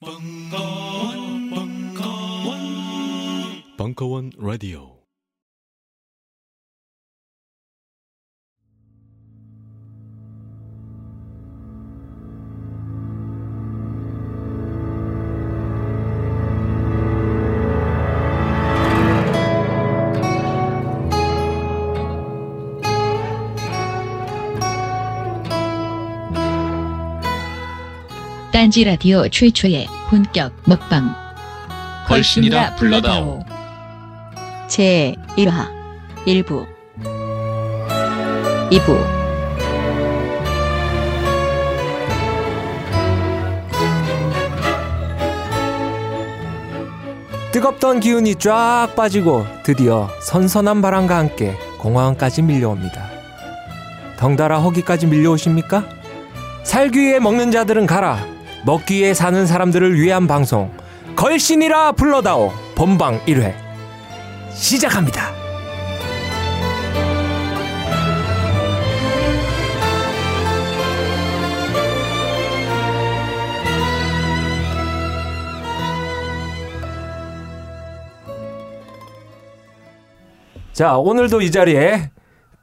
벙커원, 벙커원, 벙커원 라디오. 딴지 라디오 최초의 본격 먹방 걸신이라 불러다오. 제 1화 1부 2부 뜨겁던 기운이 쫙 빠지고 드디어 선선한 바람과 함께 공항까지 밀려옵니다. 덩달아 허기까지 밀려오십니까? 살기 위해 먹는 자들은 가라. 먹기 위해 사는 사람들을 위한 방송. 걸신이라 불러다오. 본방 1회. 시작합니다. 자, 오늘도 이 자리에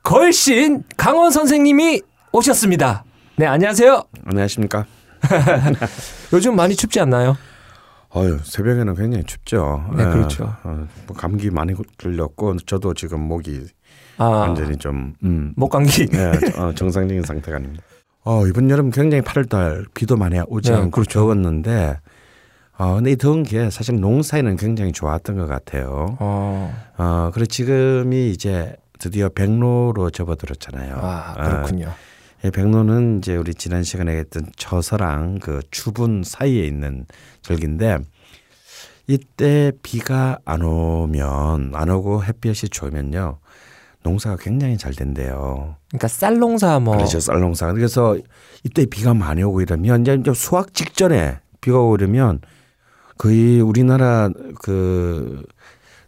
걸신 강원 선생님이 오셨습니다. 네, 안녕하세요. 안녕하십니까? 요즘 많이 춥지 않나요? 어유 새벽에는 굉장히 춥죠. 네, 예, 그렇죠. 어, 뭐 감기 많이 들렸고 저도 지금 목이 아, 완전히 좀 음, 목감기. 예, 어, 정상적인 상태가 아닙니다. 어, 이번 여름 굉장히 8월달 비도 많이 오지 네, 않고 그렇죠. 더웠는데 어, 근데 이 더운 게 사실 농사에는 굉장히 좋았던 것 같아요. 어, 어, 그리고 지금이 이제 드디어 백로로 접어들었잖아요. 아, 어, 그렇군요. 이 백로는 이제 우리 지난 시간에 했던 처서랑 그 추분 사이에 있는 절기인데 이때 비가 안 오면 안 오고 햇볕이 좋으면요 농사가 굉장히 잘 된대요. 그러니까 쌀 농사 뭐 그렇죠 쌀 농사. 그래서 이때 비가 많이 오고 이러면 이제 수확 직전에 비가 이러면 거의 우리나라 그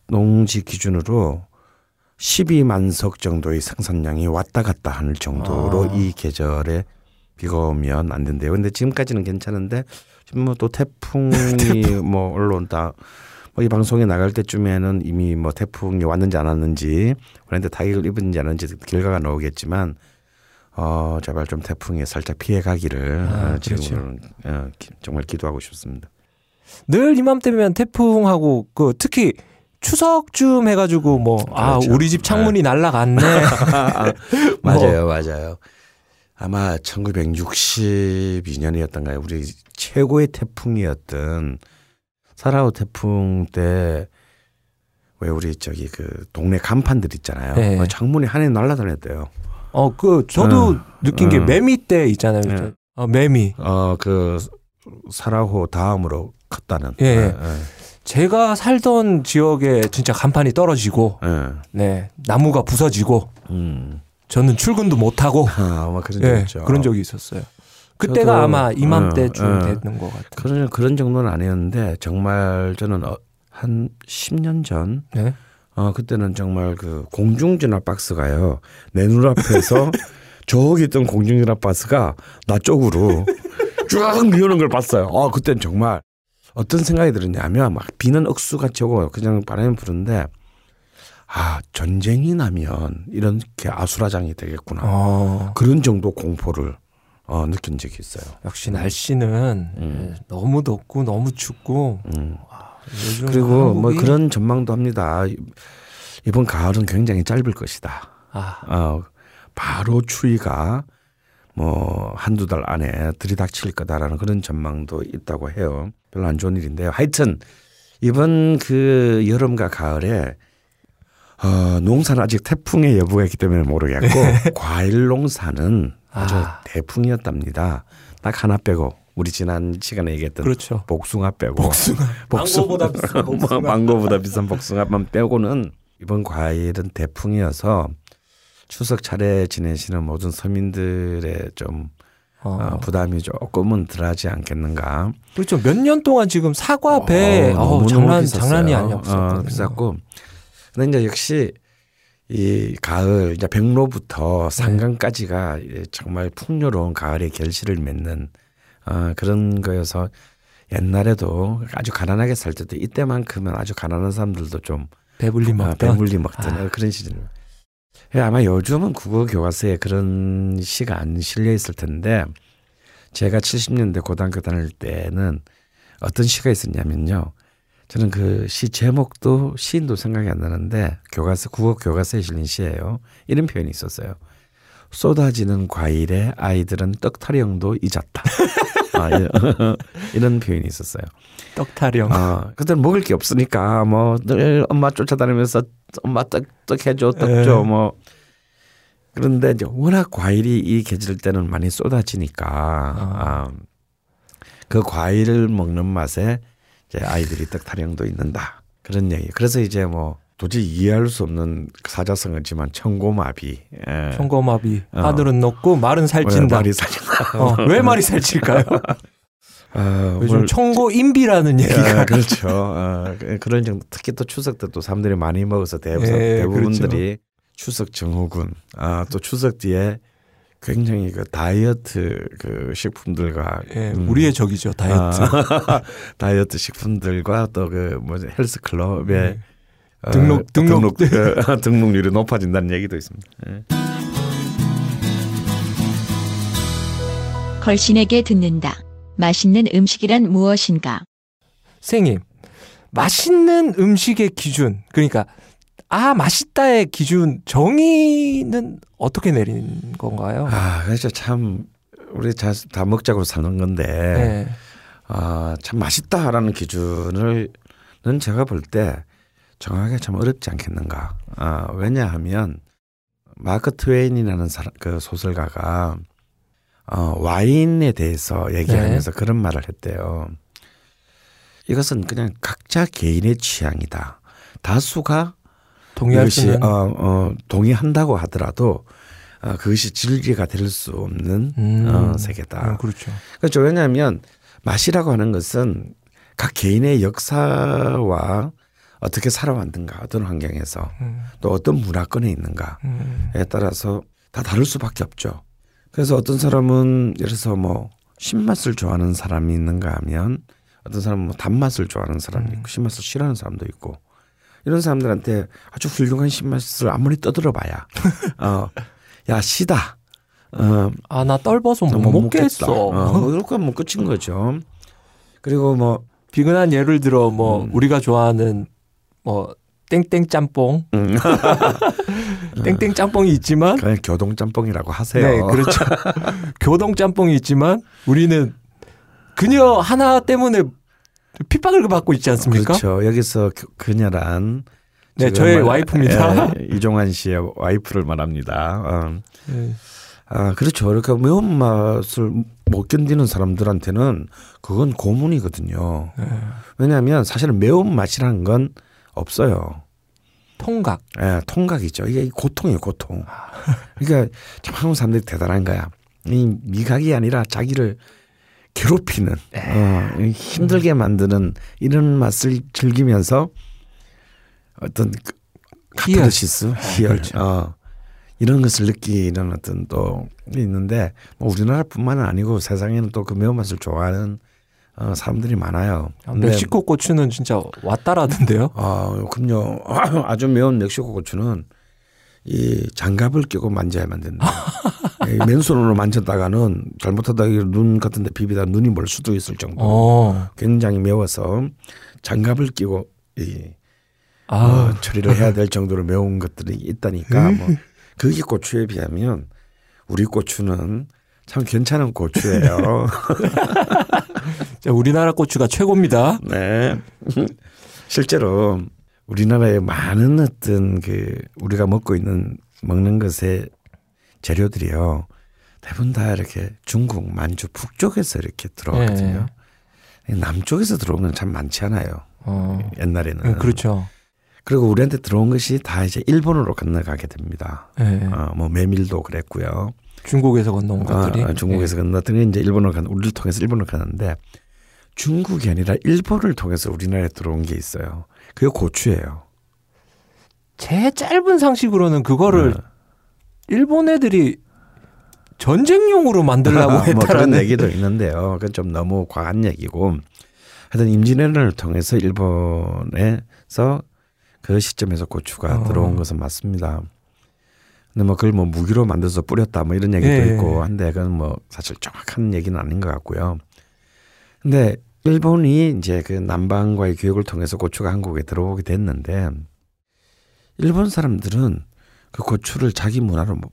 농지 기준으로 12만 석 정도의 생산량이 왔다 갔다 하는 정도로 아. 이 계절에 비가 오면 안 된대요. 근데 지금까지는 괜찮은데 지금 뭐 또 태풍이 뭐 올라온다. 뭐이 방송에 나갈 때쯤에는 이미 뭐 태풍이 왔는지 안 왔는지 그런데 타격을 입은지 안 했는지 결과가 나오겠지만 어 제발 좀 태풍에 살짝 피해 가기를 아, 어, 그렇죠. 지금은 어, 기- 정말 기도하고 싶습니다. 늘 이맘때면 태풍하고 그 특히 추석쯤 해가지고 뭐아 그렇죠. 우리 집 창문이 날라갔네. 맞아요, 맞아요. 아마 1962년이었던가요? 우리 최고의 태풍이었던 사라오 태풍 때 왜 우리 저기 그 동네 간판들 있잖아요. 네. 어, 창문이 하늘에 날아다녔대요. 어 그 저도 어, 느낀 게 어. 매미 때 있잖아요. 네. 어, 매미. 어 그 사라호 다음으로 컸다는. 예. 예, 제가 살던 지역에 진짜 간판이 떨어지고 예, 예. 네 나무가 부서지고 음. 저는 출근도 못 하고 아, 아마 그런 적 예, 있죠. 그런 적이 있었어요. 그때가 아마 이맘때쯤 어, 어. 됐는 것 같아요. 그런 그런 정도는 아니었는데 정말 저는 어, 한 10년 전 네. 어 그때는 정말 그 공중전화 박스가요 내 눈 앞에서 저기 있던 공중전화 박스가 나 쪽으로 쭉 미우는 걸 봤어요. 어 그때는 정말 어떤 생각이 들었냐면 막 비는 억수같이 오고 그냥 바람이 부는데 아 전쟁이 나면 이렇게 아수라장이 되겠구나 어, 그런 정도 공포를 어 느낀 적이 있어요. 역시 날씨는 음. 예, 너무 덥고 너무 춥고 음. 요즘 그리고 뭐 한국이- 그런 전망도 합니다. 이번 가을은 굉장히 짧을 것이다. 아, 어, 바로 추위가 뭐 한두 달 안에 들이닥칠 거다라는 그런 전망도 있다고 해요. 별로 안 좋은 일인데요. 하여튼 이번 그 여름과 가을에 어, 농사는 아직 태풍의 여부가 있기 때문에 모르겠고 과일 농사는 아주 아. 대풍이었답니다. 딱 하나 빼고 우리 지난 시간에 얘기했던 그렇죠. 복숭아 빼고 복숭아. 망고보다 비싼 복숭아. 망고보다 비싼 복숭아만 빼고는 이번 과일은 대풍이어서 추석 차례 지내시는 모든 서민들의 좀 어. 어, 부담이 조금은 덜하지 않겠는가. 그렇죠. 몇 년 동안 지금 사과 배 어, 어, 장난 비쌌어요. 장난이 어, 아니었어요. 비쌌고. 근데 이제 역시 이 가을 이제 백로부터 상강까지가 이제 정말 풍요로운 가을의 결실을 맺는 어, 그런 거여서 옛날에도 아주 가난하게 살 때도 이때만큼은 아주 가난한 사람들도 좀 배불리 아, 먹던. 배불리 먹던 아. 그런 시절. 예, 아마 요즘은 국어 교과서에 그런 시가 안 실려 있을 텐데 제가 70년대 고등학교 다닐 때는 어떤 시가 있었냐면요. 저는 그 시 제목도 시인도 생각이 안 나는데 교과서 국어 교과서에 실린 시예요. 이런 표현이 있었어요. 쏟아지는 과일에 아이들은 떡타령도 잊었다. 아, 이- 이런 표현이 있었어요. 떡타령. 아, 그때는 먹을 게 없으니까 뭐 늘 엄마 쫓아다니면서 엄마 떡, 떡 해줘, 떡 예. 줘, 뭐. 그런데 이제 워낙 과일이 이 계절 때는 많이 쏟아지니까 아. 그 과일을 먹는 맛에 이제 아이들이 떡 타령도 있는다 그런 얘기. 그래서 이제 뭐 도저히 이해할 수 없는 사자성어지만 청고마비. 예. 청고마비. 어. 하늘은 높고 말은 왜 살찐다. 말이 살찐다. 어, 왜 말이 살찔까요? 아, 요즘 뭘- 청고 인비라는 얘기가 아, 그렇죠. 어, 그- 그런 정도 특히 또 추석 때 또 사람들이 많이 먹어서 대부, 예, 대부분들이 추석 증후군, 아, 또 추석 뒤에 굉장히 그 다이어트 그 식품들과 예, 음, 우리의 적이죠 다이어트. 아, 다이어트 식품들과 또 그 뭐지 헬스 클럽에 네. 어, 등록- 등록. 등록 어, 등록률이 높아진다는 얘기도 있습니다. 예. 걸신에게 듣는다. 맛있는 음식이란 무엇인가? 선생님, 맛있는 음식의 기준, 그러니까 아 맛있다의 기준 정의는 어떻게 내린 건가요? 아, 그렇죠. 참 우리 자, 다 먹자고 사는 건데 네. 아, 참 맛있다라는 기준을는 제가 볼때 정하기가 참 어렵지 않겠는가. 아, 왜냐하면 마크 트웨인이라는 사람, 그 소설가가 어, 와인에 대해서 얘기하면서 그런 말을 했대요. 이것은 그냥 각자 개인의 취향이다. 다수가 동의할 수. 어, 어, 동의한다고 하더라도 어, 그것이 진리가 될 수 없는 음. 어, 세계다. 어, 그렇죠. 그렇죠. 왜냐하면 맛이라고 하는 것은 각 개인의 역사와 어떻게 살아왔는가, 어떤 환경에서 음, 또 어떤 문화권에 있는가에 음, 따라서 다 다를 수밖에 없죠. 그래서 어떤 사람은 예를 들어서 뭐 신맛을 좋아하는 사람이 있는가 하면 어떤 사람은 뭐 단맛을 좋아하는 사람이 있고 신맛을 싫어하는 사람도 있고 이런 사람들한테 아주 훌륭한 신맛을 아무리 떠들어봐야 어, 야 시다. 어, 아나 떨버섯 못, 못 먹겠어. 먹겠다. 어, 뭐 이렇게 하면 끝인 거죠. 그리고 뭐 비근한 예를 들어 뭐 음. 우리가 좋아하는 뭐 땡땡 짬뽕, 음, 땡땡 짬뽕이 있지만 그냥 교동 짬뽕이라고 하세요. 네 그렇죠. 교동 짬뽕이 있지만 우리는 그녀 하나 때문에 핍박을 받고 있지 않습니까? 그렇죠. 여기서 그- 그녀란 네, 저의 뭐- 와이프입니다. 예, 이종환 씨의 와이프를 말합니다. 어. 네. 아 그렇죠. 이렇게 매운맛을 못 견디는 사람들한테는 그건 고문이거든요. 네. 왜냐하면 사실은 매운맛이라는 건 없어요. 통각. 예, 통각이죠. 이게 고통이에요, 고통. 그러니까 참 한국 사람들이 대단한 거야. 이 미각이 아니라 자기를 괴롭히는, 어, 힘들게 만드는 이런 맛을 즐기면서 어떤 그. 카타르시스, 희열, 그렇죠. 어, 이런 것을 느끼는 어떤 또 있는데 뭐 우리나라뿐만은 아니고 세상에는 또 그 매운맛을 좋아하는 어, 사람들이 많아요. 멕시코 고추는 진짜 왔다라던데요. 아, 그럼요. 아주 매운 멕시코 고추는 이 장갑을 끼고 만져야만 된다. 이 맨손으로 만졌다가는 잘못하다 눈 같은 데 비비다 눈이 멀 수도 있을 정도. 어. 굉장히 매워서 장갑을 끼고 이 아, 어, 처리를 해야 될 정도로 매운 것들이 있다니까 뭐 그게 고추에 비하면 우리 고추는 참 괜찮은 고추예요. 우리나라 고추가 최고입니다. 네. 실제로 우리나라의 많은 어떤 그 우리가 먹고 있는 먹는 것의 재료들이요. 대부분 다 이렇게 중국, 만주, 북쪽에서 이렇게 들어왔거든요. 남쪽에서 들어온 건 참 많지 않아요. 어. 옛날에는. 네, 그렇죠. 그리고 우리한테 들어온 것이 다 이제 일본으로 건너가게 됩니다. 네. 어, 뭐 메밀도 그랬고요. 중국에서 건너온 것들이 아, 중국에서 건너더니 이제 일본으로 간 우리를 통해서 일본으로 가는데 중국이 아니라 일본을 통해서 우리나라에 들어온 게 있어요. 그게 고추예요. 제 짧은 상식으로는 그거를 네. 일본 애들이 전쟁용으로 만들려고 뭐 그런 얘기도 있는데요. 그건 좀 너무 과한 얘기고 하여튼 임진왜란을 통해서 일본에서 그 시점에서 고추가 어. 들어온 것은 맞습니다. 근데 뭐 그걸 뭐 무기로 만들어서 뿌렸다 뭐 이런 얘기도 예. 있고 한데 그건 뭐 사실 정확한 얘기는 아닌 것 같고요. 근데 일본이 이제 그 남방과의 교역을 통해서 고추가 한국에 들어오게 됐는데 일본 사람들은 그 고추를 자기 문화로 뭐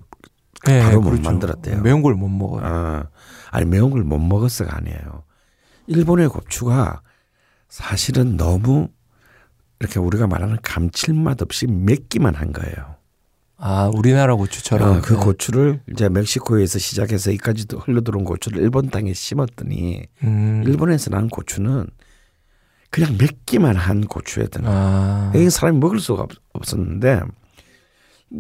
예, 바로 못 만들었대요. 매운 걸 못 먹어요. 아, 아니 매운 걸 못 먹었어가 아니에요. 일본의 고추가 사실은 너무 이렇게 우리가 말하는 감칠맛 없이 맵기만 한 거예요. 아, 우리나라 고추처럼. 어, 그 네. 고추를 이제 멕시코에서 시작해서 여기까지 흘러들어온 고추를 일본 땅에 심었더니 음. 일본에서 난 고추는 그냥 맵기만 한 거예요. 아, 이게 사람이 먹을 수가 없, 없었는데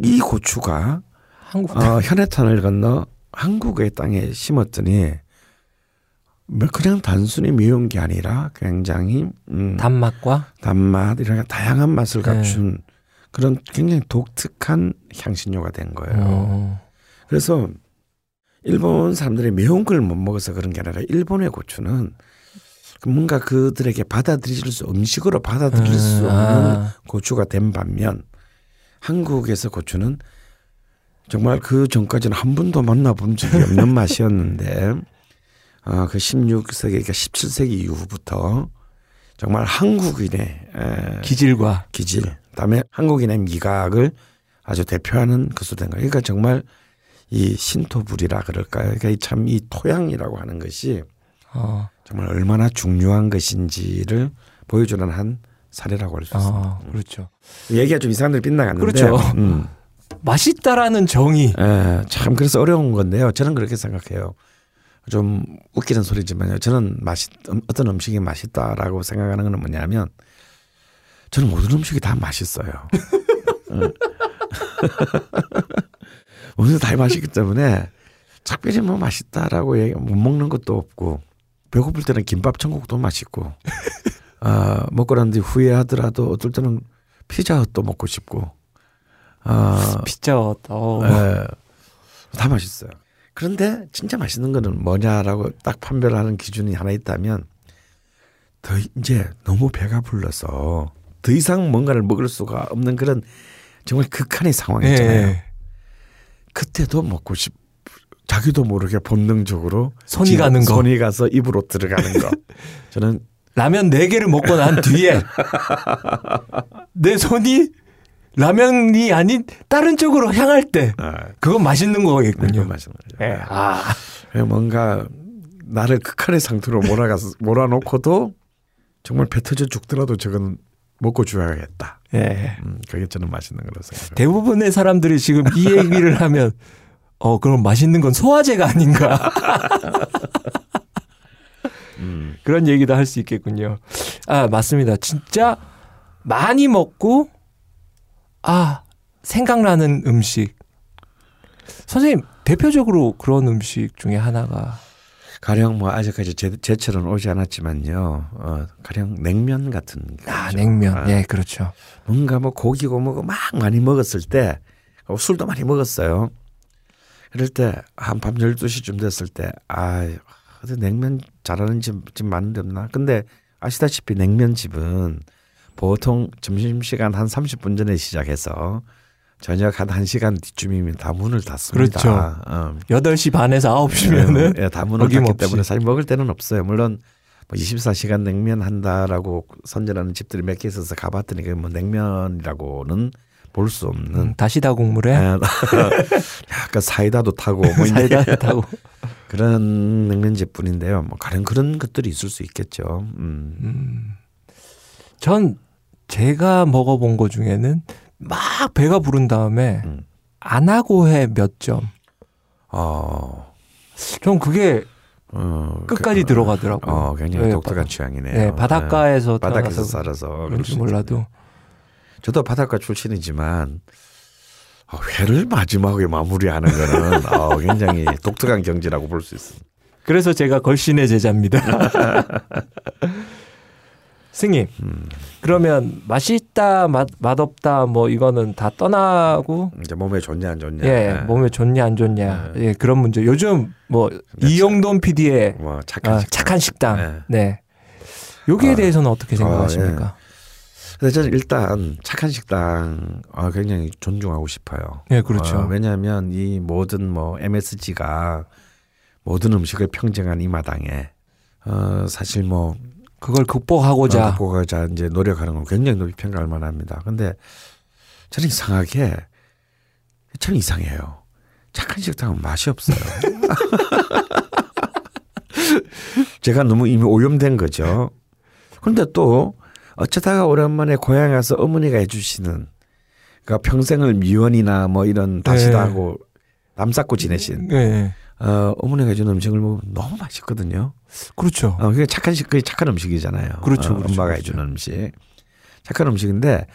이 고추가 한국 어, 현해탄을 건너 한국의 땅에 심었더니 뭐 그냥 단순히 매운 게 아니라 굉장히 음, 단맛과 단맛 이런 다양한 맛을 네. 갖춘 그런 굉장히 독특한 향신료가 된 거예요. 어, 그래서 일본 사람들이 매운 걸 못 먹어서 그런 게 아니라 일본의 고추는 뭔가 그들에게 받아들일 수 음식으로 받아들일 수 음, 없는 아, 고추가 된 반면 한국에서 고추는 정말 그 전까지는 한 번도 만나본 적이 없는 맛이었는데 어, 그 16세기, 그러니까 17세기 이후부터 정말 한국인의 에, 기질과 기질, 그다음에 한국인의 미각을 아주 대표하는 것으로 된 거예요. 그러니까 정말 이 신토불이라 그럴까요? 그러니까 참 이 토양이라고 하는 것이 어, 정말 얼마나 중요한 것인지를 보여주는 한 사례라고 할 수 있습니다. 어, 그렇죠. 얘기가 좀 이상한 데로 빗나갔는데 그렇죠. 음. 맛있다라는 정의. 예, 참 그래서 어려운 건데요. 저는 그렇게 생각해요. 좀 웃기는 소리지만요. 저는 맛있 음, 어떤 음식이 맛있다라고 생각하는 건 뭐냐면 저는 모든 음식이 다 맛있어요. 어. 모든 다 맛있기 때문에 특별히 뭐 맛있다라고 얘기 못 먹는 것도 없고 배고플 때는 김밥 천국도 맛있고 아 먹고 난 뒤 후회하더라도 어떨 때는 피자도 먹고 싶고 아 피자 어. 예, 다 맛있어요. 그런데 진짜 맛있는 거는 뭐냐라고 딱 판별하는 기준이 하나 있다면 더 이제 너무 배가 불러서 더 이상 뭔가를 먹을 수가 없는 그런 정말 극한의 상황이 있잖아요. 예. 그때도 먹고 싶 자기도 모르게 본능적으로 손이 지- 가는 거. 손이 가서 입으로 들어가는 거. 저는 라면 네 개를 먹고 난 뒤에 내 손이 라면이 아닌 다른 쪽으로 향할 때 아, 그건 맛있는 거겠군요. 맛은 예. 아, 뭔가 나를 극한의 상태로 몰아가서 몰아놓고도 정말 배 터져 죽더라도 저건 먹고 줘야겠다. 예. 음, 그게 저는 맛있는 거라고 생각해요. 대부분의 사람들이 지금 이 얘기를 하면 어 그럼 맛있는 건 소화제가 아닌가 음, 그런 얘기도 할 수 있겠군요. 아 맞습니다. 진짜 많이 먹고 아 생각나는 음식 선생님 대표적으로 그런 음식 중에 하나가 가령 뭐 아직까지 제, 제철은 오지 않았지만요. 어, 가령 냉면 같은 아 거죠. 냉면 아, 예 그렇죠. 뭔가 뭐 고기고 뭐고 막 많이 먹었을 때 어, 술도 많이 먹었어요. 그럴 때 한밤 12시쯤 됐을 때 아, 어디 냉면 잘하는 집, 집 많은데 없나? 근데 아시다시피 냉면집은 보통 점심시간 한 30분 전에 시작해서 저녁 한 1시간 뒤쯤이면 다 문을 닫습니다. 그렇죠. 어. 8시 반에서 9시면은 예, 다 문을 닫기. 때문에 사실 먹을 때는 없어요. 물론 뭐 24시간 냉면 한다라고 선전하는 집들이 몇 개 있어서 가봤더니 그뭐 냉면이라고는 볼 수 없는 음, 다시다 국물에 예, 약간 사이다도 타고 뭐 이제 사이다 타고 그런 냉면집뿐인데요. 뭐 가령 그런 것들이 있을 수 있겠죠. 음. 음. 전 제가 먹어본 거 중에는 막 배가 부른 다음에 음. 안 하고 해 몇 점. 어, 전 그게 어, 끝까지 그, 들어가더라고요. 어, 굉장히 네, 독특한 바- 취향이네요. 네, 바닷가에서 예, 바닷가에서 살아서 그런지 수 몰라도. 저도 바닷가 출신이지만 어, 회를 마지막에 마무리하는 거는 어, 굉장히 독특한 경지라고 볼 수 있습니다. 그래서 제가 걸신의 제자입니다. 스님, 음. 그러면 맛있다, 맛, 맛없다, 뭐 이거는 다 떠나고, 이제 몸에 좋냐 안 좋냐. 예, 예. 몸에 좋냐 안 좋냐, 네. 예, 그런 문제. 요즘 뭐 네, 이영돈 PD의 뭐 착한 아, 식당. 착한 식당, 네. 네, 여기에 아. 대해서는 어떻게 아, 생각하십니까? 근데 저는 일단 착한 식당 어, 굉장히 존중하고 싶어요. 예, 그렇죠. 어, 왜냐하면 이 모든 뭐 MSG가 모든 음식을 평정한 이 마당에 어, 사실 뭐 그걸 극복하고자 극복하자 이제 노력하는 건 굉장히 높이 평가할 만합니다. 근데 저는 이상하게 참 이상해요. 착한 식당은 맛이 없어요. 제가 너무 이미 오염된 거죠. 근데 또 어쩌다가 오랜만에 고향 가서 어머니가 해주시는 그러니까 평생을 미원이나 뭐 이런 다시다 네. 하고 남쌓고 지내신 예. 어, 어머니가 해준 음식을 먹으면 너무 맛있거든요. 그렇죠. 어, 그게 착한 식, 그게 착한 음식이잖아요. 그렇죠, 어, 그렇죠, 엄마가 그렇죠. 해주는 음식. 착한 음식인데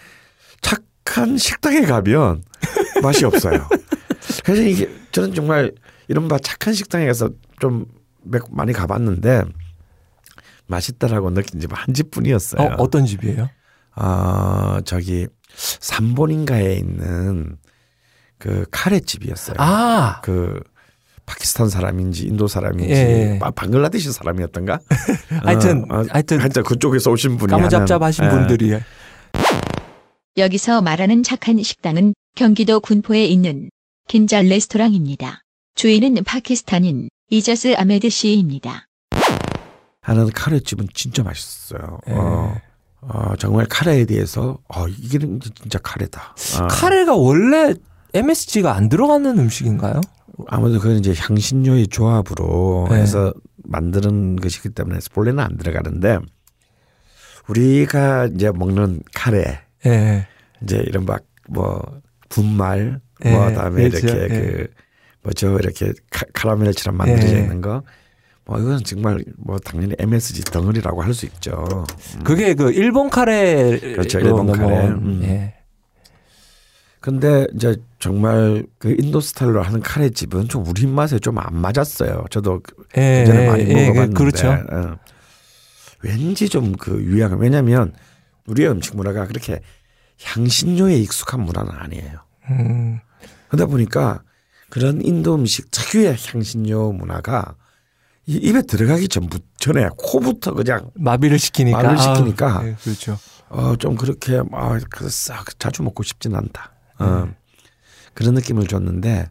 착한 식당에 가면 맛이 없어요. 그래서 이게 저는 정말 이른바 착한 식당에 가서 좀 몇- 많이 가봤는데 맛있다라고 느낀 집은 한 집뿐이었어요. 어, 어떤 집이에요? 어, 저기 삼본인가에 있는 그 카레집이었어요. 아, 그 파키스탄 사람인지 인도 사람인지 예. 바- 방글라데시 사람이었던가? 하여튼 어, 어, 하여튼 하여튼 그쪽에서 오신 분이 까무잡잡하신 하는, 예. 분들이 여기서 말하는 착한 식당은 경기도 군포에 있는 긴잘 레스토랑입니다. 주인은 파키스탄인 이자스 아메드 씨입니다. 하는 카레집은 진짜 맛있었어요. 예. 어, 어, 정말 카레에 대해서 어, 이게 진짜 카레다. 어, 카레가 원래 MSG가 안 들어가는 음식인가요? 아무래도 그건 이제 향신료의 조합으로 네. 해서 만드는 것이기 때문에 본래는 안 들어가는데 우리가 이제 먹는 카레 예. 이제 이런 막 뭐 분말 예, 뭐 그다음에 그렇죠. 이렇게 예. 그 뭐죠 이렇게 카, 카라멜처럼 만들어져 예. 있는 거. 뭐 이건 정말 뭐 당연히 MSG 덩어리라고 할 수 있죠. 음. 그게 그 일본 카레 그렇죠, 일본 카레. 음. 예. 근데 이제 정말 그 인도 스타일로 하는 카레 집은 좀 우리 입맛에 좀 안 맞았어요. 저도 그 예, 예전에 많이 예, 먹어봤는데 그렇죠. 어. 왠지 좀 그 유양 왜냐하면 우리의 음식 문화가 그렇게 향신료에 익숙한 문화는 아니에요. 음, 그러다 보니까 그런 인도 음식 특유의 향신료 문화가 이 입에 들어가기 전부 전에 코부터 그냥 마비를 시키니까. 마비를 시키니까. 아, 예, 그렇죠. 어 좀 그렇게 아싹 자주 먹고 싶진 않다. 어, 그런 느낌을 줬는데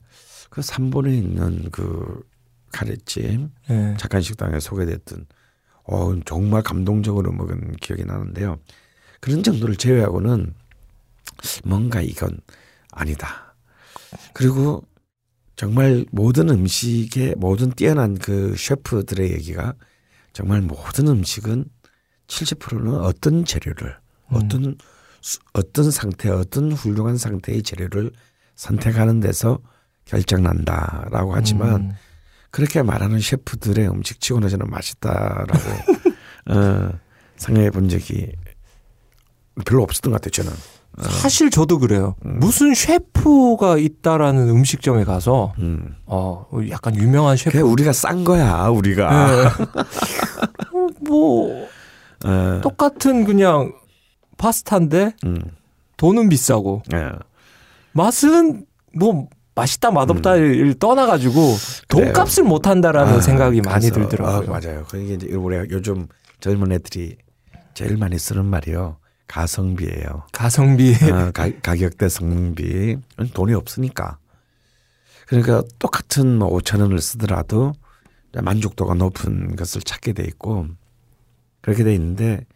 그 삼본에 있는 그 카레집 예. 착한 식당에 소개됐던 어 정말 감동적으로 먹은 기억이 나는데요. 그런 정도를 제외하고는 뭔가 이건 아니다. 그리고 정말 모든 음식에 모든 뛰어난 그 셰프들의 얘기가 정말 모든 음식은 70%는 어떤 재료를 어떤 수- 어떤 상태 어떤 훌륭한 상태의 재료를 선택하는 데서 결정난다라고 하지만 음. 그렇게 말하는 셰프들의 음식 치고는 저는 맛있다라고 어, 생각해 본 적이 별로 없었던 것 같아요. 저는. 사실 저도 그래요. 음. 무슨 셰프가 있다라는 음식점에 가서 음. 어 약간 유명한 셰프 우리가 싼 거야, 우리가. 예. 어, 뭐 어, 똑같은 그냥 파스타인데 음, 돈은 비싸고 예. 맛은 뭐 맛있다 맛없다를 떠나가지고 음. 그래요. 돈값을 못 한다라는 아, 생각이 많이 그래서, 들더라고요. 아, 맞아요. 그게 이제 우리가 요즘 젊은 애들이 제일 많이 쓰는 말이요. 가성비예요. 가성비 어, 가, 가격 대 성능비. 돈이 없으니까. 그러니까 똑같은 뭐 5천 원을 쓰더라도 만족도가 높은 것을 찾게 돼 있고 그렇게 돼 있는데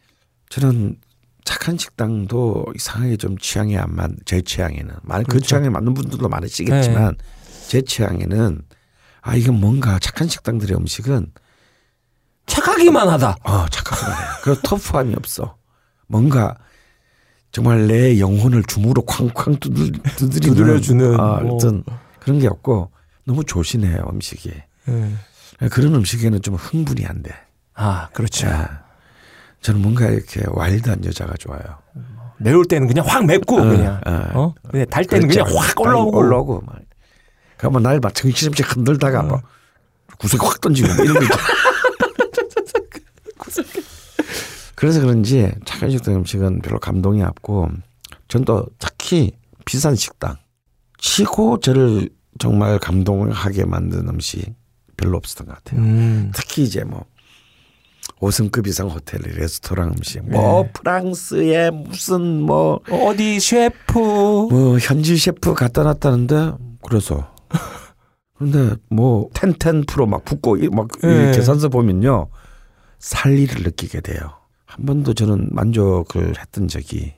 저는 착한 식당도 이상하게 좀 취향이 안 맞, 제 취향에는 그 그렇죠. 취향에 맞는 분들도 많으시겠지만 제 취향에는 아 이건 뭔가 착한 식당들의 음식은 착하기만 하다. 어 착하구나. 그 터프함이 없어. 뭔가 정말 내 영혼을 주먹으로 쾅쾅 두들, 두드리는 두드려주는 아, 뭐. 어떤 그런 게 없고 너무 조신해요 음식이. 예. 그런 음식에는 좀 흥분이 안 돼. 아 그렇죠. 자, 저는 뭔가 이렇게 와일드한 여자가 좋아요. 매울 때는 그냥 확 맵고 어, 그냥 어. 어 그냥 달 때는 그렇지 그냥 확 않아요. 올라오고 올라오고 막. 그러면 날막 정신없이 흔들다가 어. 막 구석에 확 던지고 막 이런 거 있잖아. 그래서 그런지 착한 식당 음식은 별로 감동이 없고 전 또 특히 비싼 식당 치고 저를 정말 감동하게 만든 음식 별로 없었던 것 같아요. 음. 특히 이제 뭐 5성급 이상 호텔 레스토랑 음식 뭐 네. 프랑스의 무슨 뭐 어디 셰프 뭐 현지 셰프 갖다 놨다는데 그래서 근데 뭐 텐텐 프로 막 붙고 이- 막이 네. 계산서 보면요 살리를 느끼게 돼요. 한 번도 저는 만족을 했던 적이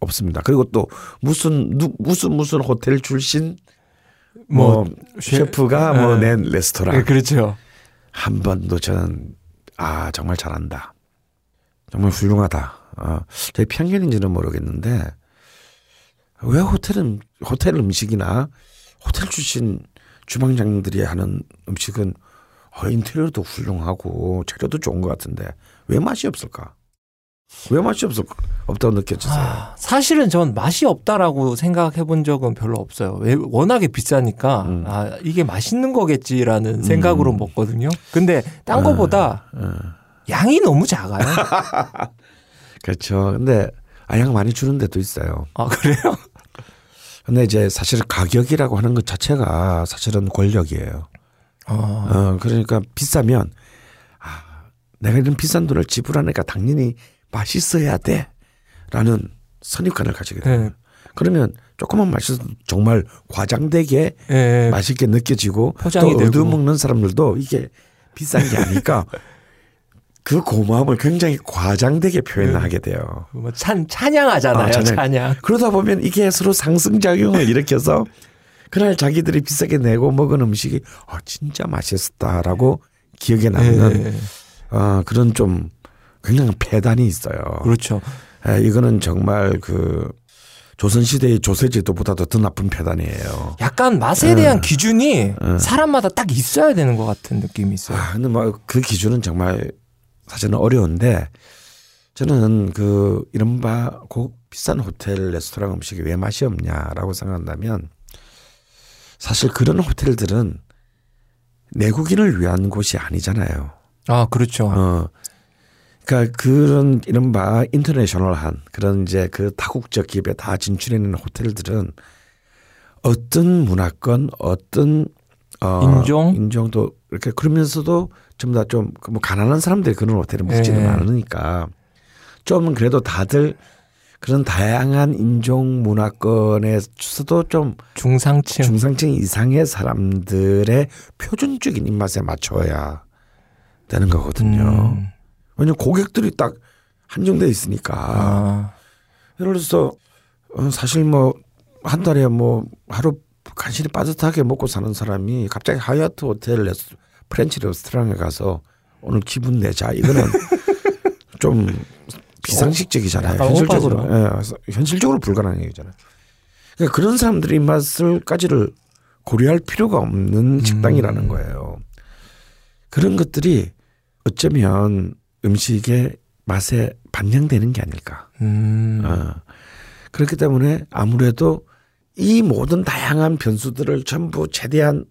없습니다. 그리고 또 무슨 누, 무슨 무슨 호텔 출신 뭐, 셰- 셰프가 네. 뭐낸 레스토랑 네, 그렇죠. 한 번도 저는 아 정말 잘한다. 정말 훌륭하다. 어, 제 편견인지는 모르겠는데 왜 호텔은 호텔 음식이나 호텔 출신 주방장들이 하는 음식은 어, 인테리어도 훌륭하고 재료도 좋은 것 같은데 왜 맛이 없을까? 왜 맛이 없을 없다고 느껴지세요? 아, 사실은 전 맛이 없다라고 생각해 본 적은 별로 없어요. 왜 워낙에 비싸니까 음. 아 이게 맛있는 거겠지라는 생각으로 음. 먹거든요. 근데 딴 아, 거보다 어, 양이 너무 작아요. 그렇죠. 근데 아양 많이 주는 데도 있어요. 아 그래요? 근데 이제 사실 가격이라고 하는 것 자체가 사실은 권력이에요. 어. 어, 그러니까 비싸면 아, 내가 이런 비싼 돈을 지불하니까 당연히 맛있어야 돼라는 선입관을 가지게 돼요. 네. 그러면 조금만 맛있어도 정말 과장되게 예. 맛있게 느껴지고 또. 얻어먹는 사람들도 이게 비싼 게 아니까 그 고마움을 굉장히 과장되게 표현하게 돼요. 뭐 찬 찬양하잖아요. 아, 찬양. 찬양. 그러다 보면 이게 서로 상승작용을 일으켜서 그날 자기들이 비싸게 내고 먹은 음식이 아, 진짜 맛있었다라고 기억에 남는 예. 어, 그런 좀 굉장히 폐단이 있어요. 그렇죠. 에, 이거는 정말 그 조선시대의 조세제도보다도 더 나쁜 폐단이에요. 약간 맛에 대한 예. 기준이 예. 사람마다 딱 있어야 되는 것 같은 느낌이 있어요. 아, 근데 뭐 그 기준은 정말 사실은 어려운데 저는 그 이른바 고 비싼 호텔 레스토랑 음식이 왜 맛이 없냐라고 생각한다면 사실 그런 호텔들은 내국인을 위한 곳이 아니잖아요. 아 그렇죠. 어. 그러니까 그런 이른바 인터내셔널한 그런 이제 그 다국적 기업에 다 진출해 있는 호텔들은 어떤 문화권, 어떤 어 인종? 인종도 이렇게 그러면서도 전부 다좀 뭐 가난한 사람들이 그런 호텔에 묵지는 예. 않으니까 좀 그래도 다들 그런 다양한 인종 문화권에서도 좀 중상층. 중상층 이상의 사람들의 표준적인 입맛에 맞춰야 되는 거거든요. 음. 왜냐면 고객들이 딱 한정돼 있으니까. 아. 예를 들어서 어, 사실 뭐 한 달에 뭐 하루 간신히 빠듯하게 먹고 사는 사람이 갑자기 하얏트 호텔 레스, French 레스토랑에 가서 오늘 기분 내자 이거는 좀 비상식적이잖아요. 현실적으로. 예, 현실적으로 불가능한 얘기잖아요. 그러니까 그런 사람들의 입맛을까지를 고려할 필요가 없는 식당이라는 거예요. 그런 것들이 어쩌면 음식의 맛에 반영되는 게 아닐까. 음. 어. 그렇기 때문에 아무래도 이 모든 다양한 변수들을 전부 최대한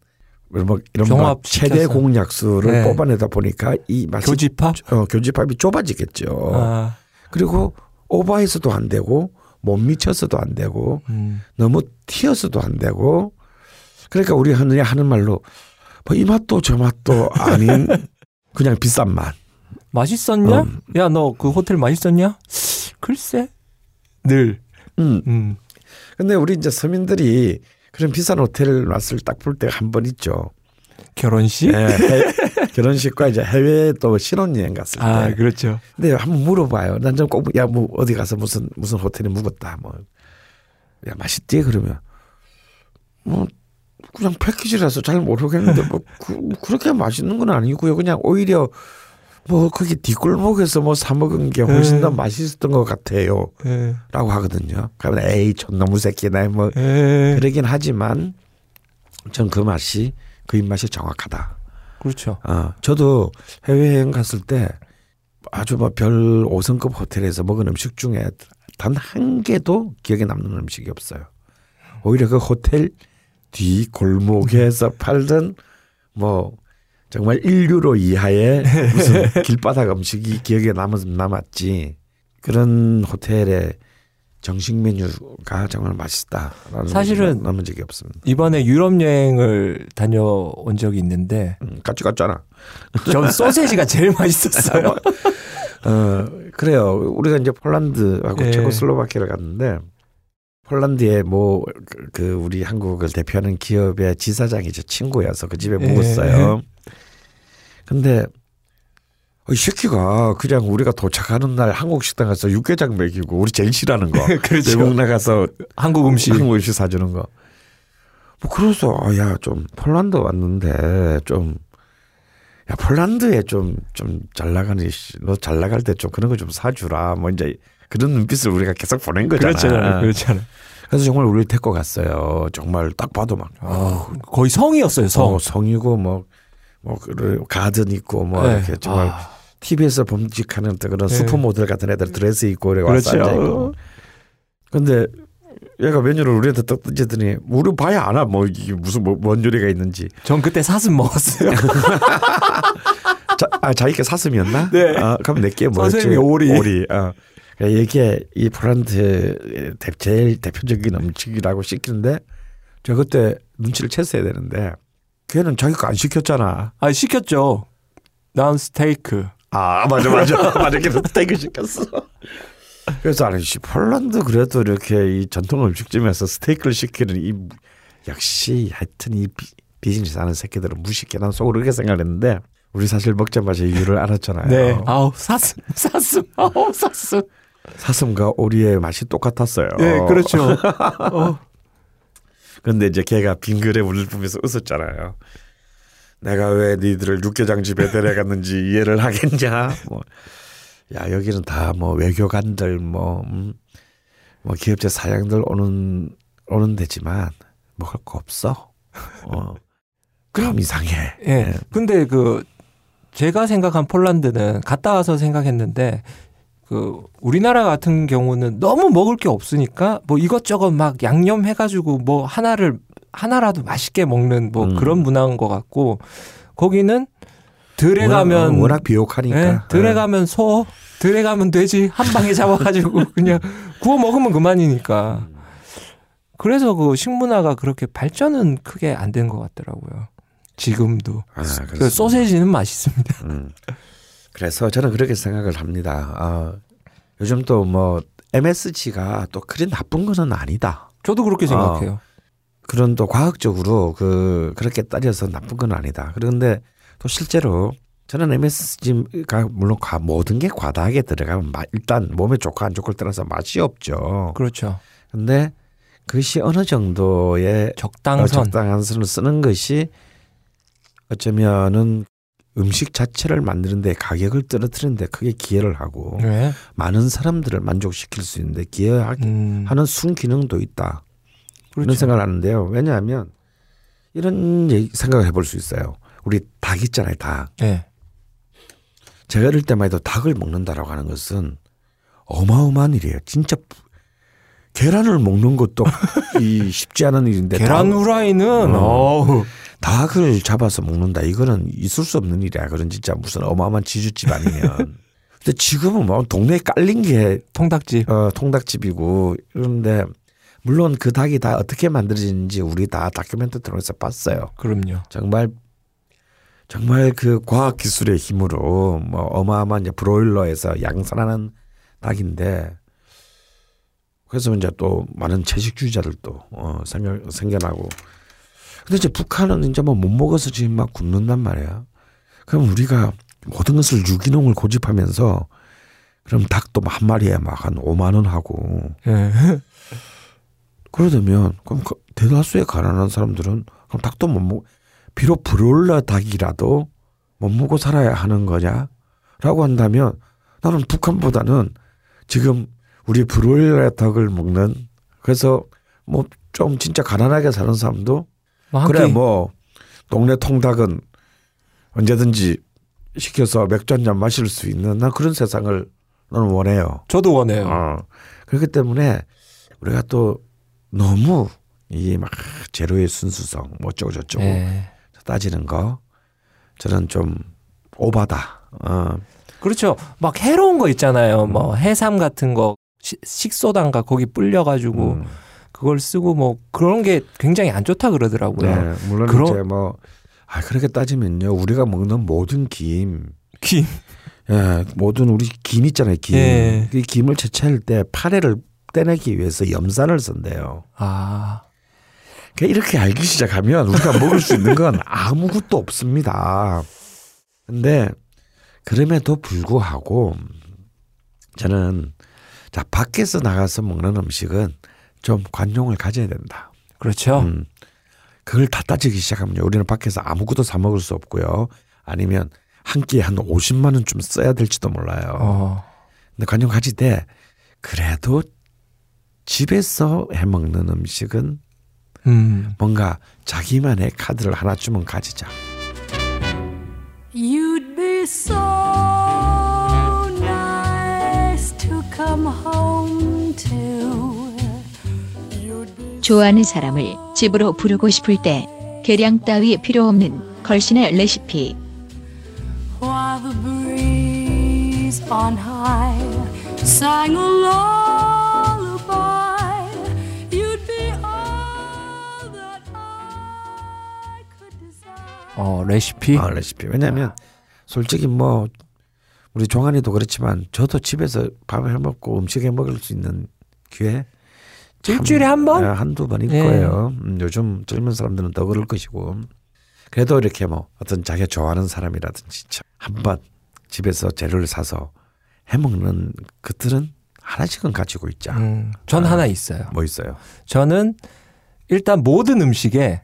뭐 이런 막 종합시켜서. 최대 공약수를 네. 뽑아내다 보니까 이 맛이 교집합. 어, 교집합이 좁아지겠죠. 아. 그리고 오버해서도 안 되고 못 미쳐서도 안 되고 음. 너무 튀어서도 안 되고 그러니까 우리 하느냐 하는 말로 뭐 이 맛도 저 맛도 아닌 그냥 비싼 맛. 맛있었냐? 음. 야너 그 호텔 맛있었냐? 글쎄. 늘. 음. 음. 근데 우리 이제 서민들이 그런 비싼 호텔 맛을 딱 볼 때 한 번 있죠. 결혼식? 예, 해- 결혼식과 이제 해외 또 신혼여행 갔을 때. 아 그렇죠. 근데 한번 물어봐요. 난 좀 꼭 야 뭐 어디 가서 무슨 무슨 호텔에 묵었다 뭐. 야 맛있지 그러면 뭐 그냥 패키지라서 잘 모르겠는데 뭐 그, 그렇게 맛있는 건 아니고요. 그냥 오히려 뭐 거기 뒷골목에서 뭐 사 먹은 게 훨씬 더 음. 맛있었던 것 같아요. 예. 라고 하거든요. 그러면 에이 촌놈의 새끼나 뭐 예. 그러긴 하지만 전 그 맛이 그 입맛이 정확하다. 그렇죠. 어, 저도 해외여행 갔을 때 아주 뭐별 5성급 호텔에서 먹은 음식 중에 단 한 개도 기억에 남는 음식이 없어요. 오히려 그 호텔 뒤 골목에서 팔던 뭐 정말 1유로 이하의 무슨 길바닥 음식이 기억에 남았, 남았지. 그런 호텔에 정식 메뉴가 정말 맛있다라는 사실은 남은 적이 없습니다. 이번에 유럽 여행을 다녀온 적이 있는데 음, 같이 갔잖아. 전 소세지가 제일 맛있었어요. 어 그래요. 우리가 이제 폴란드하고 예. 체코슬로바키아를 갔는데 폴란드에 뭐그 그 우리 한국을 대표하는 기업의 지사장이 제 친구여서 그 집에 예. 묵었어요. 근데 어, 이 새끼가 그냥 우리가 도착하는 날 한국 식당 가서 육개장 먹이고 우리 제일 싫어하는 거 그렇죠. 외국 나가서 한국 음식. 한국 음식 사주는 거. 뭐 그래서 아, 야 좀 폴란드 왔는데 좀 야 폴란드에 좀 좀 잘 나가니 너잘 나갈 때 좀 그런 거 좀 사주라 뭐 이제 그런 눈빛을 우리가 계속 보낸 거잖아. 그렇잖아요. 그렇잖아요. 그래서 정말 우리를 데리고 갔어요. 정말 딱 봐도 막 아, 거의 성이었어요. 성. 어, 성이고 뭐뭐 가든 있고 뭐 네. 이렇게 정말 아, TV에서 범직하는 그런 네. 슈퍼모델 같은 애들 드레스 입고 이렇게 와서 그렇죠. 앉아 있고. 근데 얘가 메뉴를 우리한테 딱 던지더니 우리 봐야 알아 뭐 이게 무슨 뭐, 뭔 요리가 있는지. 전 그때 사슴 먹었어요. 자, 아 자기가 사슴이었나? 네. 아, 그럼 내게 뭐였지? 선생님이 오리. 오리. 어. 그러니까 이게 이 폴란드 대- 제일 대표적인 음식이라고 시키는데 저 그때 눈치를 챘어야 되는데 걔는 자기가 안 시켰잖아. 아 시켰죠. 난 스테이크. 아 맞아 맞아 맞아 걔는 스테이크 시켰어. 그래서 아니 씨 폴란드 그래도 이렇게 이 전통 음식점에서 스테이크를 시키는 이 무- 역시 하여튼 이 비, 비즈니스 하는 새끼들은 무식해 난 속으로 그렇게 생각했는데 우리 사실 먹자마자 이유를 알았잖아요. 네. 아우 사슴 사슴. 아우 사슴. 사슴과 오리의 맛이 똑같았어요. 네 그렇죠. 어. 근데 이제 걔가 빙그레 울을 뿜면서 웃었잖아요. 내가 왜 니들을 육개장 집에 데려갔는지 이해를 하겠냐? 뭐, 야 여기는 다 뭐 외교관들 뭐, 음, 뭐 기업체 사장들 오는 오는 데지만 먹을 거 없어. 어, 그럼 이상해. 예. 근데 그 제가 생각한 폴란드는 갔다 와서 생각했는데 그 우리나라 같은 경우는 너무 먹을 게 없으니까 뭐 이것저것 막 양념 해 가지고 뭐 하나를 하나라도 맛있게 먹는 뭐 음. 그런 문화인 것 같고 거기는 들에 워낙, 가면 어, 워낙 비옥하니까. 예, 들에 예. 가면 소, 들에 가면 돼지 한 방에 잡아가지고 그냥 구워 먹으면 그만이니까. 음. 그래서 그 식문화가 그렇게 발전은 크게 안 된 것 같더라고요. 지금도. 아, 그. 소세지는 맛있습니다. 음. 그래서 저는 그렇게 생각을 합니다. 아, 요즘 또 뭐 MSG가 또 그리 나쁜 거는 아니다. 저도 그렇게 생각해요. 그런 또 과학적으로 그 그렇게 따져서 나쁜 건 아니다. 그런데 또 실제로 저는 MSG가 물론 과- 모든 게 과다하게 들어가면 마- 일단 몸에 좋고 안 좋고를 떠나서 맛이 없죠. 그렇죠. 근데 그것이 어느 정도의 어, 적당선. 적당한 선을 쓰는 것이 어쩌면은 음식 자체를 만드는데 가격을 떨어뜨리는데 크게 기여를 하고 네. 많은 사람들을 만족시킬 수 있는데 기여하는 음, 순기능도 있다. 이런 그렇죠. 생각을 하는데요. 왜냐하면 이런 생각을 해볼 수 있어요. 우리 닭 있잖아요, 닭. 네. 제가 어릴 때만 해도 닭을 먹는다라고 하는 것은 어마어마한 일이에요. 진짜 계란을 먹는 것도 이 쉽지 않은 일인데 계란 닭- 후라이는 어. 닭을 잡아서 먹는다. 이거는 있을 수 없는 일이야. 그런 진짜 무슨 어마어마한 지주집 아니면. 근데 지금은 뭐 동네에 깔린 게 통닭집. 어, 통닭집이고 이런데 물론 그 닭이 다 어떻게 만들어지는지 우리 다 다큐멘터 통해서 봤어요. 그럼요. 정말 정말 그 과학 기술의 힘으로 뭐 어마어마한 이제 브로일러에서 양산하는 닭인데 그래서 이제 또 많은 채식주의자들도 어 생겨, 생겨나고 근데 이제 북한은 이제 뭐 못 먹어서 지금 막 굶는단 말이야. 그럼 우리가 모든 것을 유기농을 고집하면서 그럼 닭도 한 마리에 막 한 5만 원 하고 예. 그러다면 그럼 그 대다수의 가난한 사람들은 그럼 닭도 못 먹. 비록 브롤러 닭이라도 못 먹고 살아야 하는 거냐라고 한다면 나는 북한보다는 지금 우리 브롤러 닭을 먹는 그래서 뭐 좀 진짜 가난하게 사는 사람도 그래 끼- 뭐 동네 통닭은 언제든지 시켜서 맥주 한 잔 마실 수 있는 난 그런 세상을 나는 원해요. 저도 원해요. 어. 그렇기 때문에 우리가 또 너무 이막 제로의 순수성 뭐 어쩌고 저쩌고 예. 따지는 거 저는 좀 오바다. 어. 그렇죠. 막 해로운 거 있잖아요. 뭐 해삼 같은 거 시- 식소단가 거기 불려가지고 음. 그걸 쓰고 뭐 그런 게 굉장히 안 좋다 그러더라고요. 네, 물론 그럼- 이제 뭐 아, 그렇게 따지면요. 우리가 먹는 모든 김, 김. 예, 모든 우리 김 있잖아요. 김. 예. 그 김을 채취할 때 파래를 떼내기 위해서 염산을 쓴대요. 아, 그러니까 이렇게 알기 시작하면 우리가 먹을 수 있는 건 아무것도 없습니다. 근데 그럼에도 불구하고 저는 자 밖에서 나가서 먹는 음식은 좀 관용을 가져야 된다. 그렇죠. 음, 그걸 다 따지기 시작하면 우리는 밖에서 아무것도 사 먹을 수 없고요. 아니면 한 끼에 한 50만 원좀 써야 될지도 몰라요. 어, 근데 관용 가지되 그래도 집에서 해 먹는 음식은 음, 뭔가 자기만의 카드를 하나쯤은 가지자. You'd be so nice to come home 좋아하는 사람을 집으로 부르고 싶을 때 계량 따위 필요 없는 걸신의 레시피. while the breeze on high sang a lullaby. You'd be all that I could desire. 어 레시피. 아, 레시피. 왜냐하면 솔직히 뭐 우리 종환이도 그렇지만 저도 집에서 밥을 해 먹고 음식 해 먹을 수 있는 기회 참, 일주일에 한 번? 예, 한두 번일 예. 거예요. 음, 요즘 젊은 사람들은 더 그럴 것이고 그래도 이렇게 뭐 어떤 자기가 좋아하는 사람이라든지 참 한번 집에서 재료를 사서 해 먹는 것들은 하나씩은 가지고 있자. 음, 전 아. 하나 있어요. 뭐 있어요? 저는 일단 모든 음식에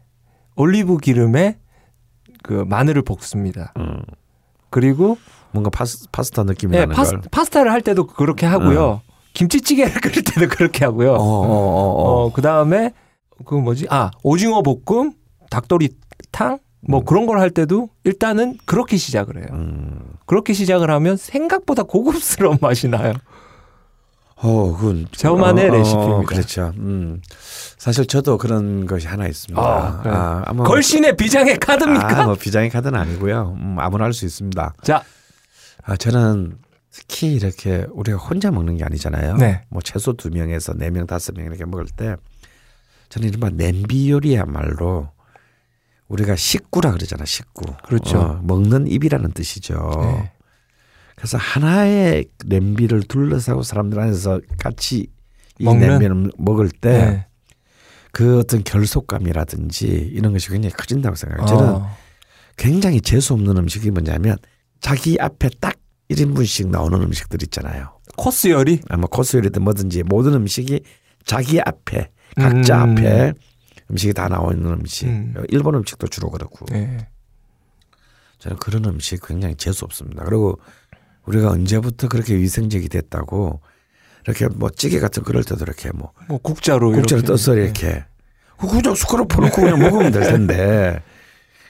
올리브 기름에 그 마늘을 볶습니다. 음, 그리고 뭔가 파스, 파스타 느낌이 예, 나는 파스, 걸. 파스타를 할 때도 그렇게 하고요. 김치찌개를 끓일 때도 그렇게 하고요. 어, 어, 어, 어. 어, 그 다음에 그 뭐지? 아, 오징어 볶음, 닭도리탕 뭐 그런 걸 할 때도 일단은 그렇게 시작을 해요. 음. 그렇게 시작을 하면 생각보다 고급스러운 맛이 나요. 어, 그건 저만의 레시피입니다. 그렇죠. 음. 사실 저도 그런 것이 하나 있습니다. 아, 그래요? 아마 걸신의 비장의 카드입니까? 아, 뭐 비장의 카드는 아니고요. 음, 아무나 할 수 있습니다. 자, 아, 저는 특히 이렇게 우리가 혼자 먹는 게 아니잖아요. 네. 뭐 최소 두 명에서 네 명, 다섯 명 이렇게 먹을 때 저는 이른바 냄비 요리야말로 우리가 식구라 그러잖아, 식구. 그렇죠. 어, 먹는 입이라는 뜻이죠. 네. 그래서 하나의 냄비를 둘러싸고 사람들 안에서 같이 이 먹는? 냄비를 먹을 때 네. 그 어떤 결속감이라든지 이런 것이 굉장히 커진다고 생각해요. 저는 어, 굉장히 재수 없는 음식이 뭐냐면 자기 앞에 딱 1인분씩 나오는 음식들 있잖아요. 코스 요리? 아마 코스 요리든 뭐든지 모든 음식이 자기 앞에 각자 음. 앞에 음식이 다 나와 있는 음식. 음. 일본 음식도 주로 그렇고 네. 저는 그런 음식 굉장히 재수 없습니다. 그리고 우리가 언제부터 그렇게 위생적이 됐다고 이렇게 뭐 찌개 같은 거 그럴 때도 이렇게 뭐 뭐 국자로 이렇게. 떠서 이렇게 그 국자 숟가락 퍼놓고 그냥 먹으면 될 텐데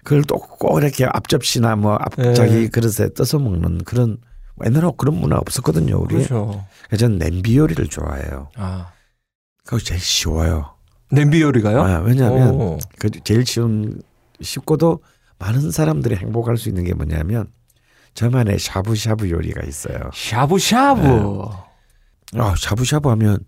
그걸 또 꼭 이렇게 앞접시나 뭐 네. 앞자기 그릇에 떠서 먹는 그런 옛날에 그런 문화 없었거든요 우리. 그렇죠. 저는 냄비 요리를 좋아해요. 아, 그거 제일 쉬워요. 냄비 요리가요? 아, 왜냐하면 오. 그 제일 쉬운 쉽고도 많은 사람들이 행복할 수 있는 게 뭐냐면 저만의 샤브샤브 요리가 있어요. 샤브샤브. 네. 아 샤브샤브 하면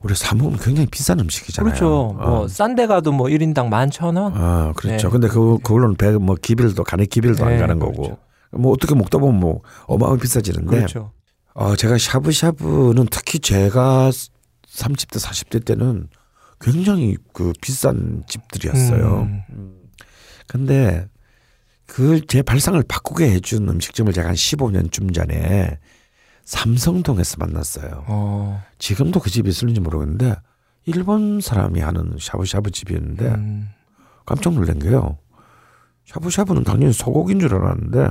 우리 사 먹으면 굉장히 비싼 음식이잖아요. 그렇죠. 뭐 어. 싼데 가도 뭐 1인당 11,000원? 아, 그렇죠. 네. 근데 그 그걸로는 배 뭐 기빌도 간의 기빌도 안 네, 가는 거고. 그렇죠. 뭐 어떻게 먹다 보면 뭐 어마어마하게 비싸지는데. 그렇죠. 어, 제가 샤브샤브는 특히 제가 30대 40대 때는 굉장히 그 비싼 집들이었어요. 음. 근데 그 제 발상을 바꾸게 해준 음식점을 제가 한 15년쯤 전에 삼성동에서 만났어요. 어. 지금도 그 집이 있을지 모르겠는데 일본 사람이 하는 샤브샤브 집이었는데 음. 깜짝 놀란 게요. 샤브샤브는 당연히 소고기인 줄 알았는데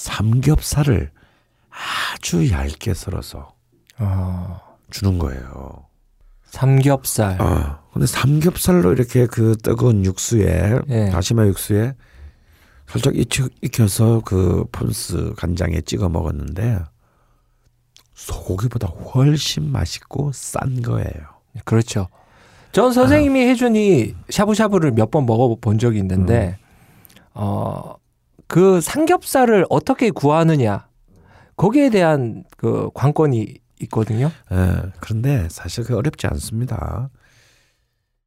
삼겹살을 아주 얇게 썰어서 어. 주는 거예요. 삼겹살. 어. 근데 삼겹살로 이렇게 그 뜨거운 육수에 예. 다시마 육수에 살짝 익혀, 익혀서 그 폰스 간장에 찍어 먹었는데 소고기보다 훨씬 맛있고 싼 거예요. 그렇죠. 전 선생님이 해준 이 샤브샤브를 몇 번 먹어본 적이 있는데, 음. 어, 그 삼겹살을 어떻게 구하느냐, 거기에 대한 그 관건이 있거든요. 예, 그런데 사실 그 어렵지 않습니다.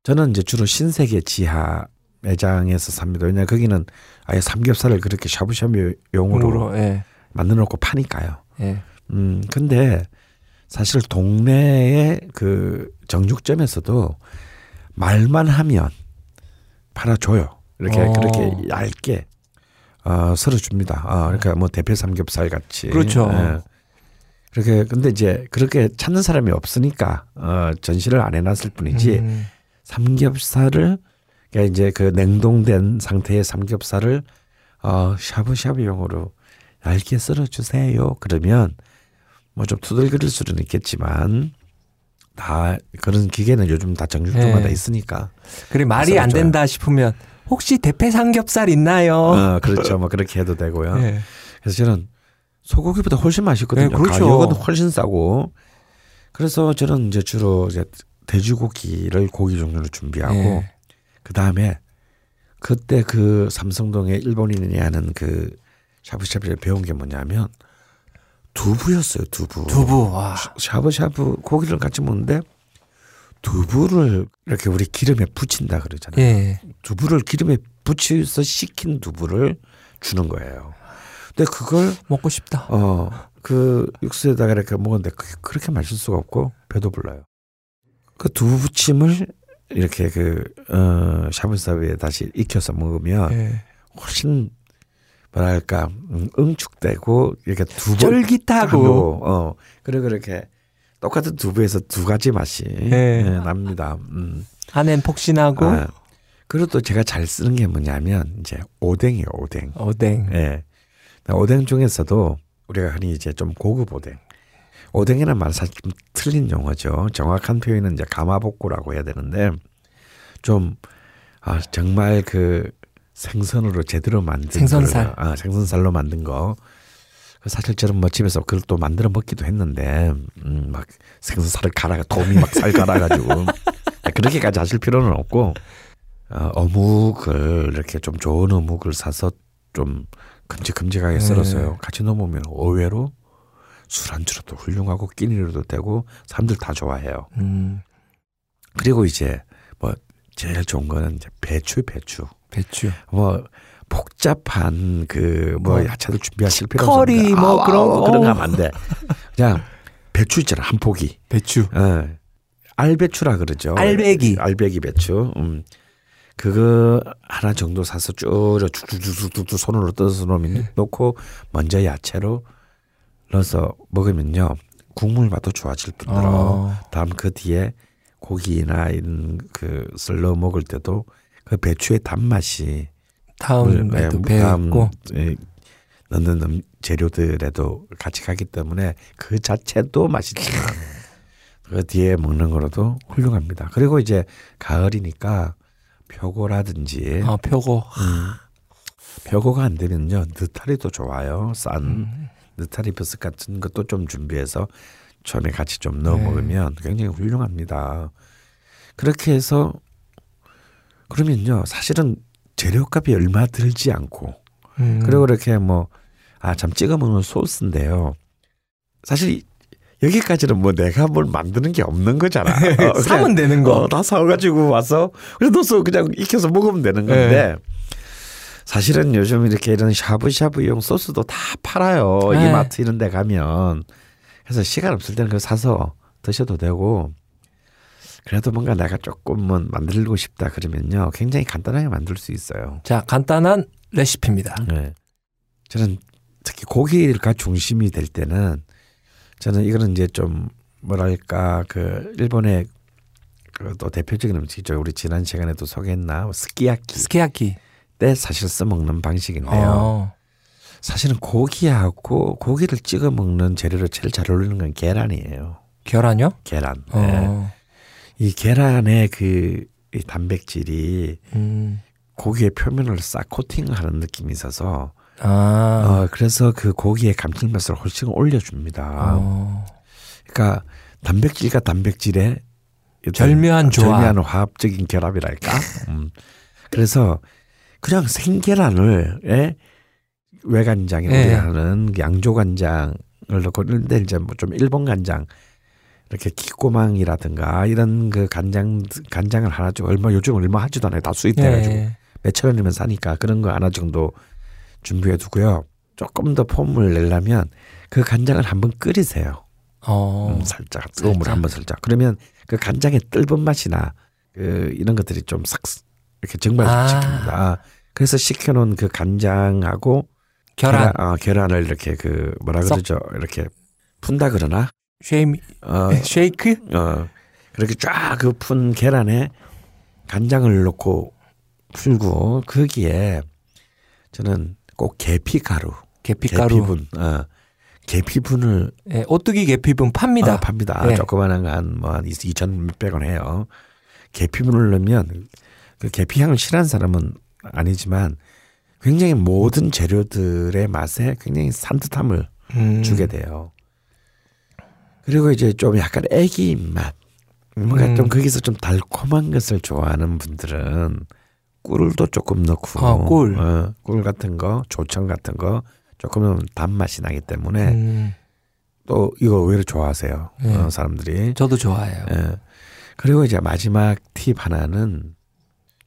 저는 이제 주로 신세계 지하 매장에서 삽니다. 왜냐 거기는 아예 삼겹살을 그렇게 샤브샤브 용으로 으로, 예. 만들어 놓고 파니까요. 예. 음, 근데 사실 동네의 그 정육점에서도 말만 하면 팔아줘요. 이렇게 어. 그렇게 얇게 어, 썰어 줍니다. 어, 그러니까 뭐 대패 삼겹살 같이. 그렇죠. 예. 그렇게 근데 이제 그렇게 찾는 사람이 없으니까 어, 전시를 안 해놨을 뿐이지 음. 삼겹살을 그러니까 이제 그 냉동된 상태의 삼겹살을 어, 샤브샤브용으로 얇게 썰어 주세요. 그러면 뭐 좀 투덜거릴 수는 있겠지만 다 그런 기계는 요즘 다 정육점마다 네. 있으니까. 그리고 말이 안 썰어줘요. 된다 싶으면 혹시 대패 삼겹살 있나요? 어, 그렇죠. 뭐 그렇게 해도 되고요. 예. 그래서 저는 소고기보다 훨씬 맛있거든요. 네, 그렇죠. 가격은 훨씬 싸고. 그래서 저는 이제 주로 이제 돼지고기를 고기 종류로 준비하고 예. 그 다음에 그때 그 삼성동에 일본인이 하는 그 샤브샤브를 배운 게 뭐냐면 두부였어요. 두부. 두부. 와. 샤브샤브 고기를 같이 먹는데 두부를 이렇게 우리 기름에 붙인다 그러잖아요. 예. 두부를 기름에 붙여서 식힌 두부를 주는 거예요. 근데 그걸 먹고 싶다. 어 그 육수에다가 이렇게 먹었는데 그게 그렇게 맛있을 수가 없고 배도 불러요. 그 두부 부침을 이렇게 그 어 샤브샤브에 다시 익혀서 먹으면 예. 훨씬 뭐랄까 음, 응축되고 이렇게 두부 쫄깃하고. 어 그리고 그렇게 똑같은 두부에서 두 가지 맛이 네. 예, 납니다. 음. 안엔 폭신하고 아, 그리고 또 제가 잘 쓰는 게 뭐냐면 이제 오뎅이에요, 오뎅. 오뎅. 예. 오뎅 중에서도 우리가 흔히 이제 좀 고급 오뎅. 오뎅이라는 말은 사실 좀 틀린 용어죠. 정확한 표현은 이제 가마복구라고 해야 되는데 좀 아, 정말 그 생선으로 제대로 만든 생선살. 거를, 아, 생선살로 만든 거. 그 사실 저는 뭐 집에서 그걸 또 만들어 먹기도 했는데 음, 막 생선 살을 갈아가 도미 막 살 갈아가지고 그렇게까지 하실 필요는 없고 어, 어묵을 이렇게 좀 좋은 어묵을 사서 좀 큼직큼직하게 썰어서요. 네. 같이 넣으면 의외로 술안주로도 훌륭하고 끼니로도 되고 사람들 다 좋아해요. 음, 그리고 이제 뭐 제일 좋은 거는 이제 배추 배추 배추. 뭐 복잡한 그뭐뭐 야채들 준비하실 필요 커리 없습니다. 뭐 그런 아우, 거. 그런 거 하면 안 돼. 그냥 배추 있잖아 한 포기. 배추. 어. 알배추라 그러죠. 알배기. 알배기 배추. 음. 그거 하나 정도 사서 쭈르 쭉쭉쭉쭉쭉 손으로 떠서 놓으면 네. 놓고 먼저 야채로 넣어서 먹으면요 국물 맛도 좋아질 뿐더러 어. 다음 그 뒤에 고기나 이런 그을 넣어 먹을 때도 그 배추의 단맛이 다음에도 예, 다음, 배웠고. 예, 넣는 음- 재료들에도 같이 가기 때문에 그 자체도 맛있지만 그 뒤에 먹는 거로도 훌륭합니다. 그리고 이제 가을이니까 표고라든지 아 표고. 음, 표고가 안 되면요 느타리도 좋아요. 싼 음. 느타리 버섯 같은 것도 좀 준비해서 전에 같이 좀 넣어 네. 먹으면 굉장히 훌륭합니다. 그렇게 해서 그러면요 사실은 재료값이 얼마 들지 않고 음. 그리고 이렇게 뭐 아 참 찍어 먹는 소스인데요. 사실 이- 여기까지는 뭐 내가 뭘 만드는 게 없는 거잖아. 어, 사면 되는 거. 어, 다 사가지고 와서 그래 넣어서 그냥 익혀서 먹으면 되는 건데 네. 사실은 요즘 이렇게 이런 샤브샤브용 소스도 다 팔아요. 네. 이마트 이런 데 가면 그래서 시간 없을 때는 그거 사서 드셔도 되고 그래도 뭔가 내가 조금은 만들고 싶다 그러면요 굉장히 간단하게 만들 수 있어요. 자 간단한 레시피입니다. 네. 저는 특히 고기가 중심이 될 때는 저는 이거는 이제 좀 뭐랄까 그 일본의 그또 대표적인 음식이죠. 우리 지난 시간에도 소개했나 스키야키 스키야키. 때 사실 써먹는 방식인데요. 어. 사실은 고기하고 고기를 찍어 먹는 재료로 제일 잘 어울리는 건 계란이에요. 계란요? 계란. 네. 어. 이 계란의 그 이 단백질이 음. 고기의 표면을 싹 코팅하는 느낌이 있어서 아. 어, 그래서 그 고기의 감칠맛을 훨씬 올려줍니다. 어. 그러니까 단백질과 단백질의 절묘한 조합. 절묘한 화합적인 결합이랄까. 음. 그래서 그냥 생계란을 예? 외간장이 예. 하는 양조 간장 넣고 근데 이제 뭐 좀 일본 간장 이렇게 기꼬망이라든가 이런 그 간장 간장을 하나 좀 얼마 요즘 얼마 하지도 않아요. 다 수입돼가지고 예. 몇천 원이면 사니까 그런 거 하나 정도 준비해 두고요. 조금 더 폼을 내려면 그 간장을 한번 끓이세요. 어. 음, 살짝 뜨거운 물. 한번 살짝. 그러면 그 간장의 뜰번 맛이나 그 이런 것들이 좀 싹 이렇게 아. 증발시킵니다. 그래서 식혀놓은 그 간장하고 계란, 어, 계란을 이렇게 그 뭐라 썩. 그러죠? 이렇게 푼다 그러나? 쉐이미, 어, 쉐이크? 어 그렇게 쫙 그 푼 계란에 간장을 넣고 풀고 거기에 저는 꼭 계피 가루, 계피 가루. 계피분, 어, 계피분을 예, 오뚜기 계피분 팝니다. 아, 팝니다. 네. 조그만한 거한뭐한 2천 몇백 원 해요. 계피분을 넣으면 그 계피향을 싫어하는 사람은 아니지만 굉장히 모든 재료들의 맛에 굉장히 산뜻함을 음. 주게 돼요. 그리고 이제 좀 약간 애기 입맛. 뭔가 음. 좀 거기서 좀 달콤한 것을 좋아하는 분들은 꿀도 조금 넣고 아, 꿀. 어, 꿀 같은 거, 조청 같은 거 조금 넣으면 단맛이 나기 때문에 음, 또 이거 의외로 좋아하세요. 네. 어, 사람들이. 저도 좋아해요. 예. 그리고 이제 마지막 팁 하나는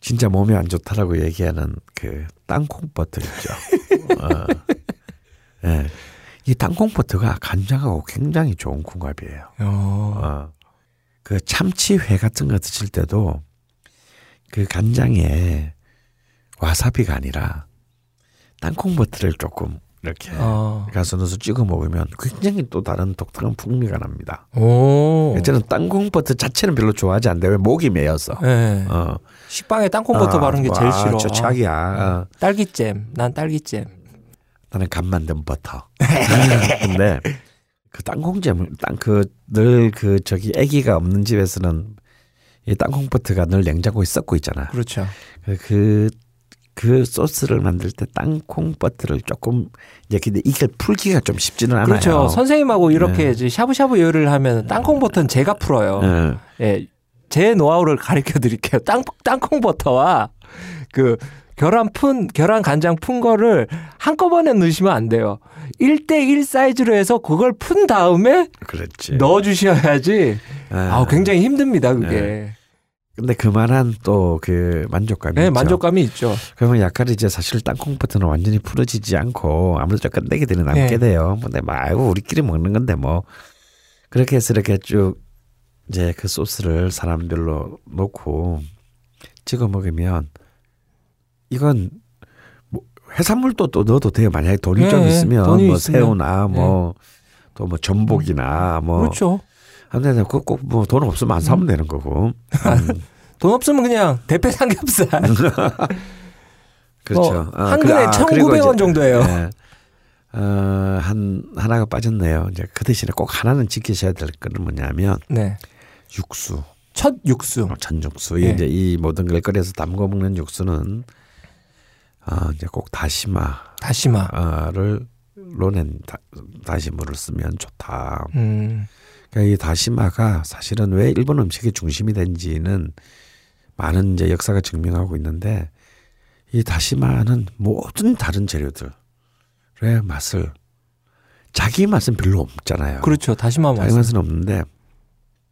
진짜 몸에 안 좋다라고 얘기하는 그 땅콩 버터 있죠. 어. 예. 이 땅콩 버터가 간장하고 굉장히 좋은 궁합이에요. 어. 어. 그 참치회 같은 거 드실 때도 그 간장에 와사비가 아니라 땅콩 버터를 조금 이렇게 어. 가서 넣어서 찍어 먹으면 굉장히 또 다른 독특한 풍미가 납니다. 오. 저는 땅콩 버터 자체는 별로 좋아하지 않는데 왜 목이 메어서. 예. 어. 식빵에 땅콩 버터 아, 바른 게 제일 와, 싫어. 저 최악이야. 어. 딸기잼. 난 딸기잼. 나는 간 만든 버터. 근데 그 땅콩잼, 땅그늘 그 저기 아기가 없는 집에서는 이 땅콩 버터가 늘 냉장고에 썩고 있잖아. 그렇죠. 그, 그, 그 소스를 만들 때 땅콩 버터를 조금 이제 근데 이걸 풀기가 좀 쉽지는 않아요. 그렇죠. 선생님하고 이렇게 네. 이제 샤브샤브 요리를 하면 땅콩 버터는 제가 풀어요. 예. 예. 제 노하우를 가르쳐 드릴게요. 땅, 땅콩 버터와 그 계란 푼, 계란 간장 푼 거를 한꺼번에 넣으시면 안 돼요. 1대1 사이즈로 해서 그걸 푼 다음에 그렇지. 넣어 주셔야지. 예. 아, 굉장히 힘듭니다, 그게. 네. 근데 그만한 또 그 만족감이 네, 있죠. 만족감이 있죠. 그러면 약간 이제 사실 땅콩 버터는 완전히 풀어지지 않고 아무래도 좀 끝내게 되는 남게 네. 돼요. 근데 뭐 아이고 우리끼리 먹는 건데 뭐 그렇게 해서 이렇게 쭉 이제 그 소스를 사람별로 놓고 찍어 먹으면 이건 뭐 해산물도 또 넣어도 돼요. 만약에 돈이 네, 좀 네. 있으면 돈이 뭐 있으면. 새우나 뭐 또뭐 전복이나 뭐 그렇죠. 근데 그꼭뭐 돈 없으면 안 사면 되는 거고. 음. 돈 없으면 그냥 대패 삼겹살. 그렇죠. 뭐 어, 한 그- 근에 아, 1,900원 이제, 정도예요. 네. 어, 한 하나가 빠졌네요. 이제 그 대신에 꼭 하나는 지키셔야 될 거는 뭐냐면 네. 육수, 첫 육수. 전육수. 네. 이제 이 모든 걸 끓여서 담궈 먹는 육수는 어, 이제 꼭 다시마를 다시마. 로낸 다, 다시물을 쓰면 좋다. 음. 그러니까 이 다시마가 사실은 왜 일본 음식의 중심이 된지는 많은 이제 역사가 증명하고 있는데 이 다시마는 모든 다른 재료들의 맛을 자기 맛은 별로 없잖아요. 그렇죠. 다시마 자기 맛. 맛은 없는데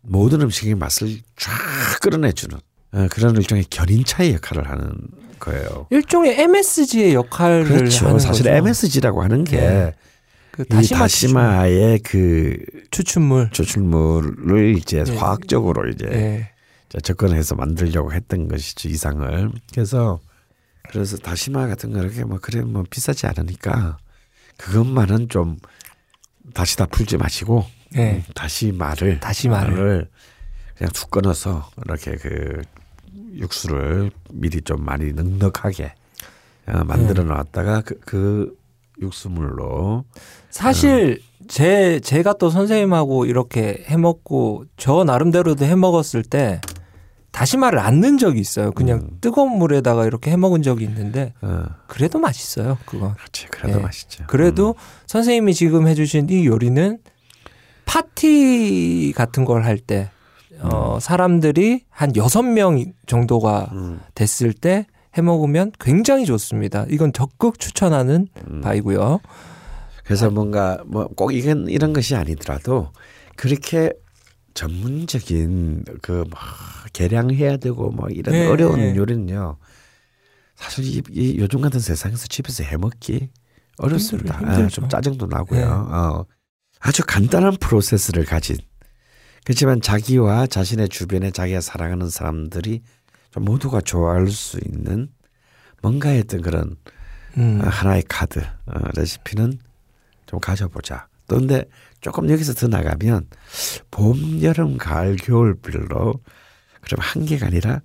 모든 음식의 맛을 쫙 끌어내주는 어, 그런 일종의 견인차의 역할을 하는 거예요. 일종의 MSG의 역할을 그렇죠. 하는 사실 거죠. MSG라고 하는 게 네. 그이 다시마 다시마의 그 추출물. 조출물을 이제 네. 화학적으로 이제 네. 자, 접근해서 만들려고 했던 것이죠 이상을 그래서 그래서 다시마 같은 거 이렇게 뭐 그래 뭐 비싸지 않으니까 그것만은 좀 다시 다 풀지 마시고 네. 음, 다시마를 다시마를. 마를 그냥 툭 끊어서 이렇게 그 육수를 미리 좀 많이 넉넉하게 어, 만들어 놨다가 그, 그 육수물로 사실 제 제가 또 선생님하고 이렇게 해 먹고 저 나름대로도 해 먹었을 때 다시마를 안 넣은 적이 있어요. 그냥 음. 뜨거운 물에다가 이렇게 해 먹은 적이 있는데 어, 그래도 맛있어요. 그건. 그렇지 그래도 네. 맛있죠. 그래도 음. 선생님이 지금 해주신 이 요리는 파티 같은 걸 할 때, 어, 사람들이 한 여섯 명 정도가 음, 됐을 때 해 먹으면 굉장히 좋습니다. 이건 적극 추천하는 음. 바이고요. 그래서 뭔가 뭐 꼭 이건 이런 것이 아니더라도 그렇게 전문적인 그막 계량해야 되고 뭐 이런 네, 어려운 네. 요리는요. 사실 이, 이 요즘 같은 세상에서 집에서 해먹기 어렵습니다. 힘들- 힘들죠. 예, 좀 짜증도 나고요. 네. 어. 아주 간단한 프로세스를 가진 그렇지만 자기와 자신의 주변에 자기가 사랑하는 사람들이 좀 모두가 좋아할 수 있는 뭔가의 어떤 그런 음. 어, 하나의 카드 어, 레시피는 좀 가져보자. 또 근데 조금 여기서 더 나가면 봄, 여름, 가을, 겨울별로 그럼 한 개가 아니라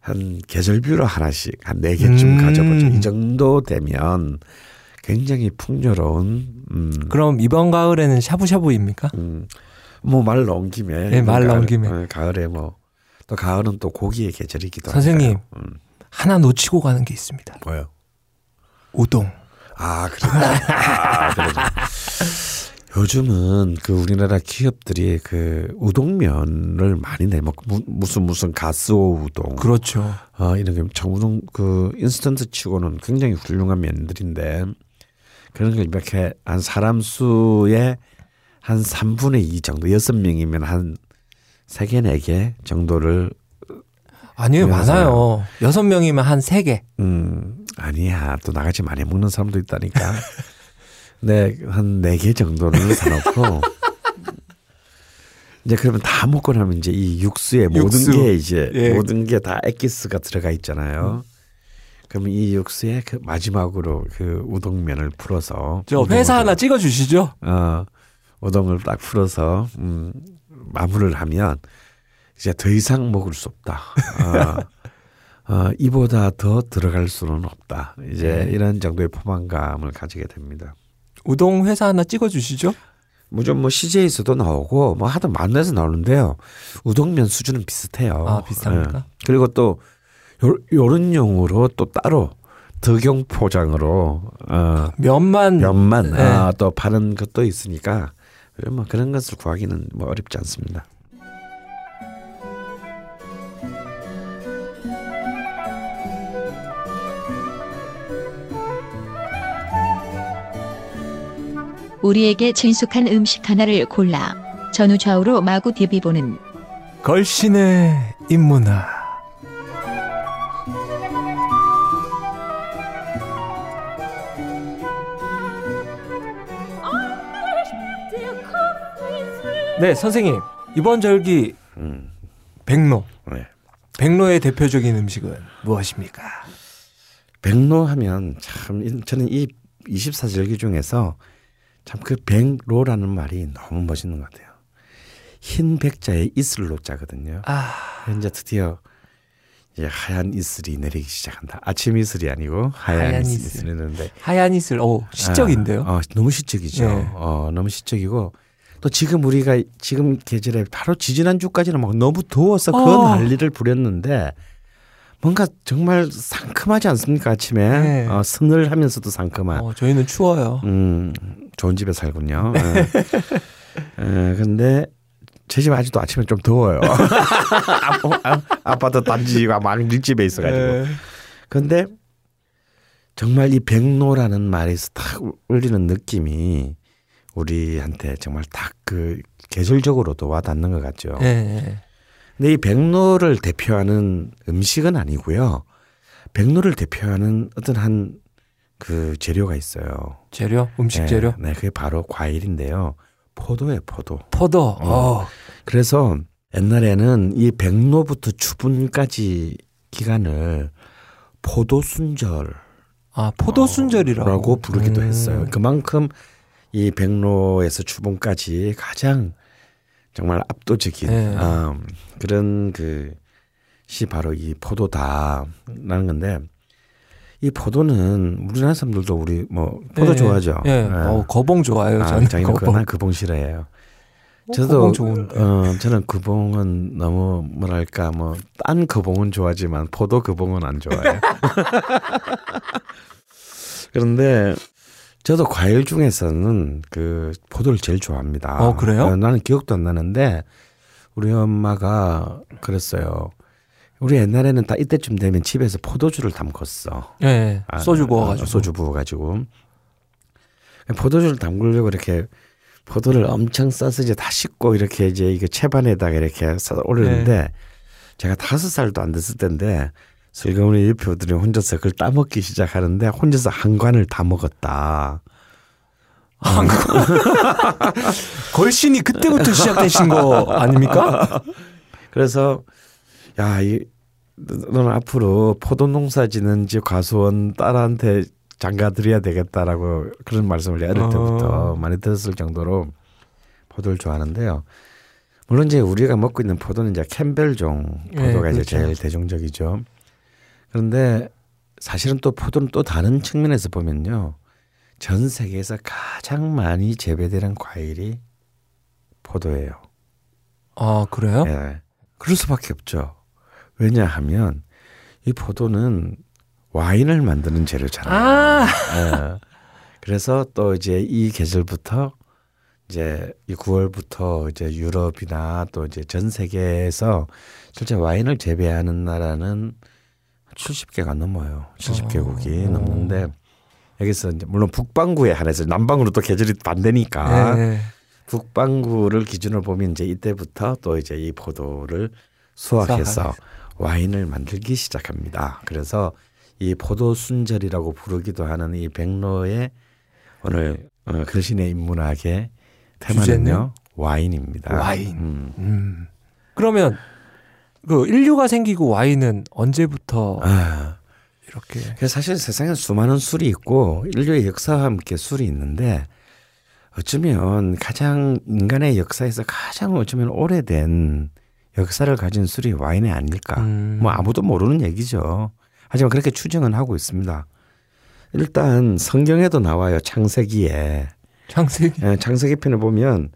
한 계절별로 하나씩 한 네 개쯤 음. 가져보자. 이 정도 되면 굉장히 풍요로운 음, 그럼 이번 가을에는 샤브샤브입니까? 음, 뭐말 나온 김에 네, 말 나온 가을, 김에. 어, 가을에 뭐 또 가을은 또 고기의 계절이기도 선생님. 하니까요. 음, 하나 놓치고 가는 게 있습니다. 뭐요? 우동. 아, 그렇다. 아, 그러죠. 요즘은 그 우리나라 기업들이 그 우동면을 많이 내먹고 무- 무슨 무슨 가스오 우동 그렇죠. 어 이런 게 정우동 그 인스턴트 치고는 굉장히 훌륭한 면들인데 그런 걸 이렇게 한 사람 수의 한 3분의 2 정도 여섯 명이면 한세개네개 정도를 아니에요, 그래서- 많아요. 여섯 명이면 한 세 개. 음, 아니야. 또 나같이 많이 먹는 사람도 있다니까. 네, 한 네 개 정도를 사놓고. 이제 그러면 다 먹고 나면 이제 이 육수에 모든 육수. 게 이제 예. 모든 게다 엑기스가 들어가 있잖아요. 그러면 이 육수에 그 마지막으로 그 우동면을 풀어서 저 회사 하나 찍어 주시죠. 어, 우동을 딱 풀어서 음, 마무리를 하면 이제 더 이상 먹을 수 없다. 어, 어, 이보다 더 들어갈 수는 없다. 이제 네. 이런 정도의 포만감을 가지게 됩니다. 우동 회사 하나 찍어 주시죠. 뭐좀 뭐 CJ에서도 나오고 뭐 하도 데서 나오는데요. 우동면 수준은 비슷해요. 아, 비슷합니까? 예. 그리고 또 요, 요런 용으로 또 따로 덕용 포장으로 어, 면만 면만 네. 아, 또 파는 것도 있으니까 뭐 그런 것을 구하기는 뭐 어렵지 않습니다. 우리에게 친숙한 음식 하나를 골라 전후 좌우로 마구 디비보는 걸신의 인문화. 네, 선생님. 이번 절기 음, 백로. 네. 백로의 대표적인 음식은 무엇입니까? 백로 하면 참 이- 저는 이 24절기 중에서 참 그 백로라는 말이 너무 멋있는 것 같아요. 흰 백자에 이슬로 자거든요. 아, 이제 드디어 이제 하얀 이슬이 내리기 시작한다. 아침 이슬이 아니고 하얀, 하얀 이슬, 이슬. 이슬이 내리는데 하얀 이슬. 오, 시적인데요. 아, 어, 너무 시적이죠. 네. 어, 너무 시적이고 또 지금 우리가 지금 계절에 바로 지지난 주까지는 막 너무 더워서 그 어. 난리를 부렸는데 뭔가 정말 상큼하지 않습니까 아침에 네. 어, 서늘하면서도 상큼한. 어, 저희는 추워요. 음, 좋은 집에 살군요. 예. 에, 근데 제 집 아직도 아침에 좀 더워요. 아, 아파트 단지가 막 밀집에 있어가지고. 네. 근데 정말 이 백로라는 말에서 딱 울리는 느낌이 우리한테 정말 딱 그 계절적으로도 와 닿는 것 같죠. 네. 근데 이 백로를 대표하는 음식은 아니고요. 백로를 대표하는 어떤 한 그 재료가 있어요. 재료, 음식 네, 재료. 네, 그게 바로 과일인데요. 포도예요, 포도. 포도. 어. 그래서 옛날에는 이 백로부터 추분까지 기간을 포도 순절 아, 포도 순절이라고 라고 부르기도 음. 했어요. 그만큼 이 백로에서 추봉까지 가장 정말 압도적인 네. 아, 그런 그 시 바로 이 포도다라는 건데 이 포도는 우리나라 사람들도 우리 뭐 포도 예, 좋아하죠. 예. 예. 어, 거봉 좋아해요. 아, 저는 거봉. 그난 그봉 싫어해요. 어, 저도. 어, 저는 그봉은 너무 뭐랄까 뭐딴 그봉은 좋아하지만 포도 그봉은 안 좋아해요. 그런데 저도 과일 중에서는 그 포도를 제일 좋아합니다. 어, 그래요? 나는 기억도 안 나는데 우리 엄마가 그랬어요. 우리 옛날에는 다 이때쯤 되면 집에서 포도주를 담궜어. 예. 아, 소주 어, 부어 가지고. 소주 부어 가지고. 포도주를 담그려고 이렇게 포도를 엄청 써서 이제 다 씻고 이렇게 이제 이게 채반에다가 이렇게 써 올리는데 네. 제가 다섯 살도 안 됐을 때인데 슬그머니 오더니 혼자서 그걸 따먹기 시작하는데 혼자서 한 관을 다 먹었다. 걸신이 그때부터 시작되신 거 아닙니까? 그래서 야, 이 너는 앞으로 포도 농사 짓는 지 과수원 딸한테 장가 드려야 되겠다라고 그런 말씀을 어릴 때부터 어. 많이 들었을 정도로 포도를 좋아하는데요. 물론 이제 우리가 먹고 있는 포도는 이제 캠벨종 예, 포도가 이제 그렇죠. 제일 대중적이죠. 그런데 사실은 또 포도는 또 다른 측면에서 보면요. 전 세계에서 가장 많이 재배되는 과일이 포도예요. 아 그래요? 예. 그럴 수밖에 없죠. 왜냐하면 이 포도는 와인을 만드는 재료잖아요. 아 예. 그래서 또 이제 이 계절부터 이제 이 9월부터 이제 유럽이나 또 이제 전 세계에서 실제 와인을 재배하는 나라는 70개가 넘어요. 70개국이 어. 넘는데 여기서 이제 물론 북반구에 한해서 남반구로 또 계절이 반대니까 네. 북반구를 기준으로 보면 이제 이때부터 또 이제 이 포도를 수확해서 와인을 만들기 시작합니다. 그래서 이 포도 순절이라고 부르기도 하는 이 백로의 오늘 어, 글신의 인문학의 주제는? 테마는요 와인입니다. 와인. 음. 음. 그러면 그 인류가 생기고 와인은 언제부터 아, 이렇게 사실 세상에 수많은 술이 있고 인류의 역사와 함께 술이 있는데 어쩌면 가장 인간의 역사에서 가장 어쩌면 오래된 역사를 가진 술이 와인이 아닐까. 음. 뭐 아무도 모르는 얘기죠. 하지만 그렇게 추정은 하고 있습니다. 일단 성경에도 나와요. 창세기에. 창세기 예, 창세기 편을 보면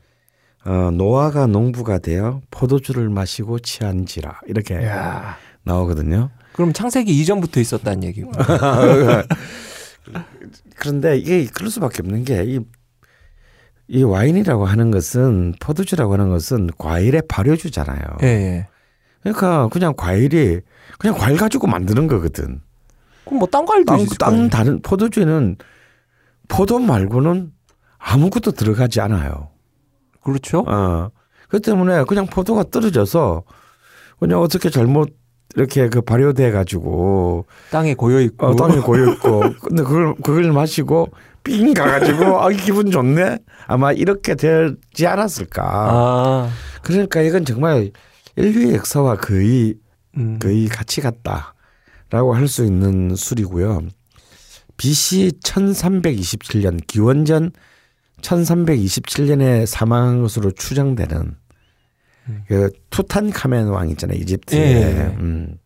어, 노아가 농부가 되어 포도주를 마시고 취한지라 이렇게 야. 나오거든요. 그럼 창세기 이전부터 있었다는 얘기고. 그런데 이게 그럴 수밖에 없는 게이 이 와인이라고 하는 것은 포도주라고 하는 것은 과일의 발효주잖아요. 예, 예. 그러니까 그냥 과일이 그냥 과일 가지고 만드는 거거든. 그럼 뭐 딴 과일도 땅, 있을 땅. 다른 포도주에는 포도 말고는 아무것도 들어가지 않아요. 그렇죠? 어. 그 때문에 그냥 포도가 떨어져서 그냥 어떻게 잘못 이렇게 그 발효돼 가지고 땅에 고여 있고. 어, 땅에 고여 있고 근데 그걸 그걸 마시고 삥 가가지고 아 기분 좋네 아마 이렇게 되지 않았을까 아. 그러니까 이건 정말 인류의 역사와 거의 음. 거의 같이 같다라고 할 수 있는 술이고요. BC 1327년 기원전 1327년에 사망한 것으로 추정되는 그 투탄카멘 왕 있잖아요 이집트에 예. 음.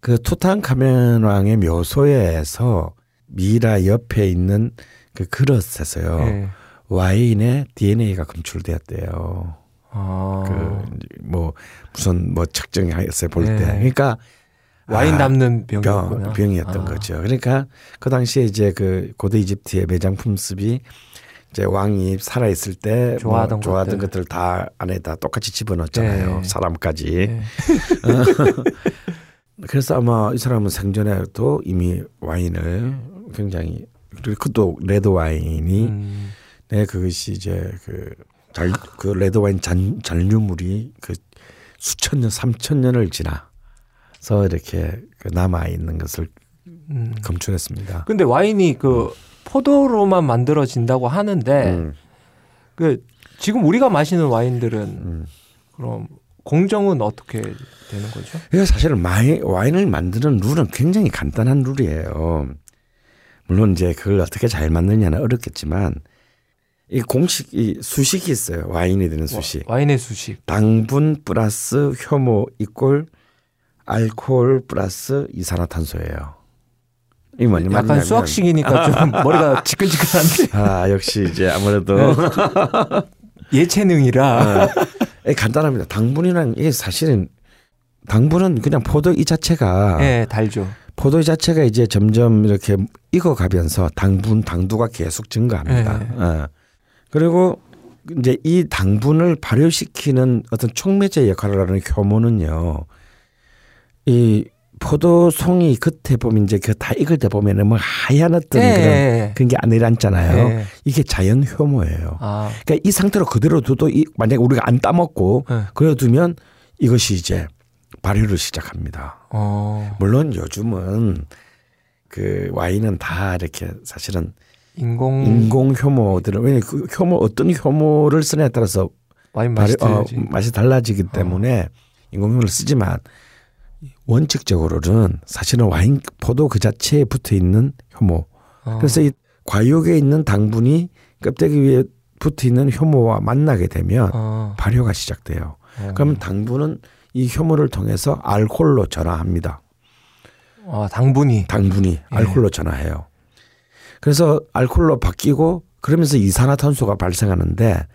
그 투탄카멘 왕의 묘소에서 미라 옆에 있는 그 그릇에서요 예. 와인의 DNA가 검출되었대요. 아. 그뭐 무슨 뭐 측정했어요 볼 때. 네. 그러니까 와인 아, 담는 병이었구나. 병, 병이었던 아. 거죠. 그러니까 그 당시에 이제 그 고대 이집트의 매장품 습이 이제 왕이 살아 있을 때 좋아하던 뭐 좋아하던 것들. 다 안에다 똑같이 집어넣었잖아요. 네. 사람까지. 예. 그래서 아마 이 사람은 생전에도 이미 와인을 굉장히 그리고 그또 레드 와인이 음. 네 그것이 이제 그 잘 그 레드 와인 잔 잔류물이 그 수천 년 삼천 년을 지나서 이렇게 그 남아 있는 것을 음. 검출했습니다. 근데 와인이 그 포도로만 만들어진다고 하는데 음, 그 지금 우리가 마시는 와인들은 음. 그럼 공정은 어떻게 되는 거죠? 이게 사실은 마이, 와인을 만드는 룰은 굉장히 간단한 룰이에요. 물론 이제 그걸 어떻게 잘 만드냐는 어렵겠지만 이 공식 이 수식이 있어요. 와인이 되는 수식. 와인의 수식. 당분 플러스 효모 이꼴 알코올 플러스 이산화탄소예요. 이 뭐냐 약간 수학식이니까 좀 머리가 지끈지끈한데 아 역시 이제 아무래도 네. 예체능이라 어, 예, 간단합니다. 당분이란 이게 사실은 당분은 그냥 포도 이 자체가 예 달죠. 포도 이 자체가 이제 점점 이렇게 익어가면서 당분 당도가 계속 증가합니다. 네. 어. 그리고 이제 이 당분을 발효시키는 어떤 촉매제 역할을 하는 효모는요. 이 포도송이 겉에 보면 이제 그 다 익을 때 보면은 뭐 하얀 어떤 그런 예. 그런 게 안 내려앉잖아요. 예. 이게 자연 효모예요. 아, 그러니까 이 상태로 그대로 둬도 이 만약에 우리가 안 따먹고 예. 그래 두면 이것이 이제 발효를 시작합니다. 어, 물론 요즘은 그 와인은 다 이렇게 사실은 인공 인공 효모들을 왜냐 그 효모 어떤 효모를 쓰냐에 따라서 와인 발효, 맛이 어, 틀리지. 맛이 달라지기 때문에 인공 효모를 쓰지만 원칙적으로는 사실은 와인 포도 그 자체에 붙어 있는 효모. 어. 그래서 이 과육에 있는 당분이 껍데기 위에 붙어 있는 효모와 만나게 되면 어, 발효가 시작돼요. 어. 그러면 당분은 이 효모를 통해서 알코올로 전화합니다. 어, 당분이 당분이 알코올로 전화해요. 그래서 알코올로 바뀌고 그러면서 이산화탄소가 발생하는데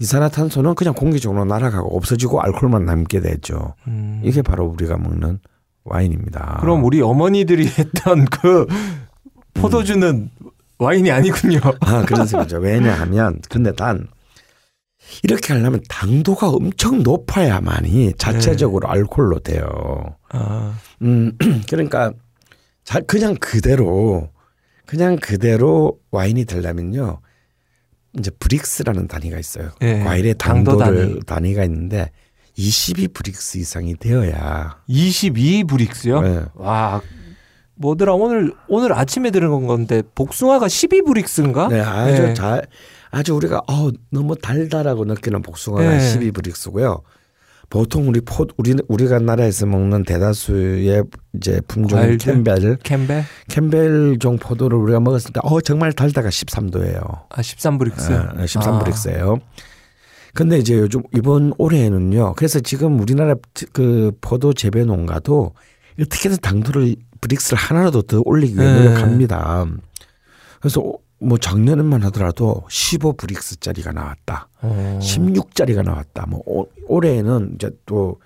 이산화탄소는 그냥 공기 중으로 날아가고 없어지고 알코올만 남게 되죠. 음. 이게 바로 우리가 먹는 와인입니다. 그럼 우리 어머니들이 했던 그 포도주는 와인이 아니군요. 아 그런 생각이죠. 왜냐하면 근데 단 이렇게 하려면 당도가 엄청 높아야만이 자체적으로 알코올로 돼요. 아, 음 그러니까 자 그냥 그대로 그냥 그대로 와인이 되려면요. 이제 브릭스라는 단위가 있어요. 예, 과일의 당도 당도를 단위. 단위. 가 있는데 22 브릭스 이상이 되어야 22 브릭스요? 네. 와, 뭐더라 오늘 오늘 아침에 들은 건데 복숭아가 12 Brix인가? 네, 아주 네. 잘 아주 우리가 어 너무 달다라고 느끼는 복숭아가 네. 12 Brix고요. 보통 우리 포 우리 우리가 나라에서 먹는 대다수의 이제 품종 과일들? 캠벨 캠벨? 캠벨종 포도를 우리가 먹었을 때 어 정말 달다가 13도예요. 아, 13 Brix. 아, 13 아. Brix예요. 근데 이제 요즘 이번 올해에는요. 그래서 지금 우리나라 그 포도 재배 농가도 어떻게든 당도를 브릭스를 하나라도 더 올리기 위해 네. 노력합니다. 그래서 뭐 작년에만 하더라도 15 브릭스짜리가 나왔다. 어. 16짜리가 나왔다. 뭐 올- 올해에는 이제 또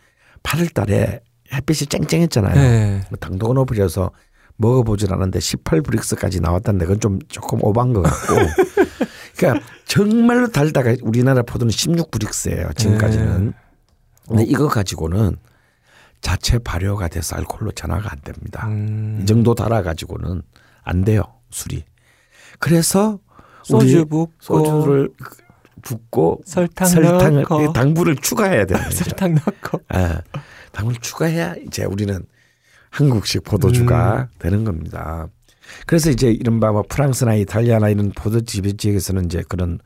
8월 달에 햇빛이 쨍쨍했잖아요. 네. 뭐 당도가 높아져서 먹어보질 않았는데 18 브릭스까지 나왔다는데 그건 좀 조금 오반 것 같고. 그러니까 정말로 달다가 우리나라 포도는 16 브릭스예요. 지금까지는. 근데 이거 가지고는 자체 발효가 돼서 알코올로 전화가 안 됩니다. 음. 이 정도 달아 가지고는 안 돼요 술이. 그래서 소주 붓고 소주를 붓고 설탕, 설탕을 넣고 당분을 추가해야 거죠. 설탕 넣고 아, 당분을 추가해야 이제 우리는 한국식 포도주가 음. 되는 겁니다. 그래서 이제 이른바 뭐 프랑스나 이탈리아나 이런 포도 지배 지역에서는 이제 그런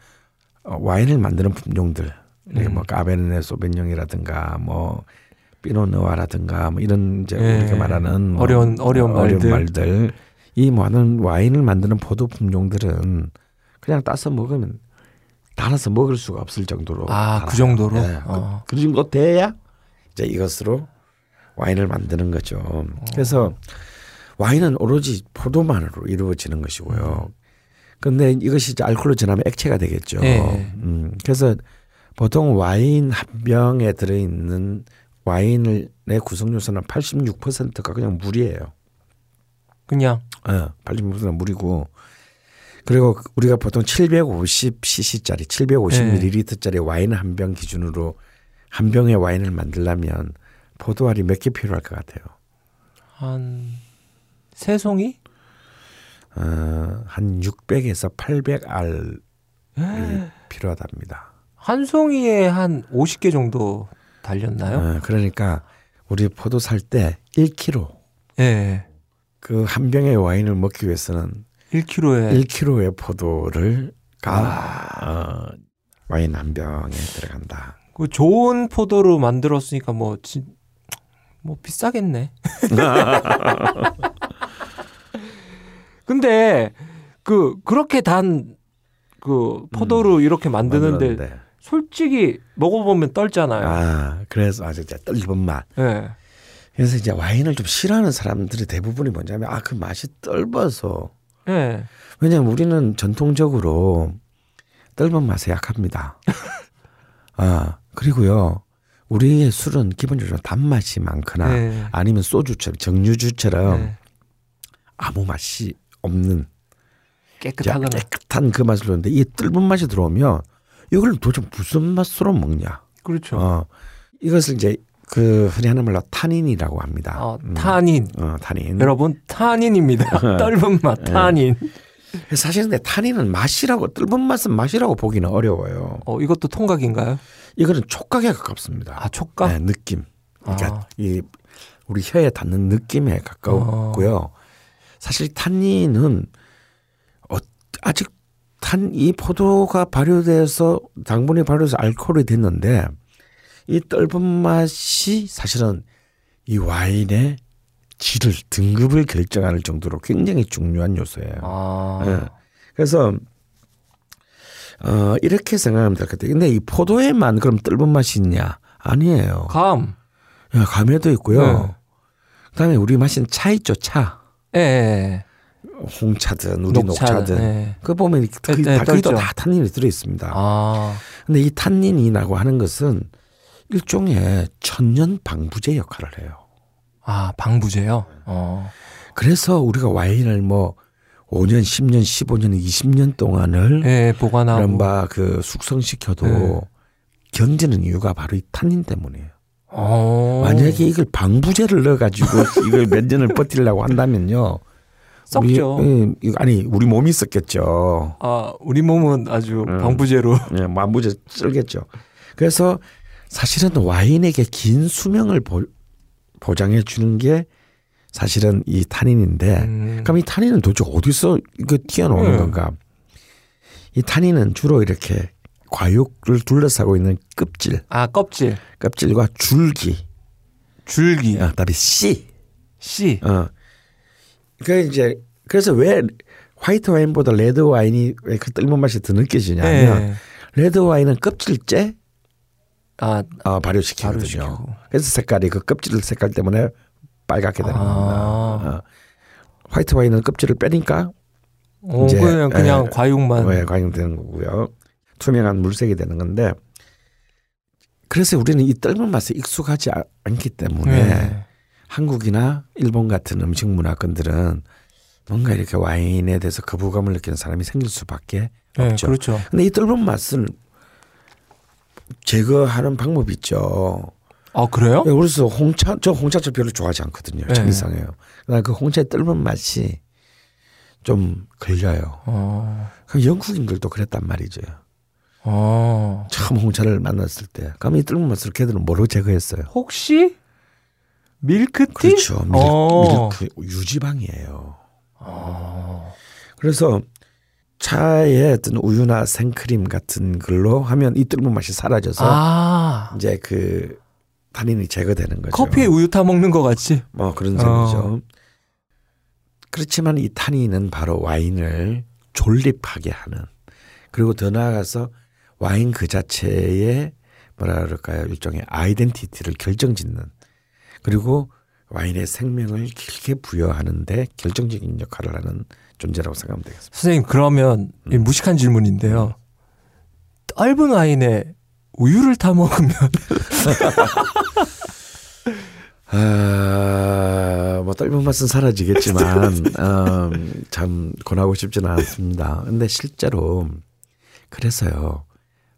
어, 와인을 만드는 품종들, 이렇게 음. 뭐 Cabernet Sauvignon이라든가 뭐 Pinot Noir라든가 뭐 이런 이제 예. 우리가 말하는 뭐 어려운- 어려운 말들. 말들. 이 많은 와인을 만드는 포도 품종들은 그냥 따서 먹으면 달아서 먹을 수가 없을 정도로 아, 달아요. 그 정도로? 예, 어. 그, 그 정도 돼야 이제 이것으로 와인을 만드는 거죠. 어. 그래서 와인은 오로지 포도만으로 이루어지는 것이고요. 근데 이것이 이제 알코올로 전하면 액체가 되겠죠. 예. 음, 그래서 보통 와인 한 병에 들어있는 와인의 구성 요소는 86%가 그냥 물이에요. 그냥 어, 86%가 물이고 그리고 우리가 보통 750cc짜리, 750ml짜리 와인 한 병 기준으로 한 병의 와인을 만들려면 포도알이 몇 개 필요할 것 같아요. 한 세 송이? 어, 한 600에서 800알이 필요하답니다. 한 송이에 한 50개 정도 달렸나요? 어, 그러니까 우리 포도 살 때 1kg 예. 그 한 병의 와인을 먹기 위해서는 1kg에 1kg의 포도를 가 어, 와인 한 병에 들어간다. 그 좋은 포도로 만들었으니까 뭐, 진, 뭐 비싸겠네. 근데 그 그렇게 단 그 포도로 이렇게 만드는데 만들었는데. 솔직히 먹어보면 떨잖아요. 아 그래서 아주 이제 떫은 맛. 예. 그래서 이제 와인을 좀 싫어하는 사람들이 대부분이 뭐냐면 아 그 맛이 떫어서 예. 왜냐면 우리는 전통적으로 떫은 맛에 약합니다. 아 그리고요 우리의 술은 기본적으로 단맛이 많거나 예. 아니면 소주처럼 정유주처럼 예. 아무 맛이 없는 깨끗하거나. 깨끗한 그 맛을 넣는데 이 떫은 맛이 들어오면 이걸 도대체 무슨 맛으로 먹냐? 그렇죠. 어, 이것을 이제 그 흔히 하는 말로 타닌이라고 합니다. 어, 음, 타닌. 어, 타닌. 여러분 타닌입니다. 떫은 맛 네. 타닌. 사실 근데 타닌은 맛이라고 뜰은 맛은 맛이라고 보기는 어려워요. 어, 이것도 통각인가요? 이거는 촉각에 가깝습니다. 아 촉각? 네, 느낌. 그러니까 아. 이 우리 혀에 닿는 느낌에 가깝고요. 어. 사실 탄닌은 어, 아직 탄 이 포도가 발효돼서 당분이 발효돼서 알코올이 됐는데 이 떫은 맛이 사실은 이 와인의 질을 등급을 결정할 정도로 굉장히 중요한 요소예요. 아. 예. 그래서 어 이렇게 생각하면 될것 같아요. 근데 이 포도에만 그럼 떫은 맛이 있냐? 아니에요. 감. 야, 감에도 있고요. 네. 그다음에 우리 마시는 차 있죠, 차. 예, 예. 홍차든 우리 녹차든. 예. 그 보면 그 거기도 떨죠. 다 탄닌이 들어 있습니다. 아. 근데 이 탄닌이라고 하는 것은 일종의 천년 방부제 역할을 해요. 아, 방부제요? 어. 그래서 우리가 와인을 뭐 5년, 10년, 15년, 20년 동안을 예, 보관하고. 이른바 그 숙성시켜도 네. 견디는 이유가 바로 이 탄닌 때문이에요. 어. 만약에 이걸 방부제를 넣어가지고 이걸 몇 년을 버티려고 한다면요. 썩죠. 우리, 예, 아니 우리 몸이 썩겠죠. 아, 우리 몸은 아주 음. 방부제로. 예, 방부제 쓸겠죠. 그래서 사실은 와인에게 긴 수명을 보, 보장해 주는 게 사실은 이 탄닌인데 음. 그럼 이 탄닌은 도대체 어디서 이거 튀어나오는 네. 건가? 이 탄닌은 주로 이렇게 과육을 둘러싸고 있는 껍질, 아, 껍질. 껍질과 줄기, 줄기. 어, 그다음에 씨. 씨. 어. 그 이제 그래서 왜 화이트 와인보다 레드 와인이 왜 그 떫은 맛이 더 느껴지냐면 예. 레드 와인은 껍질째 아, 어, 발효시키거든요. 발효시키고. 그래서 색깔이 그 껍질 색깔 때문에 빨갛게 되는 아. 겁니다. 어. 화이트 와인은 껍질을 빼니까 어, 이제, 그냥, 그냥 예. 과육만. 왜 과잉되는 거고요. 투명한 물색이 되는 건데 그래서 우리는 이 떫은 맛에 익숙하지 아- 않기 때문에 예. 한국이나 일본 같은 음식 문화권들은 뭔가 이렇게 와인에 대해서 거부감을 느끼는 사람이 생길 수밖에 예, 없죠. 그렇죠. 근데 이 떫은 맛을 제거하는 방법이 있죠. 아, 그래요? 그래서 홍차 저 홍차를 별로 좋아하지 않거든요. 네. 참 이상해요. 그러나 그 홍차의 떫은 맛이 좀 걸려요. 어. 그 영국인들도 그랬단 말이죠. 어. 처음 홍차를 만났을 때. 그럼 이 떫은 맛을 걔들은 뭐로 제거했어요? 혹시 밀크티? 그렇죠. 밀, 어. 밀크 유지방이에요. 어. 그래서 차에 어떤 우유나 생크림 같은 걸로 하면 이 떫은 맛이 사라져서 아. 이제 그 탄닌이 제거되는 거죠. 커피에 우유 타 먹는 것 같지? 뭐 그런 어. 셈이죠. 그렇지만 이 탄닌은 바로 와인을 졸립하게 하는 그리고 더 나아가서 와인 그 자체의 뭐라 그럴까요 일종의 아이덴티티를 결정짓는 그리고 와인의 생명을 길게 부여하는데 결정적인 역할을 하는 존재라고 생각하면 되겠습니다. 선생님, 그러면 이 음. 무식한 질문인데요. 떫은 와인에 우유를 타 먹으면 아, 뭐 떫은 맛은 사라지겠지만 음, 참 권하고 싶지는 않습니다. 근데 실제로 그래서요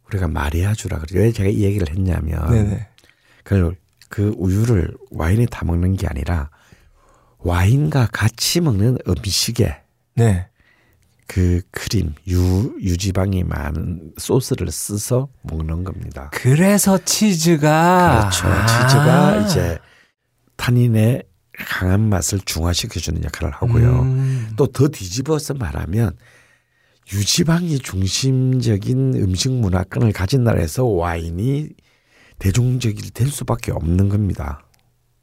우리가 마리아주라 그러죠. 왜 제가 이 얘기를 했냐면 네네. 그걸 그 우유를 와인에 다 먹는 게 아니라 와인과 같이 먹는 음식에 네. 그 크림 유 유지방이 많은 소스를 써서 먹는 겁니다. 그래서 치즈가 그렇죠. 아. 치즈가 이제 탄닌의 강한 맛을 중화시켜주는 역할을 하고요. 음. 또더 뒤집어서 말하면 유지방이 중심적인 음식 문화권을 가진 나라에서 와인이 대중적이 될 수밖에 없는 겁니다.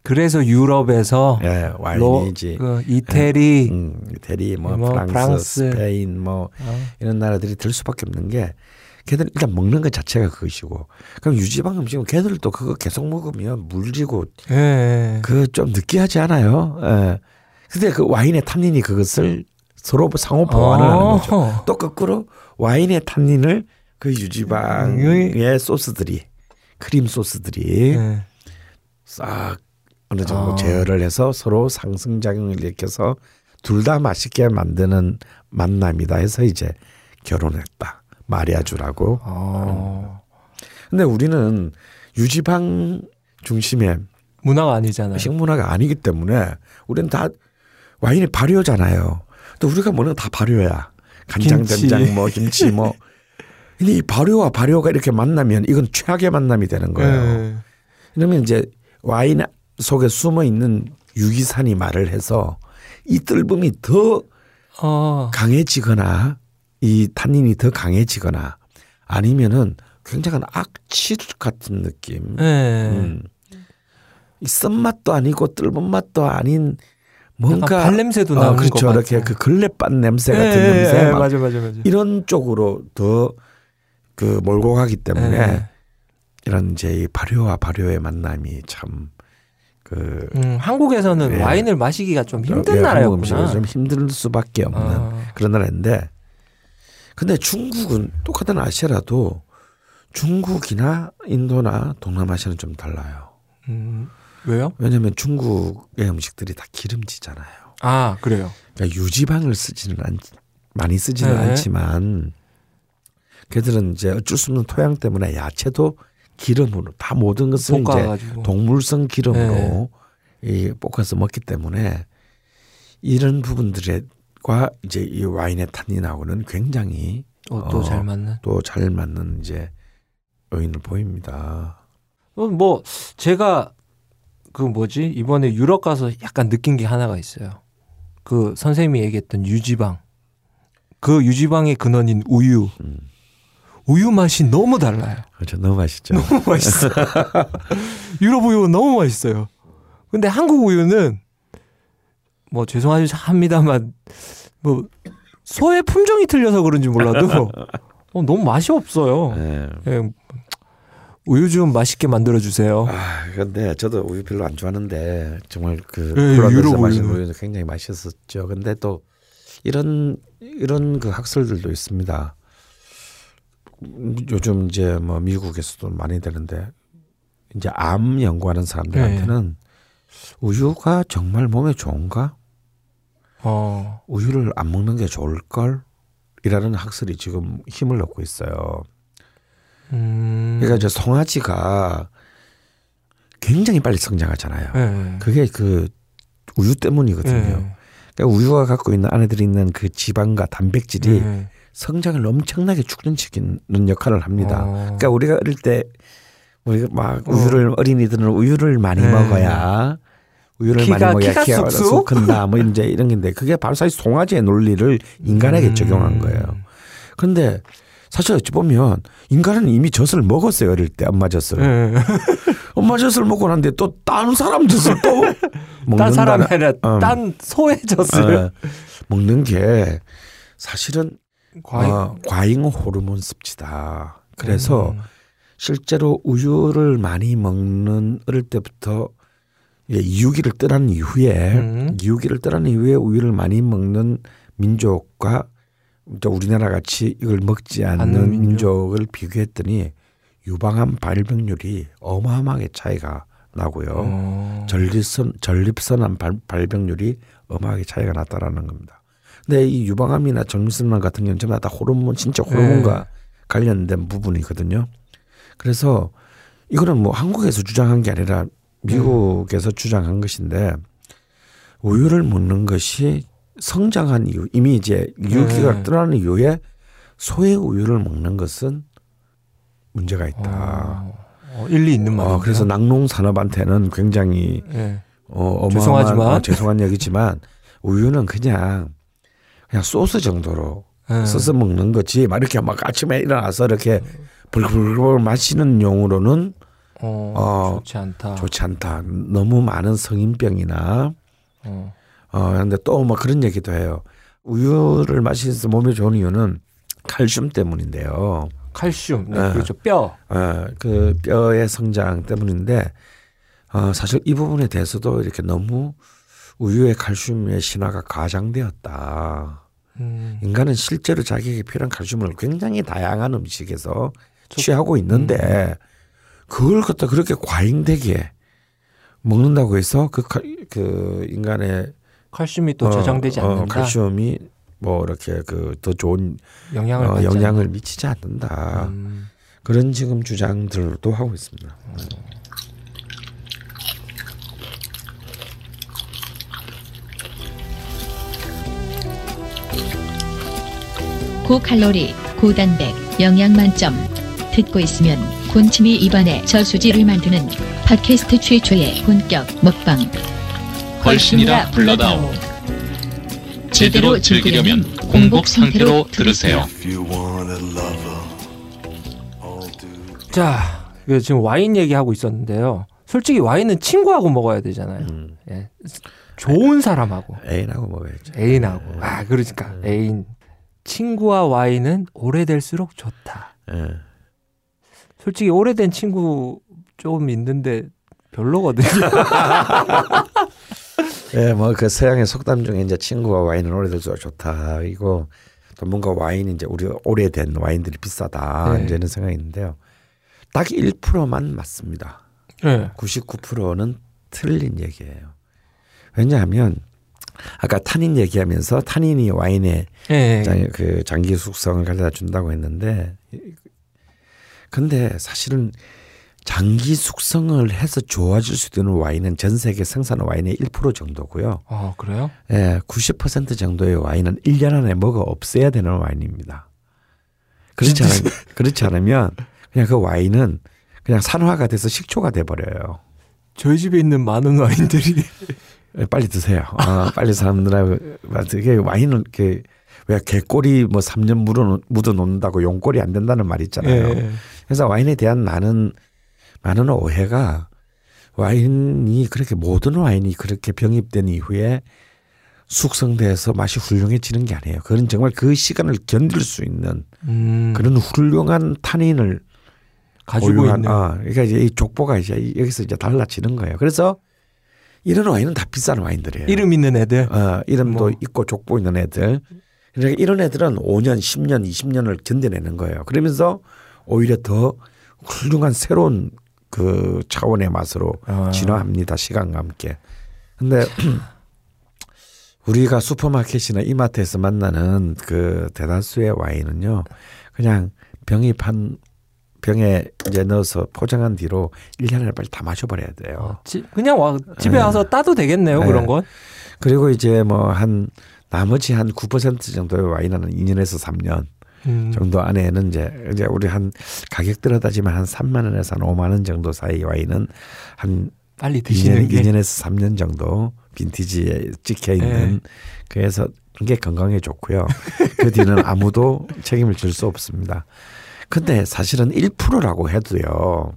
그래서 유럽에서 예, 로, 와인이지. 그 이태리 음, 이태리, 뭐, 뭐 프랑스, 프랑스. 스페인, 뭐 어. 이런 나라들이 될 수밖에 없는 게 걔들 일단 먹는 것 자체가 그것이고 그럼 유지방 음식은 걔들도 그거 계속 먹으면 물지고 예. 그좀 느끼하지 않아요? 예. 근데 그 와인의 탄닌이 그것을 서로 상호 보완을 하는 거죠. 어. 또 거꾸로 와인의 탄닌을 그 유지방의 소스들이 크림 소스들이 예. 싹 어느 정도 아. 제어를 해서 서로 상승작용을 일으켜서 둘 다 맛있게 만드는 만남이다 해서 이제 결혼했다. 마리아주라고. 어. 근데 우리는 유지방 중심에 문화가 아니잖아요. 식문화가 아니기 때문에 우리는 다 와인이 발효잖아요. 또 우리가 먹는 다 발효야. 간장, 김치. 된장, 뭐 김치, 뭐. 근데 이 발효와 발효가 이렇게 만나면 이건 최악의 만남이 되는 거예요. 네. 그러면 이제 와인 속에 숨어 있는 유기산이 말을 해서 이 뜰봄이 더 어, 강해지거나 이 탄닌이 더 강해지거나 아니면은 굉장한 악취 같은 느낌. 네. 음. 이 쓴맛도 아니고 뜰본 맛도 아닌 뭔가 발냄새도 어, 나는 그렇죠. 것 이렇게. 그 걸레밭 냄새 같은 예, 냄새 예, 막 맞아 맞아 맞아. 이런 쪽으로 더 그 몰고 가기 때문에 예. 이런 이제 이 발효와 발효의 만남이 참 그 음, 한국에서는 예. 와인을 마시기가 좀 힘든 예, 나라였구나. 좀 힘들 수밖에 없는 아, 그런 나라인데 근데 중국은 똑같은 아시아라도 중국이나 인도나 동남아시아는 좀 달라요. 음, 왜요? 왜냐하면 중국의 음식들이 다 기름지잖아요. 아 그래요. 그러니까 유지방을 쓰지는 않, 많이 쓰지는 네. 않지만 걔들은 이제 어쩔 수 없는 토양 때문에 야채도 기름으로 다 모든 것을 이제 볶아가지고. 동물성 기름으로 이 볶아서 먹기 때문에 이런 부분들과 이제 이 와인의 탄닌하고는 굉장히 어, 또 어, 잘 맞는. 또 잘 맞는 이제 요인을 보입니다. 어, 뭐 제가 그 뭐지 이번에 유럽 가서 약간 느낀 게 하나가 있어요. 그 선생님이 얘기했던 유지방. 그 유지방의 근원인 우유. 음. 우유 맛이 너무 달라요. 그렇죠. 너무 맛있죠. 너무 맛있어. 유럽 우유는 너무 맛있어요. 근데 한국 우유는 뭐 죄송합니다만 뭐 소의 품종이 틀려서 그런지 몰라도 어, 너무 맛이 없어요. 네. 예, 우유 좀 맛있게 만들어 주세요. 아, 근데 저도 우유 별로 안 좋아하는데 정말 그 예, 유럽 우유는. 우유는 굉장히 맛있었죠. 근데 또 이런 이런 그 학설들도 있습니다. 음, 요즘 이제 뭐 미국에서도 많이 되는데 이제 암 연구하는 사람들한테는 우유가 정말 몸에 좋은가? 어, 우유를 안 먹는 게 좋을 걸? 이라는 학설이 지금 힘을 얻고 있어요. 음, 그러니까 이제 송아지가 굉장히 빨리 성장하잖아요. 예, 그게 그 우유 때문이거든요. 예, 그러니까 우유가 갖고 있는 안에 있는 그 지방과 단백질이 예. 성장을 엄청나게 촉진시키는 역할을 합니다. 어. 그러니까 우리가 어릴 때 우리가 막 어. 우유를 어린이들은 우유를 많이 네. 먹어야 우유를 키가- 많이 먹어야 키가 쑥쑥? 쑥 큰다 뭐 이제 이런 게인데 그게 바로 사실 송아지의 논리를 인간에게 음. 적용한 거예요. 그런데 사실 어찌 보면 인간은 이미 젖을 먹었어요 어릴 때 엄마 젖을 예. 엄마 젖을 먹고 났는데 또 다른 사람 젖을 또 딴 사람이 아니라 어. 딴 소의 젖을 어, 먹는 게 사실은 과잉. 어, 과잉 호르몬 섭취다. 그래서 음. 실제로 우유를 많이 먹는 어릴 때부터 예, 이유기를 떠난 이후에 음. 이유기를 떠난 이후에 우유를 많이 먹는 민족과 또 우리나라 같이 이걸 먹지 않는 민족. 민족 을 비교했더니 유방암 발병률이 어마어마하게 차이가 나고요. 어. 전립선 전립선암 발, 발병률이 어마하게 차이가 났다라는 겁니다. 근데 이 유방암이나 전립선암 같은 경우는 전부 다 호르몬 진짜 호르몬과 관련된 부분이거든요. 그래서 이거는 뭐 한국에서 주장한 게 아니라 미국에서 주장한 것인데 우유를 먹는 것이 성장한 이유 이미 이제 유기가 네. 떠나는 이후에 소의 우유를 먹는 것은 문제가 있다. 어, 어, 일리 있는 말이에요. 어, 그래서 낙농 산업한테는 굉장히 예. 어, 어마어마한 죄송하지만. 어, 죄송한 얘기지만 우유는 그냥 그냥 소스 정도로 예. 써서 먹는 거지 막 이렇게 막 아침에 일어나서 이렇게 불불불 마시는 용으로는 어, 어, 좋지 않다. 좋지 않다. 너무 많은 성인병이나 어. 어 근데 또 뭐 그런 얘기도 해요. 우유를 마시면서 몸에 좋은 이유는 칼슘 때문인데요. 칼슘, 네, 예. 그렇죠. 뼈. 어, 그 뼈의 성장 때문인데 어, 사실 이 부분에 대해서도 이렇게 너무 우유의 칼슘의 신화가 과장되었다. 음, 인간은 실제로 자기에게 필요한 칼슘을 굉장히 다양한 음식에서 취하고 있는데 그걸 갖다 그렇게 과잉되게 먹는다고 해서 그, 칼- 그 인간의 칼슘이 또 어, 저장되지 어, 않는다. 칼슘이 뭐 이렇게 그 더 좋은 영향을 어, 영향을 미치지 않는다. 않는다. 음, 그런 지금 주장들도 하고 있습니다. 고칼로리, 고단백, 영양 만점. 듣고 있으면 군침이 입안에 저수지를 만드는 팟캐스트 최초의 본격 먹방. 걸신이라 불러다오. 제대로 즐기려면 공복 상태로 들으세요. 자, 그 지금 와인 얘기하고 있었는데요. 솔직히 와인은 친구하고 먹어야 되잖아요. 음. 예. 좋은 사람하고 애인하고 먹어야죠. 애인하고 아 그러니까 애인 친구와 와인은 오래될수록 좋다. 예. 솔직히 오래된 친구 좀 있는데 별로거든요. 예, 뭐 그 서양의 속담 중에 이제 친구와 와인은 오래될수록 좋다. 이거 또 뭔가 와인이 이제 우리 오래된 와인들이 비싸다. 네. 이제 이런 생각이 있는데요. 딱 1%만 맞습니다. 네. 99%는 틀린 얘기예요. 왜냐하면 아까 탄닌 얘기하면서 탄닌이 와인의 예. 장, 그 장기 숙성을 가져다 준다고 했는데 근데 사실은 장기 숙성을 해서 좋아질 수 있는 와인은 전 세계 생산 와인의 1% 정도고요. 어 그래요? 예, 90% 정도의 와인은 1년 안에 먹어 없애야 되는 와인입니다. 그렇지 않으면, 그렇지 않으면 그냥 그 와인은 그냥 산화가 돼서 식초가 돼 버려요. 저희 집에 있는 많은 와인들이 예, 빨리 드세요. 아, 빨리 사람들하고 이게 와인은 이렇게 왜 개꼬리 뭐 3년 묻어 묻어 놓는다고 용꼬리 안 된다는 말 있잖아요. 예. 그래서 와인에 대한 많은 많은 오해가 와인이 그렇게 모든 와인이 그렇게 병입된 이후에 숙성돼서 맛이 훌륭해지는 게 아니에요. 그건 정말 그 시간을 견딜 수 있는 음, 그런 훌륭한 탄닌을 가지고 있는 아, 그러니까 이제 이 족보가 이제 여기서 이제 달라지는 거예요. 그래서 이런 와인은 다 비싼 와인들이에요. 이름 있는 애들. 어, 이름도 뭐. 있고 족보 있는 애들. 그러니까 이런 애들은 5년, 10년, 20년을 견뎌내는 거예요. 그러면서 오히려 더 훌륭한 새로운 그 차원의 맛으로 아. 진화합니다. 시간과 함께. 근데 우리가 슈퍼마켓이나 이마트에서 만나는 그 대다수의 와인은요. 그냥 병이 판 병에 이제 넣어서 포장한 뒤로 1년 안에 빨리 다 마셔버려야 돼요. 어, 지- 그냥 와 집에 예. 와서 따도 되겠네요 예. 그런 건. 그리고 이제 뭐 한 나머지 한 9% 정도의 와인은 2년에서 3년 음. 정도 안에는 이제 이제 우리 한 가격대로 따지면 한 3만 원에서 한 5만 원 정도 사이 와인은 한 빨리 드시는 2년, 게 2년에서 3년 정도 빈티지에 찍혀 있는 네. 그래서 그게 건강에 좋고요. 그 뒤는 아무도 책임을 질 수 없습니다. 근데 사실은 1%라고 해도요.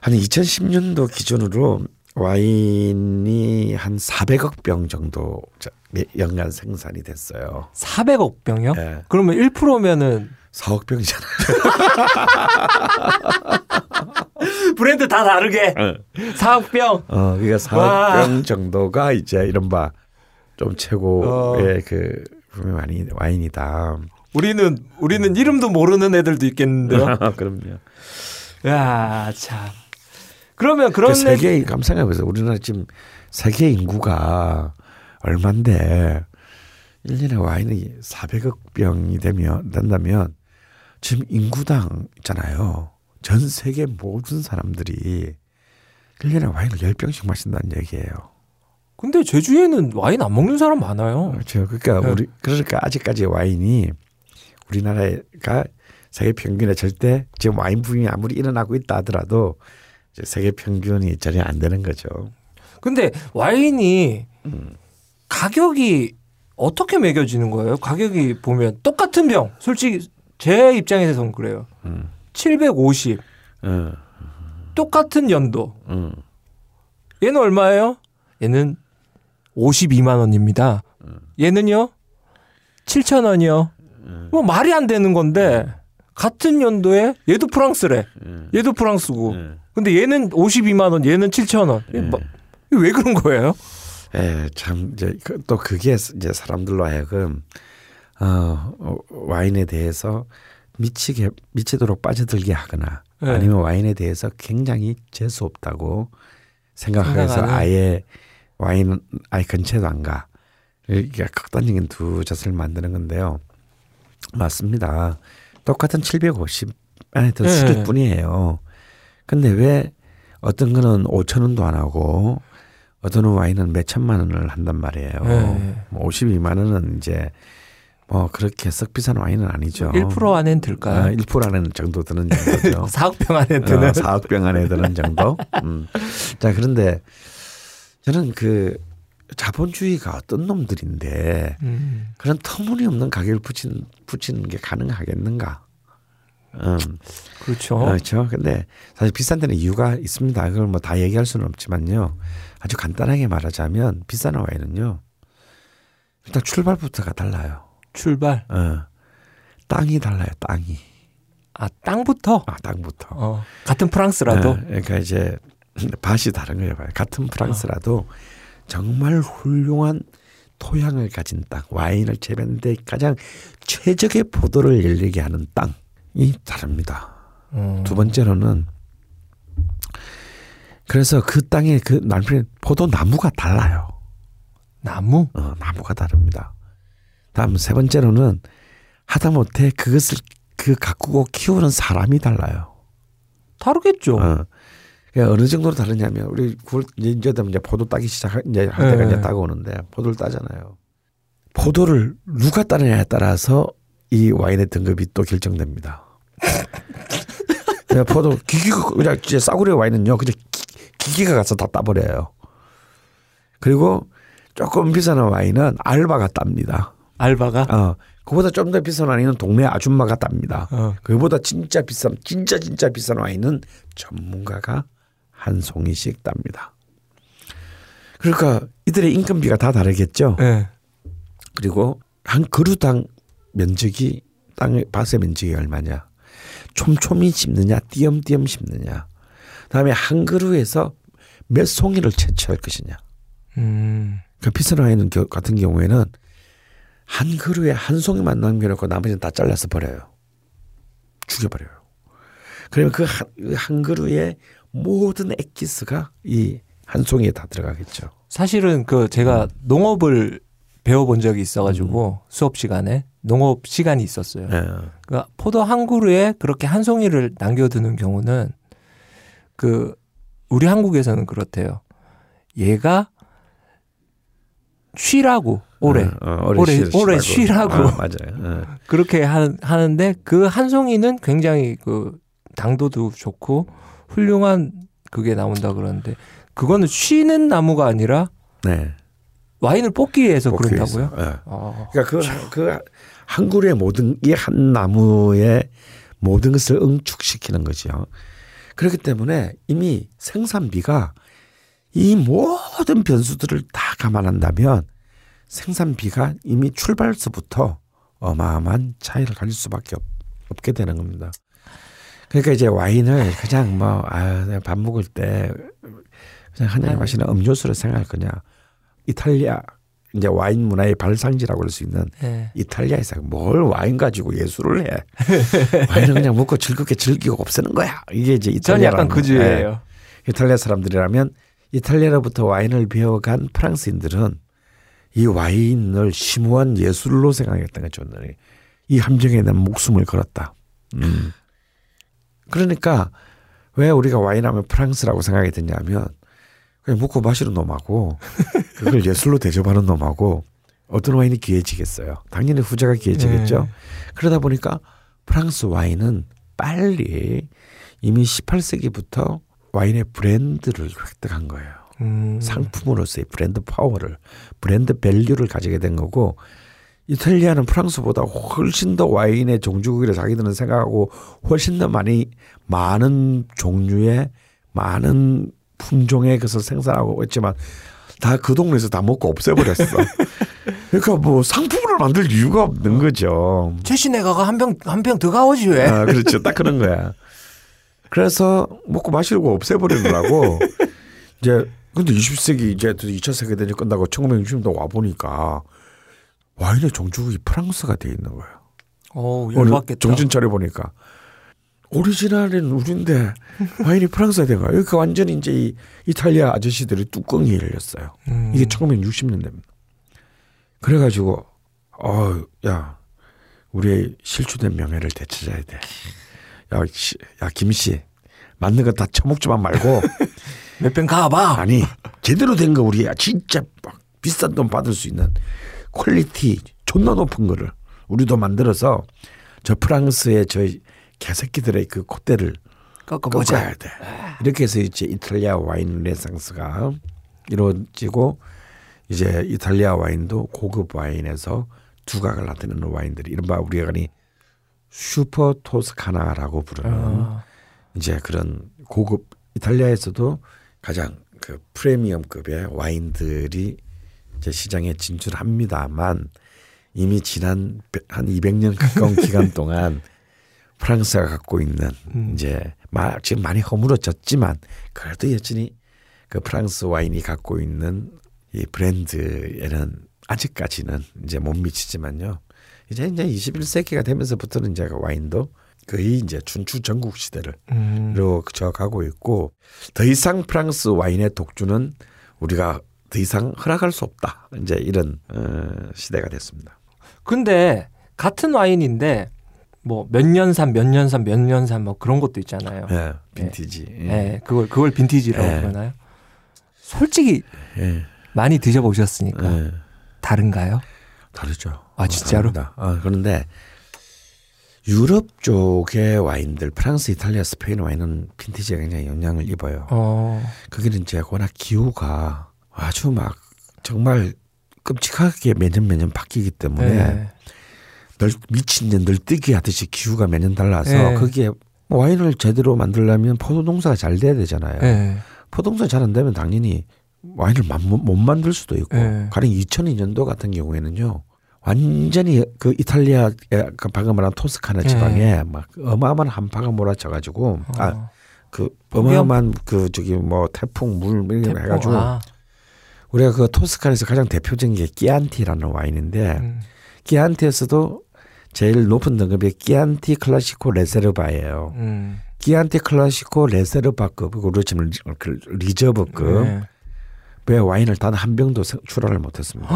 한 2010년도 기준으로 와인이 한 400억 병 정도 자- 연간 생산이 됐어요. 400억 병이요? 예. 그러면 1%면은 4억 병이잖아요. 브랜드 다 다르게 4억 병. 어, 그러니까 4억 와. 병 정도가 이제 이른바 좀 최고의 어. 그 와인, 와인이다. 우리는 우리는 이름도 모르는 애들도 있겠는데요. 그럼요. 야, 참. 그러면 그런 그 애- 세계 감 생각해보세요. 우리나라 지금 세계 인구가 얼만데 1년에 와인이 400억 병이 되면 된다면 지금 인구당 있잖아요. 전 세계 모든 사람들이 1년에 와인을 10병씩 마신다는 얘기예요. 근데 제주에는 와인 안 먹는 사람 많아요. 그렇죠. 그러니까 네. 우리 그러니까 아직까지 와인이 우리나라가 세계 평균에 절대 지금 와인 붐이 아무리 일어나고 있다 하더라도 세계 평균이 전혀 안 되는 거죠. 근데 와인이 가격이 어떻게 매겨지는 거예요? 가격이 보면 똑같은 병. 솔직히 제 입장에서는 그래요. 음. 750 어, 똑같은 연도. 음. 얘는 얼마예요? 얘는 52만 원입니다. 얘는요? 7천 원이요. 뭐 말이 안 되는 건데 같은 연도에 얘도 프랑스래. 얘도 프랑스고. 음. 근데 얘는 52만 원, 얘는 7천 원. 뭐- 왜 그런 거예요? 예, 참 이제 그- 또 그게 이제 사람들로 하여금 어, 어, 와인에 대해서 미치게 미치도록 빠져들게 하거나 네. 아니면 와인에 대해서 굉장히 재수 없다고 생각해서. 아예 와인은 아예 근처에도 안 가. 이게 극단적인 두 젖을 만드는 건데요. 맞습니다. 똑같은 750 안에 더 네. 수일 뿐이에요. 근데 왜 어떤 거는 5천 원도 안 하고 어떤 와인은 몇 천만 원을 한단 말이에요. 네. 뭐 52만 원은 이제 뭐 그렇게 썩 비싼 와인은 아니죠. 1% 안엔 들까요? 아, 1% 안에는 정도 드는 정도죠. 4억 병 안에 드는 어, 4억 병 안에 드는 정도. 음. 자 그런데 저는 그 자본주의가 어떤 놈들인데 음, 그런 터무니없는 가격을 붙인 붙이는 게 가능하겠는가? 음, 그렇죠. 그렇죠. 근데 사실 비싼 데는 이유가 있습니다. 그걸 뭐 다 얘기할 수는 없지만요. 아주 간단하게 말하자면 비싼 와인은요. 일단 출발부터가 달라요. 출발. 어. 땅이 달라요. 땅이. 아 땅부터. 아, 땅부터. 어, 같은 프랑스라도. 어, 그러니까 이제 밭이 다른 거예요. 같은 프랑스라도 정말 훌륭한 토양을 가진 땅, 와인을 재배하는 데 가장 최적의 포도를 열리게 하는 땅이 다릅니다. 음. 두 번째로는 그래서 그 땅에 그 남편 포도 나무가 달라요. 나무. 어, 나무가 다릅니다. 다음 세 번째로는 하다못해 그것을 그 가꾸고 키우는 사람이 달라요. 다르겠죠. 어. 그러니까 어느 정도로 다르냐면 우리 9월 이제 되면 이제 포도 따기 시작 이제 할 때가 네. 이제 따고 오는데 포도를 따잖아요. 포도를 누가 따느냐에 따라서 이 와인의 등급이 또 결정됩니다. 그냥 포도 기기가 그냥 이제 싸구려 와인은요 그냥 기, 기계가 가서 다 따버려요. 그리고 조금 비싼 와인은 알바가 땁니다. 알바가. 어, 그보다 좀 더 비싼 와인은 동네 아줌마가 땁니다. 어. 그보다 진짜 비싼 진짜 진짜 비싼 와인은 전문가가 한 송이씩 땁니다. 그러니까 이들의 인건비가 다 다르겠죠. 예. 그리고 한 그루당 면적이 땅의 밭의 면적이 얼마냐? 촘촘히 심느냐, 띄엄띄엄 심느냐. 그다음에 한 그루에서 몇 송이를 채취할 것이냐. 음. 그 와인 겨- 같은 경우에는 한 그루에 한 송이만 남겨놓고 나머지는 다 잘라서 버려요. 죽여버려요. 그러면 그한한 그루에 모든 엑기스가 이 한 송이에 다 들어가겠죠. 사실은 그 제가 농업을 배워본 적이 있어가지고 수업 시간에 농업 시간이 있었어요. 예. 그러니까 포도 한 그루에 그렇게 한 송이를 남겨두는 경우는 그 우리 한국에서는 그렇대요. 얘가 쉬라고 올해 어, 어, 올해- 쉬- 올해 쉬라고. 쉬라고. 어, 맞아요. 어. 그렇게 하, 하는데 그 한 송이는 굉장히 그 당도도 좋고 훌륭한 그게 나온다 그러는데 그거는 쉬는 나무가 아니라 네. 와인을 뽑기 위해서 뽑기 그런다고요? 위해서. 예. 아, 그러니까 그, 그 한 그루의 모든 이 한 나무의 모든 것을 응축시키는 거죠. 그렇기 때문에 이미 생산비가 이 모든 변수들을 다 감안한다면 생산비가 이미 출발서부터 어마어마한 차이를 가질 수밖에 없, 없게 되는 겁니다. 그러니까 이제 와인을 그냥 뭐, 아, 내가 밥 먹을 때 그냥 한잔 마시는 음료수로 생각할 거냐. 이탈리아, 이제 와인 문화의 발상지라고 할 수 있는 네. 이탈리아에서 뭘 와인 가지고 예술을 해. 와인은 그냥 먹고 즐겁게 즐기고 없애는 거야. 이게 이제 이탈리아. 약간 그 주예요. 이탈리아 사람들이라면 이탈리아로부터 와인을 배워간 프랑스인들은 이 와인을 심오한 예술로 생각했던 거죠. 이 함정에 난 목숨을 걸었다. 음. 그러니까 왜 우리가 와인하면 프랑스라고 생각이 드냐면 그냥 먹고 마시는 놈하고 그걸 예술로 대접하는 놈하고 어떤 와인이 귀해지겠어요. 당연히 후자가 귀해지겠죠. 네. 그러다 보니까 프랑스 와인은 빨리 이미 18세기부터 와인의 브랜드를 획득한 거예요. 음, 상품으로서의 브랜드 파워를 브랜드 value를 가지게 된 거고 이탈리아는 프랑스보다 훨씬 더 와인의 종주국이라 자기들은 생각하고 훨씬 더 많이 많은 종류의 많은 품종의 것을 생산하고 있지만 다 그 동네에서 다 먹고 없애버렸어. 그러니까 뭐 상품으로 만들 이유가 없는 거죠. 최신 애가가 한 병 한 병 더 가오지 왜? 아, 그렇죠. 딱 그런 거야. 그래서 먹고 마시고 없애버리느라고 이제 근데 20세기 이제 2차 세계대전이 끝나고 1960년대 와 보니까 와인의 종주국이 프랑스가 돼 있는 거예요. 어, 오늘 열받겠다. 정신 차려 보니까 오리지널은 우리인데 와인이 프랑스가 된 거야. 그러니까 완전히 이제 이 이탈리아 아저씨들이 뚜껑이 열렸어요. 음. 이게 1960년대입니다. 그래가지고 어 야 우리의 실추된 명예를 되찾아야 돼. 야, 씨, 야 김씨 맞는 거 다 처먹지만 말고 몇 병 가봐. 아니 제대로 된 거 우리 진짜 막 비싼 돈 받을 수 있는 quality 존나 높은 거를 우리도 만들어서 저 프랑스의 저 개새끼들의 그 콧대를 꺾어보자. 꺾어야 돼. 이렇게 해서 이제 이탈리아 와인 르네상스가 이루어지고 이제 이탈리아 와인도 고급 와인에서 두각을 나타내는 와인들이 이른바 우리가 가니 슈퍼 토스카나라고 부르는 아, 이제 그런 고급 이탈리아에서도 가장 그 프리미엄급의 와인들이 이제 시장에 진출합니다만 이미 지난 한 200년 가까운 기간 동안 프랑스가 갖고 있는 음. 이제 마- 지금 많이 허물어졌지만 그래도 여전히 그 프랑스 와인이 갖고 있는 이 브랜드에는 아직까지는 이제 못 미치지만요. 이제 이제 21세기가 되면서부터는 이제 그 와인도 거의 이제 춘추 전국 시대를 음. 로 저가고 있고 더 이상 프랑스 와인의 독주는 우리가 더 이상 허락할 수 없다. 이제 이런 어, 시대가 됐습니다. 근데 같은 와인인데 뭐 몇 년산 몇 년산 몇 년산 뭐 그런 것도 있잖아요. 예, 빈티지. 예. 예. 그걸 그걸 빈티지라고 예. 그러나요? 솔직히 예. 많이 드셔보셨으니까 예. 다른가요? 다르죠. 아, 진짜로? 어, 그런데 유럽 쪽의 와인들, 프랑스, 이탈리아, 스페인 와인은 빈티지에 굉장히 영향을 입어요. 어, 거기는 이제 워낙 기후가 아주 막 정말 끔찍하게 매년 매년 바뀌기 때문에 네. 널 미친 년 널뛰기 하듯이 기후가 매년 달라서 네. 거기에 와인을 제대로 만들려면 포도 농사가 잘 돼야 되잖아요. 네. 포도 농사 잘 안 되면 당연히 와인을 마- 못, 못 만들 수도 있고 네. 가령 2002년도 같은 경우에는요. 완전히 그 이탈리아 그 방금 말한 토스카나 네. 지방에 막 어마어마한 한파가 몰아쳐가지고 아 어, 그 어마어마한 그 저기 뭐 태풍 물 이런 거 태풍, 해가지고 아, 우리가 그 토스카나에서 가장 대표적인 게 Chianti라는 와인인데 음. Chianti에서도 제일 높은 등급이 Chianti Classico Riserva예요. 음. Chianti Classico Riserva급 그리고 지금 리- 그 reserve급 네. 왜 와인을 단 한 병도 생- 출하를 못했습니다.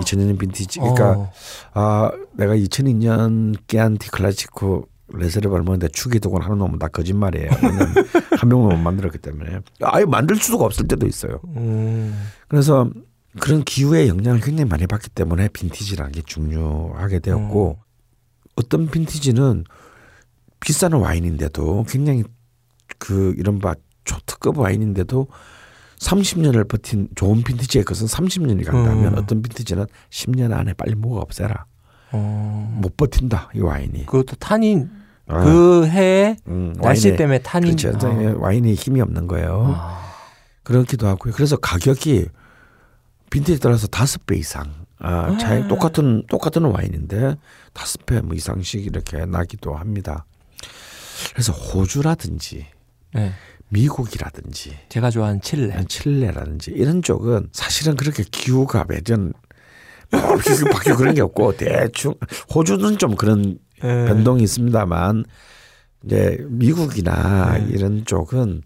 2002년 빈티지. 그러니까 어, 아 내가 2002년 끼안티 클라시코 레세르바를 먹는데 축이두곤 하는 놈은 다 거짓말이에요. 한 병도 못 만들었기 때문에 아예 만들 수가 없을 때도 있어요. 음. 그래서 그런 기후의 영향을 굉장히 많이 받기 때문에 빈티지라는 게 중요하게 되었고 어떤 빈티지는 비싼 와인인데도 굉장히 그 이른바 초특급 와인인데도 30년을 버틴 좋은 빈티지의 것은 30년이 간다면 음. 어떤 빈티지는 10년 안에 빨리 뭐가 없애라 어. 못 버틴다 이 와인이 그것도 탄인 아, 그 해에 음, 날씨 와인에- 때문에 탄인 그렇죠. 아. 와인이 힘이 없는 거예요. 아. 그렇기도 하고요. 그래서 가격이 빈티지 따라서 다섯 배 이상 아, 차이 똑같은 똑같은 와인인데 다섯 배 뭐 이상씩 이렇게 나기도 합니다. 그래서 호주라든지 네. 미국이라든지 제가 좋아하는 칠레. 칠레라든지 이런 쪽은 사실은 그렇게 기후가 매년 뭐 바뀌고 그런 게 없고 대충 호주는 좀 그런 네. 변동이 있습니다만 이제 미국이나 네. 이런 쪽은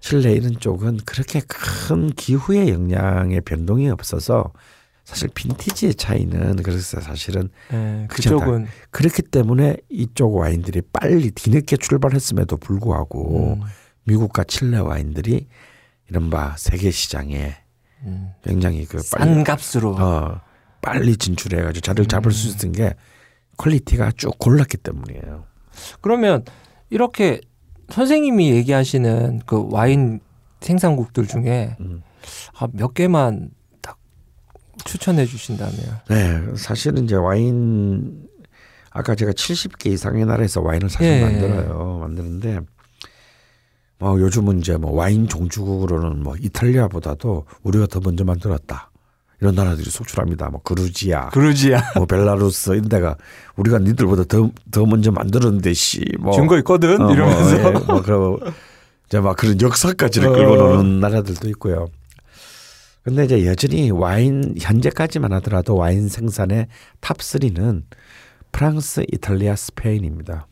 칠레 이런 쪽은 그렇게 큰 기후의 영향의 변동이 없어서 사실 빈티지의 차이는 그래서 사실은 네, 그쪽은 그렇기 때문에 이쪽 와인들이 빨리 뒤늦게 출발했음에도 불구하고 음, 미국과 칠레 와인들이 이른바 세계 시장에 음. 굉장히 그 싼 값으로 어, 빨리 진출해가지고 자리를 잡을 수 있는 게 quality가 쭉 골랐기 때문이에요. 그러면 이렇게 선생님이 얘기하시는 그 와인 생산국들 중에 음. 아, 몇 개만 딱 추천해 주신다면 네, 사실은 이제 와인 아까 제가 70개 이상의 나라에서 와인을 사실 예. 만들어요. 만드는데 뭐 요즘은 이제 뭐 와인 종주국으로는 뭐 이탈리아보다도 우리가 더 먼저 만들었다. 이런 나라들이 속출합니다. 뭐 그루지아, 그루지아 뭐 벨라루스 이런 데가 우리가 니들보다 더, 더 먼저 만들었는데 씨뭐 증거 있거든 어, 이러면서 뭐, 예, 뭐 그러고 이제 막 그런 역사까지를 어. 끌고 노는 나라들도 있고요. 근데 이제 여전히 와인 현재까지만 하더라도 와인 생산의 top 3는 프랑스, 이탈리아, 스페인입니다.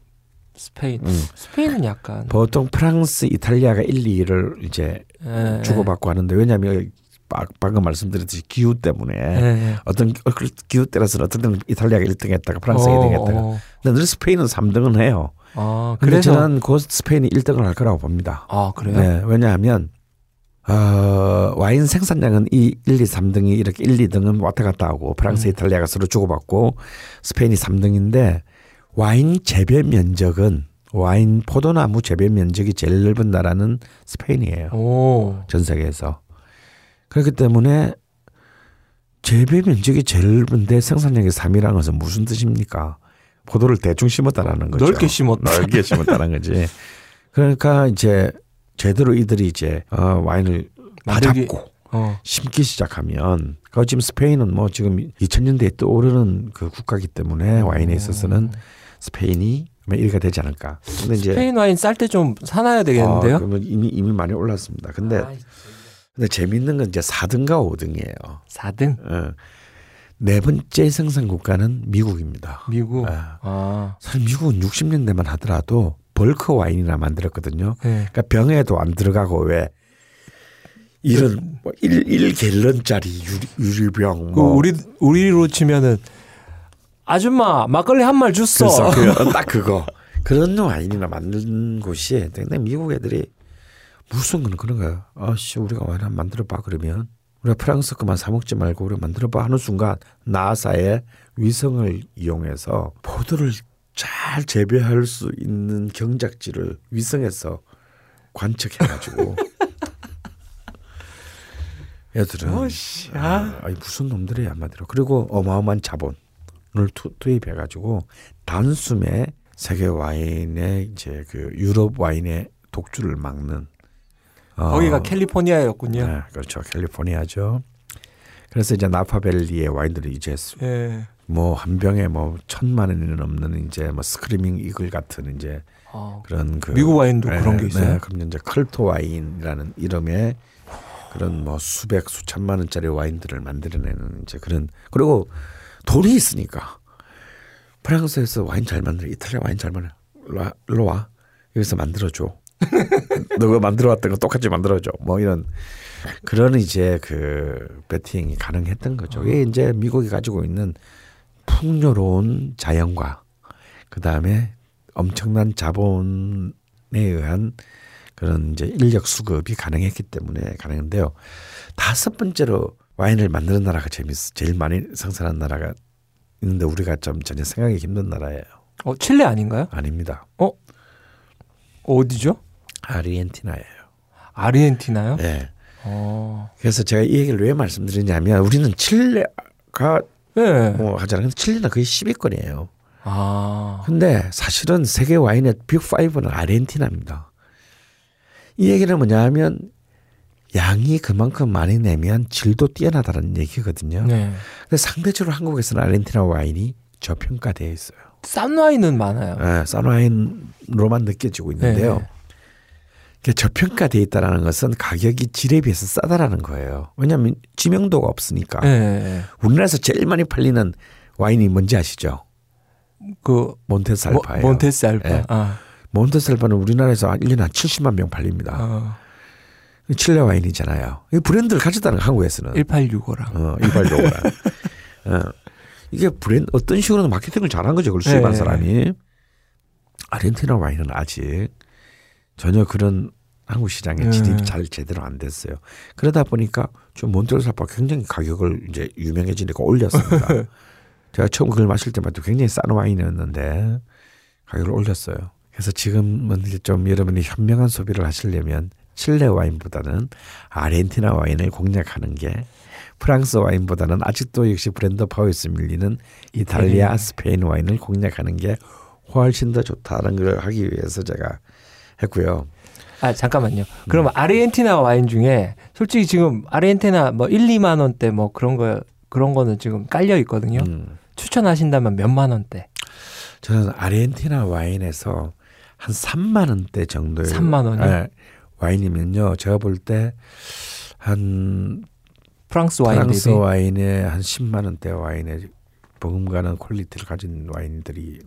스페인 음. 스페인은 약간 보통 프랑스, 이탈리아가 1, 2위를 이제 예, 주고받고 하는데 왜냐하면 바- 방금 말씀드렸듯이 기후 때문에 예, 예. 어떤 기- 기후 따라서는 어떤 때는 이탈리아가 1등 했다가 프랑스가 2등했다가 어, 어. 근데 늘 스페인은 3등은 해요. 아 그래서 저는 곧 스페인이 1등을 할 거라고 봅니다. 아 그래요? 네, 왜냐하면 어, 와인 생산량은 이 1, 2, 3등이 이렇게 1, 2등은 왔다 갔다 하고 프랑스, 이탈리아가 서로 주고받고 스페인이 3등인데 와인 재배 면적은 와인 포도나무 재배 면적이 제일 넓은 나라는 스페인이에요. 오. 전 세계에서. 그렇기 때문에 재배 면적이 제일 넓은데 생산량이 3위라는 것은 무슨 뜻입니까? 포도를 대충 심었다라는 거죠. 넓게 심었다. 넓게 심었다는 거지. 그러니까 이제 제대로 이들이 이제 어, 와인을 다 만들기- 잡고 어. 심기 시작하면 그 지금 스페인은 뭐 지금 2000년대에 떠오르는 그 국가기 때문에 와인에 있어서는 스페인이 아마 1위가 되지 않을까. 근데 이제 스페인 와인 쌀 때 좀 사놔야 되겠는데요? 아, 그러면 이미 이미 많이 올랐습니다. 근데 근데 재밌는 건 이제 4등과 5등이에요. 4등 어. 네 번째 생산 국가는 미국입니다. 미국. 아. 아. 사실 미국은 60년대만 하더라도 bulk 와인이나 만들었거든요. 네. 그러니까 병에도 안 들어가고 왜 이런 뭐 1, 1갤런짜리 유리, 유리병 그뭐 우리 우리로 치면은 아줌마 막걸리 한 말 줬어. 그, 딱 그거 그런 와인이나 만든 곳이 근데 미국 애들이 무슨 건 그런 거예요. 아씨 우리가 와인 한번 만들어봐 그러면 우리가 프랑스 거만 사 먹지 말고 우리가 만들어봐 하는 순간 나사의 위성을 이용해서 포도를 잘 재배할 수 있는 경작지를 위성에서 관측해가지고 애들은 어씨, 아. 아니 무슨 놈들이야 한마디로 그리고 어마어마한 자본을 투, 투입해가지고 단숨에 세계 와인의 이제 그 유럽 와인의 독주를 막는 어, 거기가 캘리포니아였군요. 네, 그렇죠 캘리포니아죠. 그래서 이제 나파밸리의 와인들이 이제 예. 뭐한 병에 뭐 천만 원이 넘는 이제 뭐 Screaming Eagle 같은 이제 어, 그런 그 미국 와인도 그런 게 있어요? 네, 그럼 이제 컬토 와인이라는 이름의 그런 뭐 수백 수천만 원짜리 와인들을 만들어내는 이제 그런 그리고 돈이 있으니까 프랑스에서 와인 잘 만들어 이탈리아 와인 잘 만들어 와 여기서 만들어줘 너가 만들어 왔던 거 똑같이 만들어줘 뭐 이런 그런 이제 그 배팅이 가능했던 거죠 이게 이제 미국이 가지고 있는 풍요로운 자연과 그 다음에 엄청난 자본에 의한 그런 이제 인력 수급이 가능했기 때문에 가능한데요. 다섯 번째로 와인을 만드는 나라가 재밌어. 제일 많이 생산하는 나라가 있는데 우리가 좀 전혀 생각하기 힘든 나라예요. 어 칠레 아닌가요? 아닙니다. 어디죠? 아르헨티나예요. 아르헨티나요? 네. 어. 그래서 제가 이 얘기를 왜 말씀드리냐면 우리는 칠레가 네. 뭐 하잖아요. 근데 칠레는 거의 10위권이에요. 아. 근데 사실은 세계 와인의 빅5는 아르헨티나입니다. 이 얘기는 뭐냐면 양이 그만큼 많이 내면 질도 뛰어나다는 얘기거든요. 네. 근데 상대적으로 한국에서는 아르헨티나 와인이 저평가되어 있어요. 싼 와인은 많아요. 네, 싼 와인으로만 느껴지고 있는데요. 네. 이게 저평가되어 있다는 것은 가격이 질에 비해서 싸다라는 거예요. 왜냐하면 지명도가 없으니까. 네. 우리나라에서 제일 많이 팔리는 와인이 뭔지 아시죠? 그 몬테살파예요. 모- 몬테살파. 예. 아. 몬테살파는 우리나라에서 한 1년에 한 70만 병 팔립니다. 어. 칠레 와인이잖아요. 이 브랜드를 가졌다는 거야, 한국에서는. 1865랑. 어, 이발도가. 어. 이게 브랜드 어떤 식으로든 마케팅을 잘한 거죠. 그걸 수입한 네. 사람이. 아르헨티나 와인은 아직 전혀 그런 한국 시장에 네. 진입이 잘 제대로 안 됐어요. 그러다 보니까 좀 몬테살파 굉장히 가격을 이제 유명해지니까 올렸습니다. 제가 처음 그걸 마실 때마다 굉장히 싼 와인이었는데 가격을 올렸어요. 그래서 지금은 이제 좀 여러분이 현명한 소비를 하시려면 칠레 와인보다는 아르헨티나 와인을 공략하는 게 프랑스 와인보다는 아직도 역시 브랜드 파워에서 밀리는 이탈리아, 스페인 와인을 공략하는 게 훨씬 더 좋다는 걸 하기 위해서 제가 했고요. 아 잠깐만요. 음. 그럼 아르헨티나 와인 중에 솔직히 지금 아르헨티나 뭐 1, 2만 원대 뭐 그런 거 그런 거는 지금 깔려 있거든요. 음. 추천하신다면 몇만 원대? 저는 아르헨티나 와인에서 한 3만 원대 정도의 3만 원이요? 예, 와인이면요. 제가 볼 때 한 프랑스 와인 프랑스. 와인에 한 10만 원대 와인에 버금가는 quality를 가진 와인들이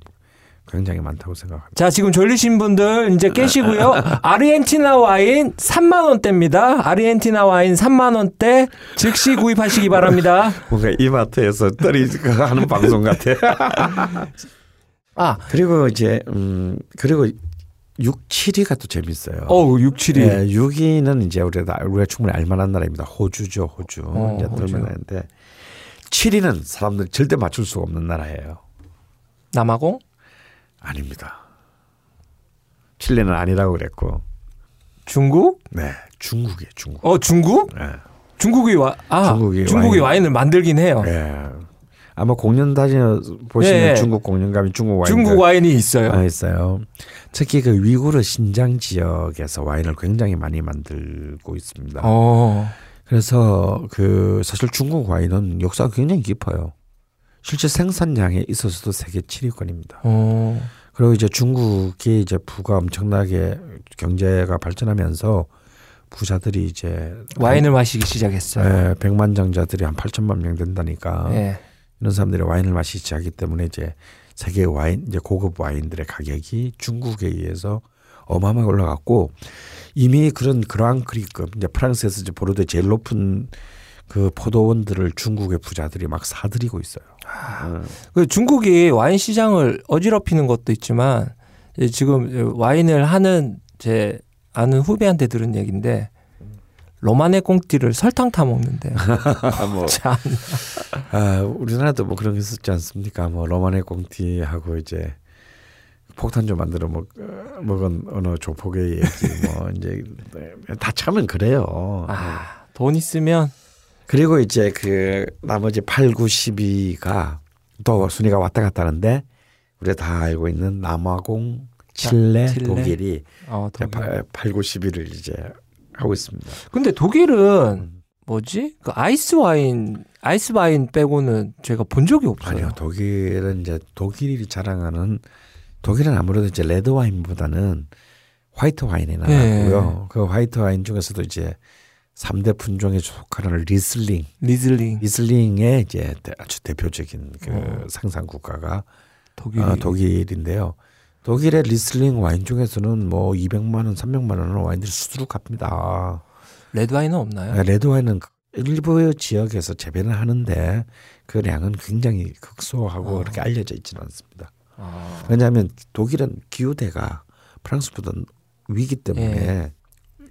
굉장히 많다고 생각합니다. 자, 지금 졸리신 분들 이제 깨시고요. 아르헨티나 와인 3만 원대입니다. 아르헨티나 와인 3만 원대 즉시 구입하시기 바랍니다. 뭔가 이마트에서 떨이 하는 방송 같아. 아, 그리고 이제 음 그리고 6, 7위가 또 재밌어요. 어우 6, 7위. 예, 6위는 이제 우리가 우리가 충분히 알만한 나라입니다. 호주죠, 호주. 어, 이제 호주. 들만한데 7위는 사람들이 절대 맞출 수가 없는 나라예요. 남아공? 아닙니다. 칠레는 아니라고 그랬고, 중국? 네, 중국이에요, 중국. 어 중국? 네. 중국이 와, 아, 중국이 중국이, 와인. 와인을 만들긴 해요. 예. 아마 공연 다녀 보시면 예. 중국 공연 가면 중국 와인 중국 와인이 있어요. 아, 있어요. 특히 그 위구르 신장 지역에서 와인을 굉장히 많이 만들고 있습니다. 어. 그래서 그 사실 중국 와인은 역사가 굉장히 깊어요. 실제 생산량에 있어서도 세계 7위권입니다. 어. 그리고 이제 중국이 이제 부가 엄청나게 경제가 발전하면서 부자들이 이제 와인을 마시기 시작했어요. 예, 백만 장자들이 한 8천만 명 된다니까 예. 이런 사람들이 와인을 마시기 시작하기 때문에 이제 세계 와인 이제 고급 와인들의 가격이 중국에 의해서 어마어마하게 올라갔고 이미 그런 그러한 크리급 이제 프랑스에서 이제 보르도의 제일 높은 그 포도원들을 중국의 부자들이 막 사들이고 있어요. 음. 그 중국이 와인 시장을 어지럽히는 것도 있지만 지금 와인을 하는 제 아는 후배한테 들은 얘기인데 로마네 꽁띠를 설탕 타 먹는데. 뭐, 참. 아, 우리나라도 뭐 그런 게 있었지 않습니까? 뭐 로마네 꽁티하고 이제 폭탄 좀 만들어 먹 먹은 어느 조폭의 얘기 뭐 이제 다 참은 그래요. 아, 돈 있으면 그리고 이제 그 나머지 8, 9, 10위가 또 순위가 왔다 갔다 하는데 우리가 다 알고 있는 남아공, 칠레, 칠레. 독일이 어, 독일. 8, 8, 9, 10위를 이제 하고 있습니다. 근데 독일은 음. 뭐지? 그 아이스 와인 아이스 와인 빼고는 제가 본 적이 없어요. 아니요, 독일은 이제 독일이 자랑하는 독일은 아무래도 이제 레드 와인보다는 화이트 와인이 낫고요. 그 화이트 와인 중에서도 이제 3대 품종에 속하는 Riesling, Riesling Riesling의 이제 대- 아주 대표적인 그 어. 생산 국가가 독일. 아, 독일인데요. 독일의 Riesling 와인 중에서는 뭐 200만 원, 300만 원의 와인들이 수두룩합니다. 레드 와인은 없나요? 아, 레드 와인은 그 일부 지역에서 재배는 하는데 그 량은 굉장히 극소하고 어. 그렇게 알려져 있지는 않습니다. 아, 왜냐하면 독일은 기후대가 프랑스보다 위기 때문에 예.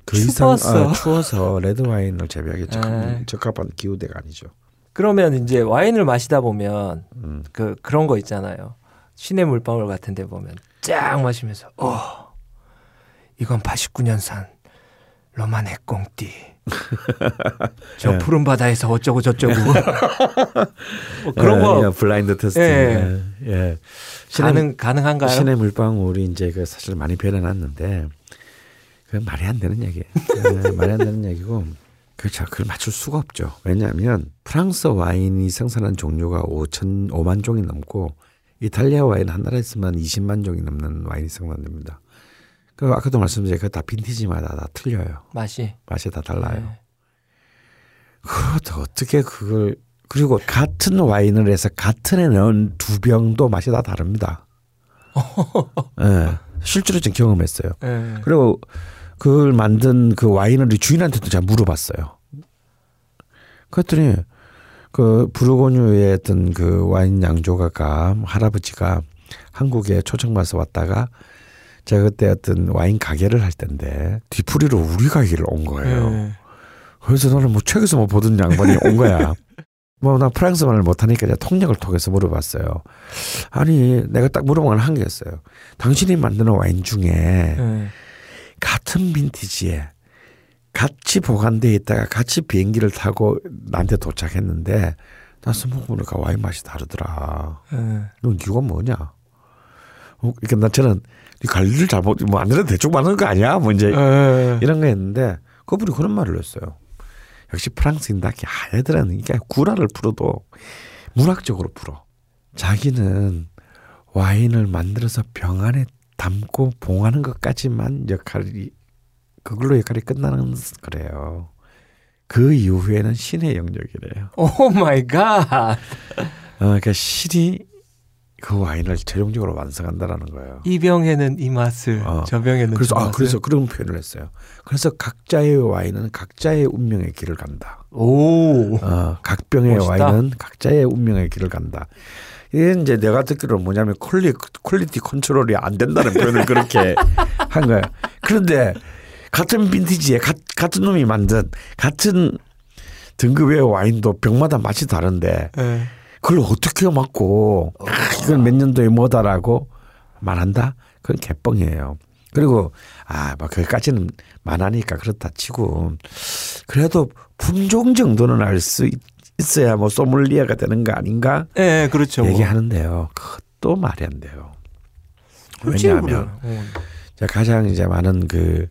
그 이상 추웠어. 아, 추워서 레드 와인을 재배하기 적, 예. 적합한 기후대가 아니죠. 그러면 이제 와인을 마시다 보면 음. 그 그런 거 있잖아요. 시내 물방울 같은 데 보면 쫙 마시면서 어 이건 89년산 로마네 꽁띠 저 예. 푸른 바다에서 어쩌고 저쩌고 뭐 그런 예, 거 예, 블라인드 테스트. 예. 예. 예. 가능 가능한가요? 신의 물방울이 이제 그 사실 많이 변해놨는데 그건 말이 안 되는 얘기예요. 예, 말이 안 되는 얘기고 그렇죠. 그걸 맞출 수가 없죠. 왜냐하면 프랑스 와인이 생산한 종류가 5천 5만 종이 넘고 이탈리아 와인 한 나라에서만 20만 종이 넘는 와인이 생산됩니다. 그 아까도 말씀드린 그다 빈티지마다 다 틀려요. 맛이 맛이 다 달라요. 네. 그것도 어떻게 그걸 그리고 같은 와인을 해서 같은 애 넣은 두 병도 맛이 다 다릅니다. 예. 실제로 좀 경험했어요. 네. 그리고 그걸 만든 그 와인을 주인한테도 제가 물어봤어요. 그랬더니 그 부르고뉴의 어떤 그 와인 양조가가 할아버지가 한국에 초청받아서 왔다가 제가 그때 어떤 와인 가게를 할 때인데 뒤풀이로 우리 가게를 온 거예요. 네. 그래서 너는 뭐 책에서 뭐 보던 양반이 온 거야. 뭐 나 프랑스 말을 못하니까 제가 통역을 통해서 물어봤어요. 아니 내가 딱 물어본 건 한 개였어요. 당신이 만드는 와인 중에 네. 같은 빈티지에 같이 보관돼 있다가 같이 비행기를 타고 나한테 도착했는데 나서 먹어보니까 와인 맛이 다르더라. 네. 이건 이유가 뭐냐? 어, 그러니까 나 저는 이 관리를 잘못 뭐안 해도 대충 만드는 거 아니야? 뭐 이제 네. 이런 거 했는데 그분이 그런 말을 했어요. 역시 프랑스인답게 얘들은 이게 구라를 풀어도 문학적으로 풀어. 자기는 와인을 만들어서 병 안에 담고 봉하는 것까지만 역할이 그걸로 역할이 끝나는 거래요. 그 이후에는 신의 영역이래요. Oh my god. 어, 그러니까 신이 그 와인을 최종적으로 완성한다라는 거예요. 이 병에는 이 맛을, 어. 저 병에는 그래서 저 아. 그래서 그런 표현을 했어요. 그래서 각자의 와인은 각자의 운명의 길을 간다. 오. 어, 각 병의 멋있다. 와인은 각자의 운명의 길을 간다. 이게 이제 내가 듣기로는 뭐냐면 quali, quality control이 안 된다는 표현을 그렇게 한 거예요. 그런데 같은 빈티지에 가, 같은 놈이 만든 같은 등급의 와인도 병마다 맛이 다른데 예. 그걸 어떻게 맞고 아, 이건 몇 년도에 뭐다라고 말한다? 그건 개뻥이에요. 그리고 아뭐 거기까지는 만하니까 그렇다 치고 그래도 품종 정도는 알 수 있어야 뭐 소믈리에가 되는 거 아닌가 예, 그렇죠. 뭐. 얘기하는데요. 그것도 말이 안 돼요. 왜냐하면. 어. 제가 가장 이제 많은 그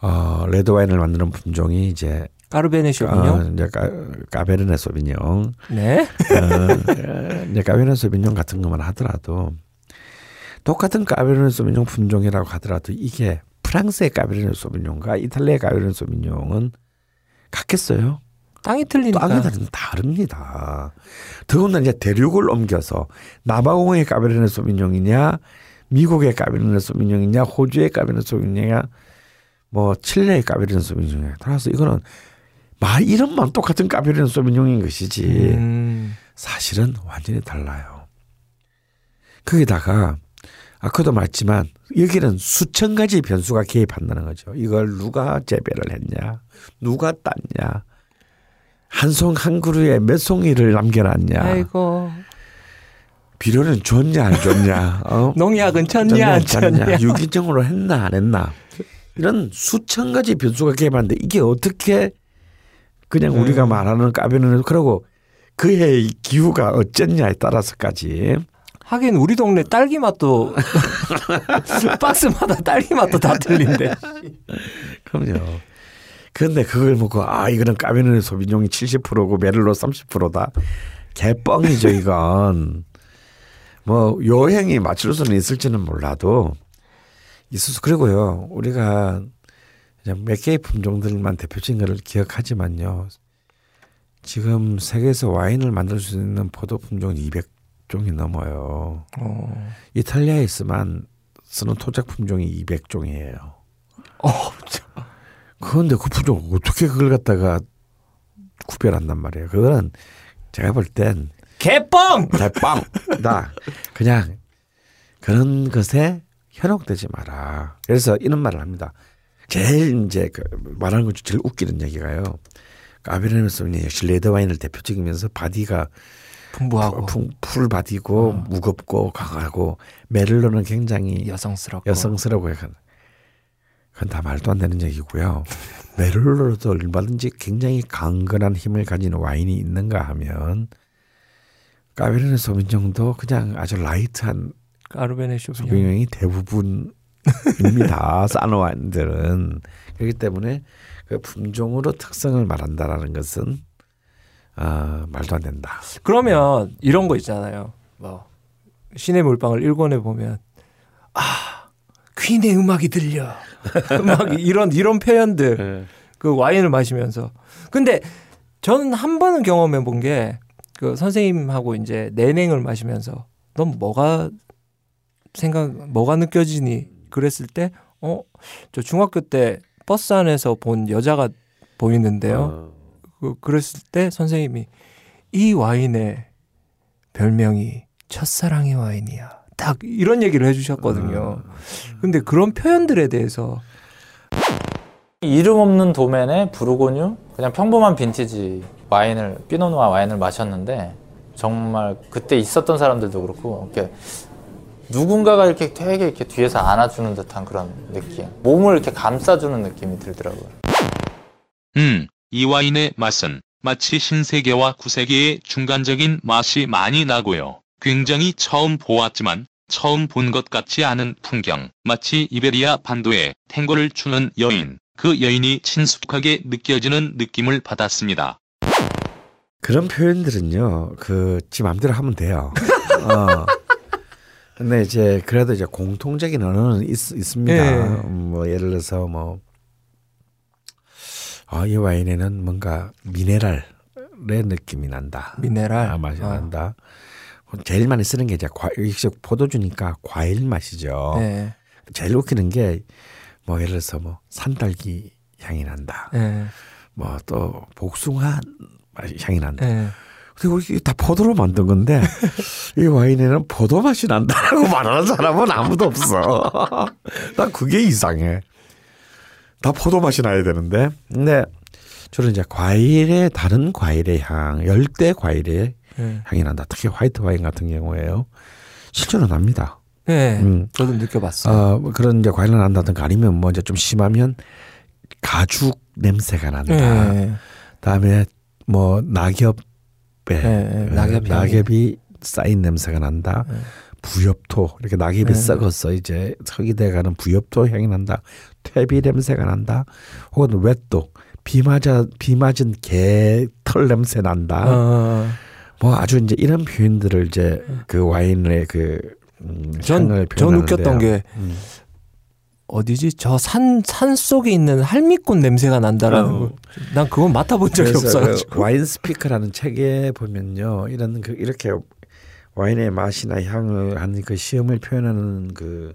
어, 레드 와인을 만드는 품종이 이제 Cabernet 어, Sauvignon. 이제 Ca, Cabernet Sauvignon 네. 어, 이제 Cabernet Sauvignon 같은 것만 하더라도 똑같은 Cabernet Sauvignon 품종이라고 하더라도 이게 프랑스의 Cabernet Sauvignon과 이탈리아의 Cabernet Sauvignon은 같겠어요? 땅이 틀리니까. 땅이 다른 다릅니다. 더군다나 이제 대륙을 옮겨서 남아공의 Cabernet Sauvignon이냐, 미국의 Cabernet Sauvignon이냐, 호주의 Cabernet Sauvignon이냐, 뭐 칠레의 Cabernet Sauvignon이냐. 따라서 이거는 말 이름만 똑같은 Cabernet Sauvignon인 것이지 음. 사실은 완전히 달라요. 거기다가 아까도 말했지만 여기는 수천 가지 변수가 개입한다는 거죠. 이걸 누가 재배를 했냐, 누가 땄냐, 한 송 한 그루에 몇 송이를 남겨놨냐, 아이고. 비료는 줬냐 안 줬냐, 어? 농약은 쳤냐 안 쳤냐. 유기적으로 했나 안 했나 이런 수천 가지 변수가 개입하는데 이게 어떻게 그냥 음. 우리가 말하는 까베르네 그러고 그의 기후가 어쨌냐에 따라서까지 하긴 우리 동네 딸기 맛도 박스마다 딸기 맛도 다 틀린데. 그럼요. 그런데 그걸 먹고 아 이거는 까베르네 소비뇽이 70%고 메를로 30%다. 개뻥이죠 이건. 뭐 요행이 맞출 수는 있을지는 몰라도 있을 수 그리고요 우리가 그냥 몇 개의 품종들만 대표적인 것을 기억하지만요. 지금 세계에서 와인을 만들 수 있는 포도 품종은 200종이 넘어요. 어. 이탈리아에서만 쓰는 토착 품종이 200종이에요. 어, 그런데 그 품종 어떻게 그걸 갖다가 구별한단 말이에요. 그거는 제가 볼 땐 개뻥! 대빵다. 그냥 그런 것에 현혹되지 마라. 그래서 이런 말을 합니다. 제일 이제 그 말하는 것 중 제일 웃기는 얘기가요. Sauvignon 역시 레드 와인을 대표적이면서 body가 풍부하고 full, full body고 무겁고 강하고 Merlot는 굉장히 여성스럽고. 여성스러워 약간 그건 다 말도 안 되는 얘기고요. Merlot도 얼마든지 굉장히 강건한 힘을 가진 와인이 있는가 하면 Cabernet Sauvignon도 그냥 아주 light한 까르베네 쇼비뇽. 소비뇽이 대부분입니다. 싼 와인들은 그렇기 때문에 그 품종으로 특성을 말한다라는 것은 아 말도 안 된다. 그러면 이런 거 있잖아요. 뭐 신의 몰빵을 일권해 보면 아 퀸의 음악이 들려. 막 이런 이런 표현들 그 와인을 마시면서 근데 저는 한 번은 경험해 본 게 그 선생님하고 이제 내냉을 마시면서 넌 뭐가 생각 뭐가 느껴지니 그랬을 때 어 저 중학교 때 버스 안에서 본 여자가 보이는데요. 그 그랬을 때 선생님이 이 와인의 별명이 첫사랑의 와인이야. 딱 이런 얘기를 해주셨거든요. 근데 그런 표현들에 대해서 이름 없는 도면에 부르고뉴 그냥 평범한 빈티지 와인을 피노누아 와인을 마셨는데 정말 그때 있었던 사람들도 그렇고 이렇게 누군가가 이렇게 되게 이렇게 뒤에서 안아주는 듯한 그런 느낌 몸을 이렇게 감싸주는 느낌이 들더라고요. 음, 이 와인의 맛은 마치 신세계와 구세계의 중간적인 맛이 많이 나고요. 굉장히 처음 보았지만 처음 본 것 같지 않은 풍경, 마치 이베리아 반도에 탱고를 추는 여인, 그 여인이 친숙하게 느껴지는 느낌을 받았습니다. 그런 표현들은요, 그, 지 맘대로 하면 돼요. 어. 근데 이제, 그래도 이제 공통적인 언어는 있, 있습니다. 예. 음, 뭐, 예를 들어서 뭐, 아, 이 와인에는 뭔가 미네랄의 느낌이 난다. 미네랄 아, 맛이 어. 난다. 제일 많이 쓰는 게 이제 과, 역시 포도주니까 과일 맛이죠. 네. 제일 웃기는 게, 뭐, 예를 들어서 뭐, 산딸기 향이 난다. 네. 뭐, 또, 복숭아 향이 난다. 네. 그리고 이게 다 포도로 만든 건데 이 와인에는 포도 맛이 난다라고 말하는 사람은 아무도 없어. 난 그게 이상해. 다 포도 맛이 나야 되는데. 근데 저는 이제 과일의 다른 과일의 향, 열대 과일의 네. 향이 난다. 특히 화이트 와인 같은 경우에요. 실제로 납니다. 네. 음. 저도 느껴봤어요. 어, 뭐 그런 이제 과일을 난다든가 아니면 뭐 이제 좀 심하면 가죽 냄새가 난다. 네. 다음에 뭐 낙엽에 네, 네, 낙엽. 낙엽이 쌓인 냄새가 난다. 네. 부엽토 이렇게 낙엽이 네. 썩어서 이제 흙이 돼가는 부엽토 향이 난다. 퇴비 냄새가 난다. 혹은 웻도 비 맞아 비 맞은 개 털 냄새 난다. 어, 뭐 아주 이제 이런 표현들을 이제 그 와인의 그 음, 전, 향을 전. 웃겼던 게 음. 어디지? 저 산, 산 속에 있는 할미꽃 냄새가 난다라는 어. 거. 난 그건 맡아본 적이 그래서 없어가지고. 그 와인 스피커라는 책에 보면요 이런 그 이렇게 와인의 맛이나 향을 하는 그 시험을 표현하는 그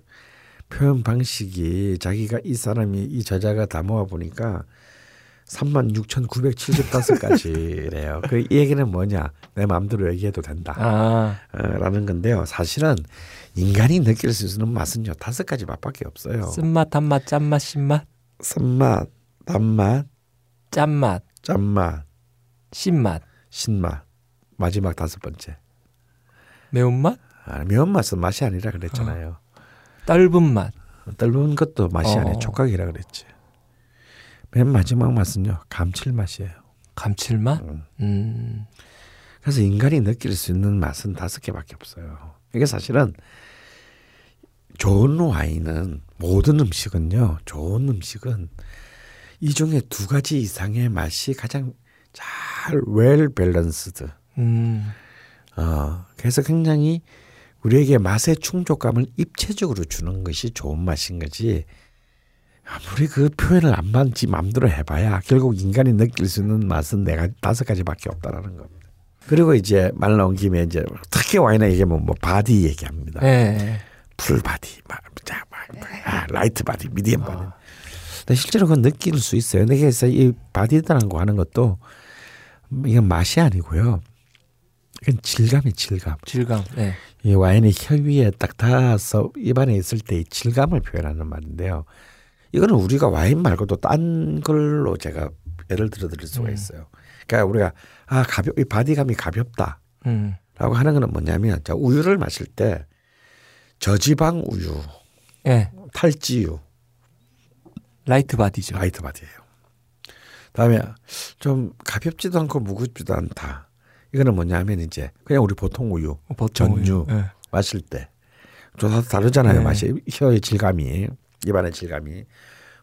표현 방식이 자기가 이 사람이 이 저자가 다 모아 보니까 36,975가지래요. 그 이 얘기는 뭐냐? 내 마음대로 얘기해도 된다. 아, 어, 라는 건데요. 사실은 인간이 느낄 수 있는 맛은요 다섯 가지 맛밖에 없어요. 쓴맛, 단맛, 짠맛, 신맛, 쓴맛, 단맛, 짠맛, 짠맛, 신맛, 신맛, 마지막 다섯 번째. 매운맛, 아, 매운맛은 맛이 아니라 그랬잖아요. 떫은 맛. 떫은 것도 맛이 어. 아니에요. 촉각이라 그랬지. 맨 마지막 맛은요 감칠맛이에요. 감칠맛? 음. 음. 그래서 인간이 느낄 수 있는 맛은 다섯 개밖에 없어요. 이게 사실은 좋은 와인은 모든 음식은요. 좋은 음식은 이 중에 두 가지 이상의 맛이 가장 잘 well balanced. 음. 어, 그래서 굉장히 우리에게 맛의 충족감을 입체적으로 주는 것이 좋은 맛인 거지. 아무리 그 표현을 안 맞지 마음대로 해봐야 결국 인간이 느낄 수 있는 맛은 내가 다섯 가지밖에 없다라는 겁니다. 그리고 이제 말 나온 김에 이제 특히 와인에 얘기하면 뭐 body 얘기합니다. 네. Full body, 막, 아, light body, medium body. 근데 실제로 그건 느낄 수 있어요. 그래서 이 body라는 거 하는 것도 이건 맛이 아니고요. 이건 질감이 질감. 질감. 네. 이 와인이 혀 위에 딱 닿아서 입안에 있을 때의 질감을 표현하는 말인데요. 이거는 우리가 와인 말고도 딴 걸로 제가 예를 들어 드릴 수가 음. 있어요. 그러니까 우리가 아 가볍 이 body감이 가볍다라고 음. 하는 거는 뭐냐면 자 우유를 마실 때 저지방 우유, 예. 탈지유, light body죠. Light body예요. 다음에 좀 가볍지도 않고 무겁지도 않다. 이거는 뭐냐면 이제 그냥 우리 보통 우유 보통 전유. 예. 마실 때. 좀다 다르잖아요. 네. 맛이 혀의 질감이 입안의 질감이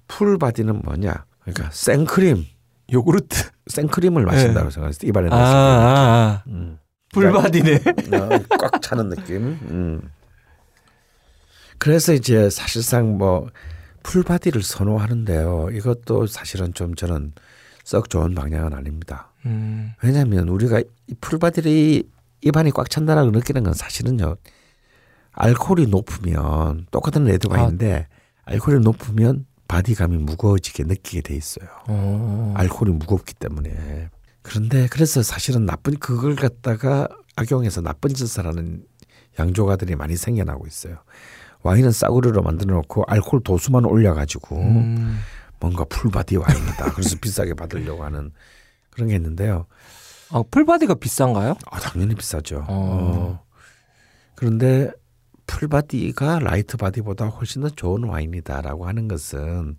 full body는 뭐냐? 그러니까 생크림, 요구르트. 생크림을 마신다고 생각했을 때 입안에 아, 넣었을 때 아, 아. 음. full body네. 어, 꽉 차는 느낌. 음. 그래서 이제 사실상 뭐 full body를 선호하는데요. 이것도 사실은 좀 저는 썩 좋은 방향은 아닙니다. 음. 왜냐하면 우리가 이 full body를 입안이 꽉 찬다라고 느끼는 건 사실은요. 알코올이 높으면 똑같은 레드와인인데 알코올이 높으면 body감이 무거워지게 느끼게 돼 있어요. 어. 알코올이 무겁기 때문에. 그런데 그래서 사실은 나쁜 그걸 갖다가 악용해서 나쁜 짓을 하는 양조가들이 많이 생겨나고 있어요. 와인은 싸구려로 만들어 놓고 알코올 도수만 올려 가지고 음. 뭔가 full body 와인이다. 그래서 비싸게 받으려고 하는 그런 게 있는데요. 아, full body가 비싼가요? 아, 당연히 비싸죠. 어. 어. 그런데 full body가 light body보다 훨씬 더 좋은 와인이다라고 하는 것은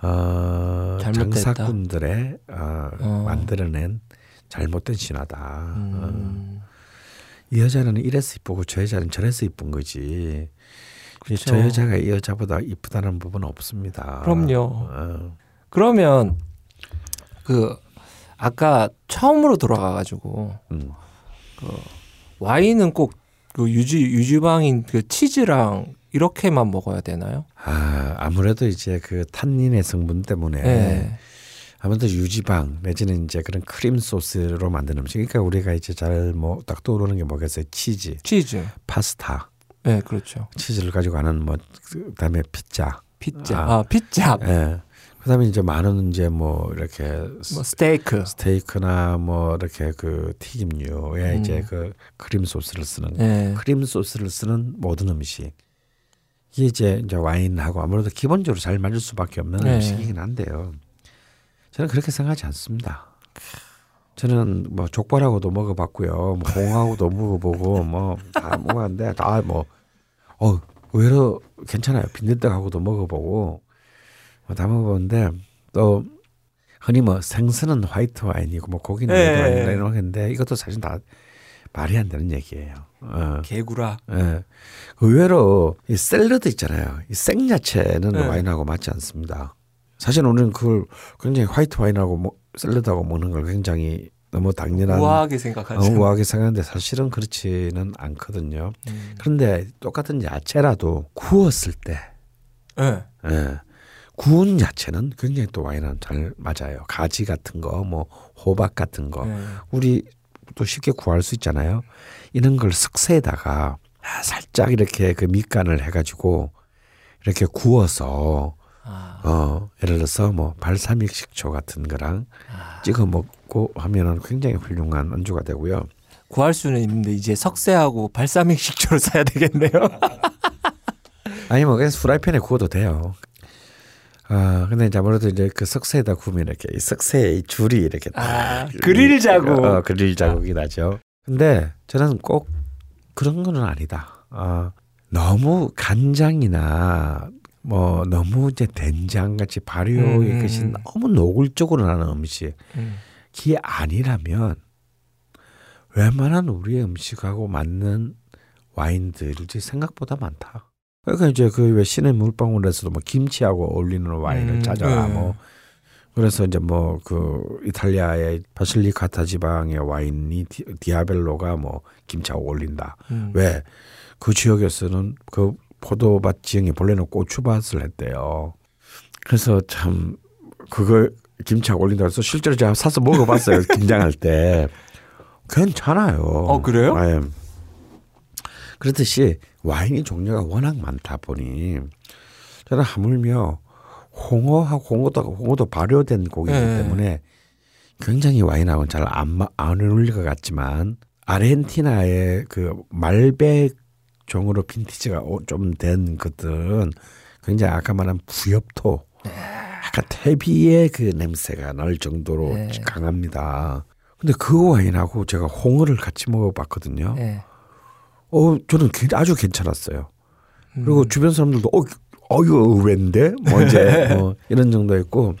어. 장사꾼들의 어, 어. 만들어낸 잘못된 신화다. 어. 음. 이 여자는 이래서 이쁘고 저 여자는 저래서 이쁜 거지. 그렇죠. 저 여자가 이 여자보다 이쁘다는 부분은 없습니다. 그럼요. 어. 그러면 그 아까 처음으로 돌아가가지고 음. 와인은 꼭 그 유지 유지방인 그 치즈랑 이렇게만 먹어야 되나요? 아, 아무래도 이제 그 탄닌의 성분 때문에 네. 아무래도 유지방 내지는 이제 그런 크림 소스로 만든 음식. 그러니까 우리가 이제 잘 뭐 딱 떠오르는 게 뭐겠어요? 치즈, 치즈. 파스타, 네, 그렇죠. 치즈를 가지고 하는 뭐 그다음에 피자. 피자. 아. 아, 피자. 예. 그다음에 이제 많은 이제 뭐 이렇게 뭐 스테이크. 스테이크나 뭐 이렇게 그 튀김류에 음. 이제 그 크림 소스를 쓰는 예. 크림 소스를 쓰는 모든 음식 이게 이제 이제 와인하고 아무래도 기본적으로 잘 맞을 수밖에 없는 네. 음식이긴 한데요. 저는 그렇게 생각하지 않습니다. 저는 뭐 족발하고도 먹어봤고요, 뭐 홍하고도 먹어보고 뭐 다 먹었는데 다 뭐 어, 의외로 괜찮아요. 빈대떡하고도 먹어보고 뭐다 먹어봤는데 또 흔히 뭐 생선은 화이트 와인이고 뭐 고기는 예. 레드 와인이라 이런 건데 이것도 사실 다 말이 안 되는 얘기예요. 어. 개구라. 예. 의외로 이 샐러드 있잖아요. 이 생야채는 네. 와인하고 맞지 않습니다. 사실 우리는 그걸 굉장히 화이트 와인하고 뭐 샐러드하고 먹는 걸 굉장히 너무 당연한 우아하게 어, 생각하죠. 우아하게 생각하는데 사실은 그렇지는 않거든요. 음. 그런데 똑같은 야채라도 구웠을 때 예. 예. 구운 야채는 굉장히 또 와인은 잘 맞아요. 가지 같은 거, 뭐 호박 같은 거, 예. 우리 또 쉽게 구할 수 있잖아요. 이런 걸 석쇠에다가 살짝 이렇게 그 밑간을 해가지고 이렇게 구워서 아. 어 예를 들어서 뭐 발사믹 식초 같은 거랑 아. 찍어 먹고 하면은 굉장히 훌륭한 안주가 되고요. 구할 수는 있는데 이제 석쇠하고 발사믹 식초를 사야 되겠네요. 아니 뭐 그냥 프라이팬에 구워도 돼요. 아 근데 이제 아무래도 이제 그 석쇠에다 구우면 이렇게 이 석쇠의 이 줄이 이렇게 아, 딱 그릴 자국. 어, 그릴 자국이 나죠. 근데 저는 꼭 그런 거는 아니다. 아 너무 간장이나 뭐 너무 이제 된장 같이 발효의 음. 것이 너무 노골적으로 나는 음식이 음. 아니라면 웬만한 우리의 음식하고 맞는 와인들이 생각보다 많다. 그러니까 이제 그 왜 신의 물방울에서도 뭐 김치하고 어울리는 와인을 음, 찾아라 네. 뭐 그래서 이제 뭐 그 이탈리아의 바실리카타 지방의 와인이 디, 디아벨로가 뭐 김치하고 어울린다. 음. 왜그 지역에서는 그 포도밭 지형이 본래는 고추밭을 했대요. 그래서 참 그걸 김치하고 올린다 그래서 실제로 제가 사서 먹어봤어요. 김장할 때 괜찮아요. 어, 그래요? 예. 그렇듯이 와인의 종류가 워낙 많다 보니 저는 하물며 홍어하고 홍어도 홍어도 발효된 고기이기 예. 때문에 굉장히 와인하고는 잘 안 안 어울릴 것 같지만 아르헨티나의 그 말백 종으로 빈티지가 좀 된 것들은 굉장히 아까 말한 부엽토 약간 태비의 그 냄새가 날 정도로 네. 강합니다. 근데 그 와인하고 제가 홍어를 같이 먹어봤거든요. 예. 어 저는 게- 아주 괜찮았어요. 그리고 음. 주변 사람들도 어, 어 이거 의외인데 뭐 이제 뭐 이런 정도였고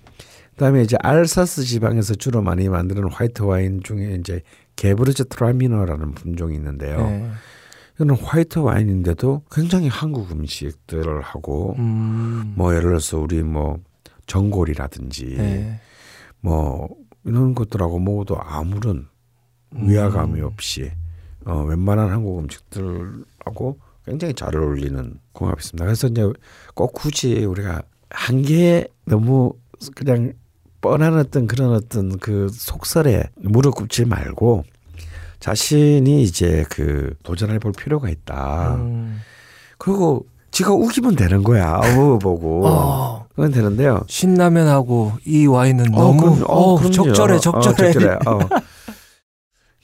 그다음에 이제 알사스 지방에서 주로 많이 만드는 화이트 와인 중에 이제 게브르즈 트라미너라는 품종이 있는데요. 예. 이거는 화이트 와인인데도 굉장히 한국 음식들을 하고 음. 뭐 예를 들어서 우리 뭐 전골이라든지 예. 뭐 이런 것들하고 먹어도 아무런 위화감이 없이 어, 웬만한 한국 음식들하고 굉장히 잘 어울리는 궁합이 있습니다. 그래서 이제 꼭 굳이 우리가 한 개에 너무 그냥 뻔한 어떤 그런 어떤 그 속설에 무릎 꿇지 말고 자신이 이제 그 도전해 볼 필요가 있다. 음. 그리고 지가 우기면 되는 거야. 먹어보고. 어, 그건 되는데요. 신라면하고 이 와인은 어, 너무 그럼, 어, 어. 적절해 어, 적절해. 적절해.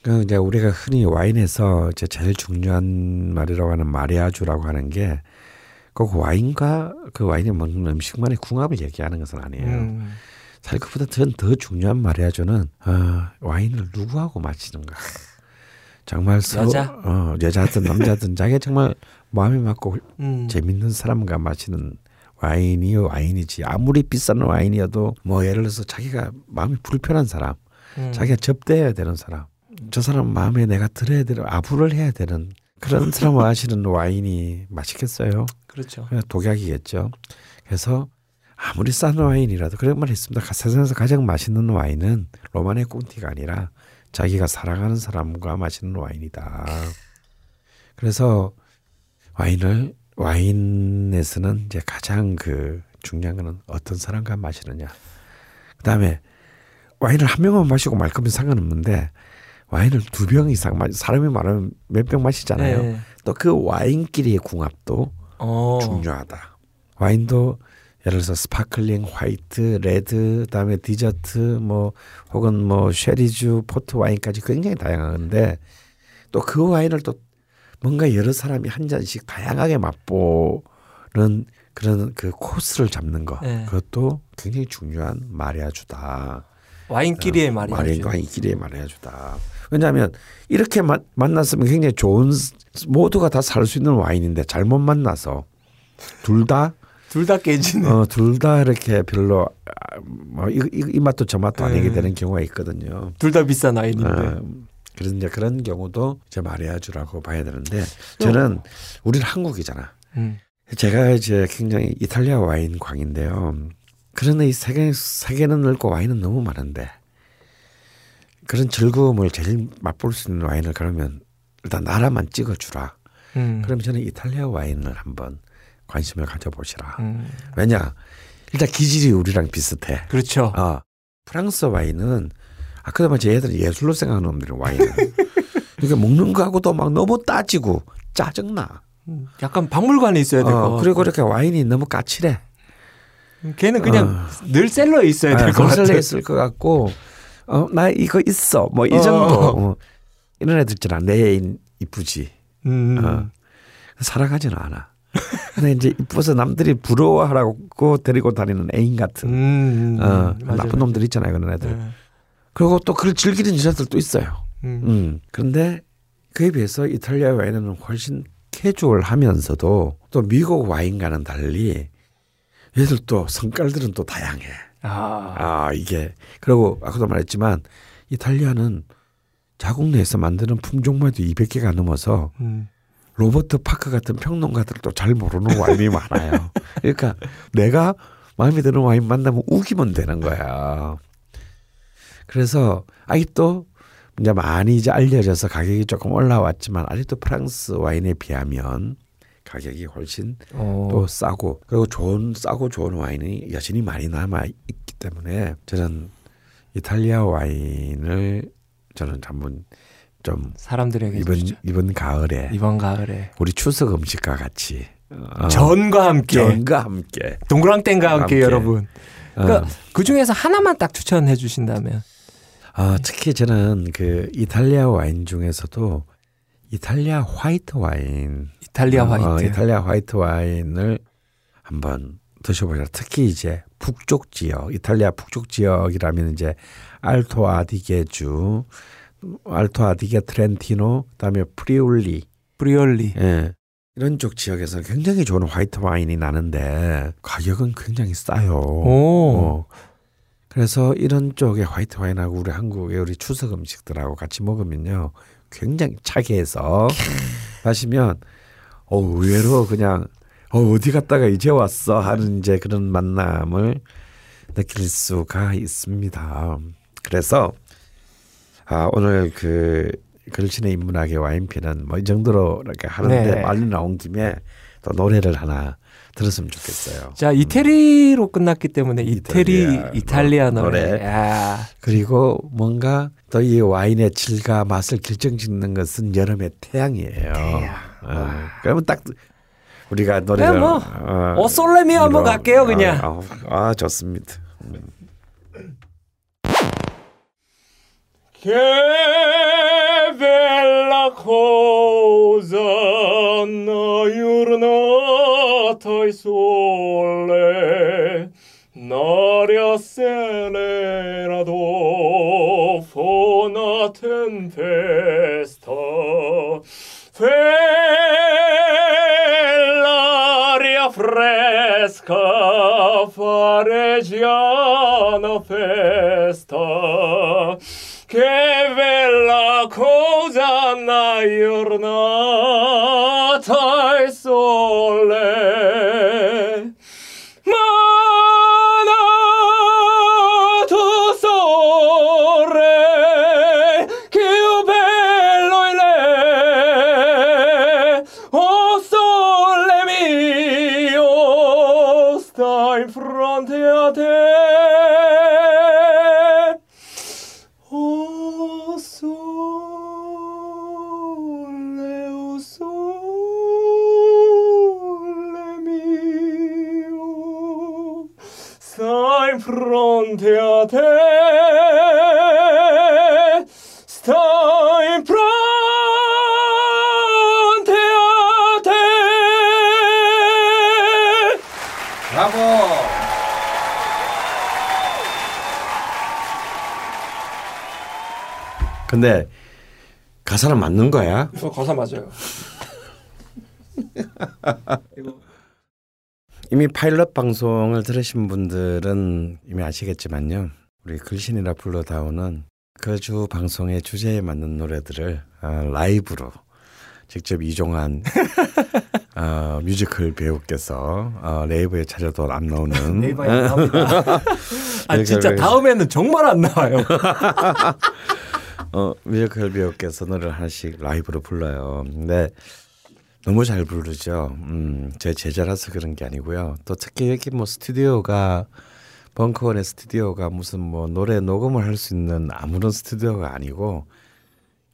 어. 그 이제 우리가 흔히 와인에서 이제 제일 중요한 말이라고 하는 마리아주라고 하는 게 꼭 와인과 그 와인이 먹는 음식만의 궁합을 얘기하는 것은 아니에요. 음. 사실 그보다 더, 더 중요한 마리아주는 어, 와인을 누구하고 마시는가. 정말 서로, 여자? 어, 여자든 남자든 자기 정말 마음에 맞고 음. 재밌는 사람과 마시는 와인이 와인이지 아무리 비싼 와인이어도 뭐 예를 들어서 자기가 마음이 불편한 사람 음. 자기가 접대해야 되는 사람 저 사람 마음에 내가 들어야 되는 아부를 해야 되는 그런 사람 마시는 와인이 맛있겠어요 그렇죠. 그냥 독약이겠죠 그래서 아무리 싼 와인이라도 그런 말 있습니다 세상에서 가장 맛있는 와인은 로마네 콘티가 아니라 자기가 사랑하는 사람과 마시는 와인이다 그래서 와인을 와인에서는 이제 가장 그 중요한 거는 어떤 사람과 마시느냐. 그다음에 와인을 한 병만 마시고 말 거면 상관없는데 와인을 두 병 이상 마 사람이 많으면 몇 병 마시잖아요. 네. 또그 와인끼리의 궁합도 어. 중요하다. 와인도 예를 들어서 sparkling white, red, 그다음에 디저트 뭐 혹은 뭐 쉐리주, 포트 와인까지 굉장히 다양한데 또 그 와인을 또 뭔가 여러 사람이 한 잔씩 다양하게 맛보는 그런 그 코스를 잡는 거 네. 그것도 굉장히 중요한 마리아주다. 와인끼리의 말이죠. 마리아 와인끼리의 마리아주다. 왜냐하면 이렇게 마- 만났으면 굉장히 좋은 모두가 다 살 수 있는 와인인데 잘못 만나서 둘 다 둘 다 깨지는. 어, 둘 다 이렇게 별로 아, 뭐 이, 이, 이 맛도 저 맛도 아니게 네. 되는 경우가 있거든요. 둘 다 비싼 와인인데. 어, 그런 이제 그런 경우도 이제 마리아주라고 봐야 되는데 저는 우리는 한국이잖아. 음. 제가 이제 굉장히 이탈리아 와인 광인데요. 그러나 이 세계 세계는 넓고 와인은 너무 많은데 그런 즐거움을 제일 맛볼 수 있는 와인을 그러면 일단 나라만 찍어주라. 음. 그럼 저는 이탈리아 와인을 한번 관심을 가져보시라. 음. 왜냐? 일단 기질이 우리랑 비슷해. 그렇죠. 아, 프랑스 와인은 아까도 말했지 얘들은 예술로 생각하는 놈들이 와인은. 그러니까 먹는 거하고도 막 너무 따지고 짜증나. 음. 약간 박물관에 있어야 될것 어. 그리고 이렇게 와인이 너무 까칠해. 걔는 그냥 늘 셀러에 있어야 될 것 같아. 건설에 있을 것 같고, 어, 나 이거 있어. 뭐이 어. 정도. 어. 이런 애들 있잖아. 내 애인 이쁘지. 음. 어. 사랑하지는 않아. 근데 이제 이뻐서 남들이 부러워하라고 데리고 다니는 애인 같은 음. 어, 맞아요, 나쁜 놈들 있잖아요. 그런 애들. 네. 그리고 또 그걸 즐기는 여자들도 있어요. 음. 음. 그런데 그에 비해서 이탈리아 와인은 훨씬 캐주얼하면서도 또 미국 와인과는 달리 얘들 또 성깔들은 또 다양해. 아. 아 이게 그리고 아까도 말했지만 이탈리아는 자국 내에서 만드는 품종마도 200개가 넘어서 음. 로버트 파크 같은 평론가들도 잘 모르는 와인이 많아요. 그러니까 내가 마음에 드는 와인 만나면 우기면 되는 거야. 그래서 아직도 이제 많이 이제 알려져서 가격이 조금 올라왔지만 아직도 프랑스 와인에 비하면 가격이 훨씬 어. 또 싸고 그리고 좋은 싸고 좋은 와인이 여전히 많이 남아 있기 때문에 저는 이탈리아 와인을 저는 한번 좀 사람들에게 이번 주죠. 이번 가을에 이번 가을에 우리 추석 음식과 같이 어, 전과 함께 전과 함께 동그랑땡과 함께, 함께. 여러분. 그러니까 어. 그 중에서 하나만 딱 추천해 주신다면 아, 특히 저는 그 이탈리아 와인 중에서도 이탈리아 화이트 와인 이탈리아 화이트. 어, 이탈리아 화이트 와인을 한번 드셔보자. 특히 이제 북쪽 지역, 이탈리아 북쪽 지역이라면 이제 알토 아디게주, 알토 아디게 트렌티노, 그다음에 프리울리, 프리울리. 예. 이런 쪽 지역에서 굉장히 좋은 화이트 와인이 나는데 가격은 굉장히 싸요. 오. 어. 그래서 이런 쪽의 화이트 와인하고 우리 한국의 우리 추석 음식들하고 같이 먹으면요 굉장히 차게 해서 마시면 어 의외로 그냥 어 어디 갔다가 이제 왔어 하는 이제 그런 만남을 느낄 수가 있습니다. 그래서 아 오늘 그 글신의 인문학의 와인편은 뭐 이 정도로 이렇게 하는데 네. 말이 나온 김에 또 노래를 하나 들었으면 좋겠어요. 자 이태리로 끝났기 때문에 이태리 이탈리아 이탈리아 노- 노래. 노래. 야. 그리고 뭔가 또 이 와인의 질과 맛을 결정짓는 것은 여름의 태양이에요. 어, 그러면 딱 우리가 노래를 뭐, 어, 어, sole mio 한번 갈게요, 그냥. 아, 아, 아, 좋습니다. 음. Che bella fresca fareggiana festa. Che bella cosa una giornata e sole. Frontiate. It's time frontiate. 브라보. 근데 가사는 맞는 거야? 저 가사 맞아요. 이미 파일럿 방송을 들으신 분들은 이미 아시겠지만요. 우리 글신이라 불러다오는 그 주 방송의 주제에 맞는 노래들을 어, 라이브로 직접 이종한 어, 뮤지컬 배우께서 어, 네이버에 찾아도 안 나오는 안 나옵니다. 아 네, 진짜. 다음에는 정말 안 나와요. 어, 뮤지컬 배우께서 노래를 하나씩 라이브로 불러요. 근데 너무 잘 부르죠. 음, 제 제자라서 그런 게 아니고요. 또 특히 여기 뭐 스튜디오가 벙커원의 스튜디오가 무슨 뭐 노래 녹음을 할 수 있는 아무런 스튜디오가 아니고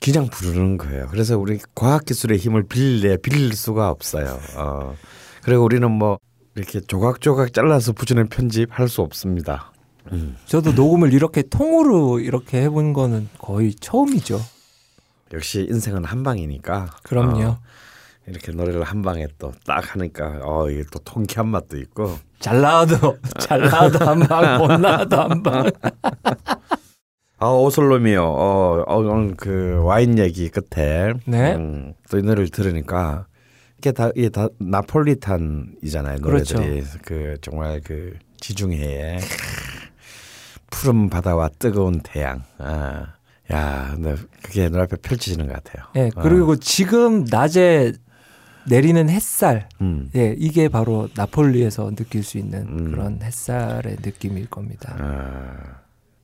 그냥 부르는 거예요. 그래서 우리 과학 기술의 힘을 빌려 빌릴 수가 없어요. 어, 그리고 우리는 뭐 이렇게 조각조각 잘라서 붙이는 편집 할 수 없습니다. 저도 녹음을 이렇게 통으로 이렇게 해본 거는 거의 처음이죠. 역시 인생은 한 방이니까. 그럼요. 어, 이렇게 노래를 한 방에 또 딱 하니까 어 이게 또 통쾌한 맛도 있고 잘 나와도 잘 나와도 한 방, 못 나와도 한 방. 아 오슬롬이요 어, 어 오늘 그 와인 얘기 끝에 네. 음, 또이 노래를 들으니까 이게 다 이게 다 나폴리탄이잖아요 그렇죠. 노래들이 그 정말 그 지중해에 푸른 바다와 뜨거운 태양 아. 야, 근데 그게 눈앞에 펼쳐지는 것 같아요. 예, 그리고 지금 낮에 내리는 햇살, 음. 예, 이게 바로 나폴리에서 느낄 수 있는 음. 그런 햇살의 느낌일 겁니다. 아,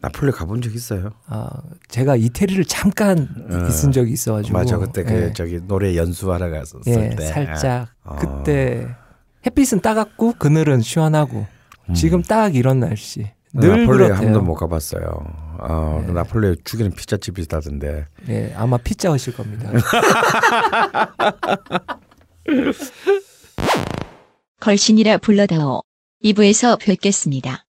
나폴리 가본 적 있어요? 아, 제가 이태리를 잠깐 어. 있은 적이 있어가지고. 맞아, 그때 그 예, 저기 노래 연수하러 갔었을 예, 때 살짝 아. 그때 햇빛은 따갑고 그늘은 시원하고 지금 딱 이런 날씨. 음. 늘 나폴리 한. 번도 못 가봤어요. 어, 네. 나폴리 죽이는 피자집이 있다던데. 예, 아마 피자 하실 겁니다. 걸신이라 불러다오. 2부에서 뵙겠습니다.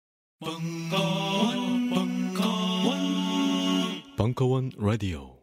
벙커원 라디오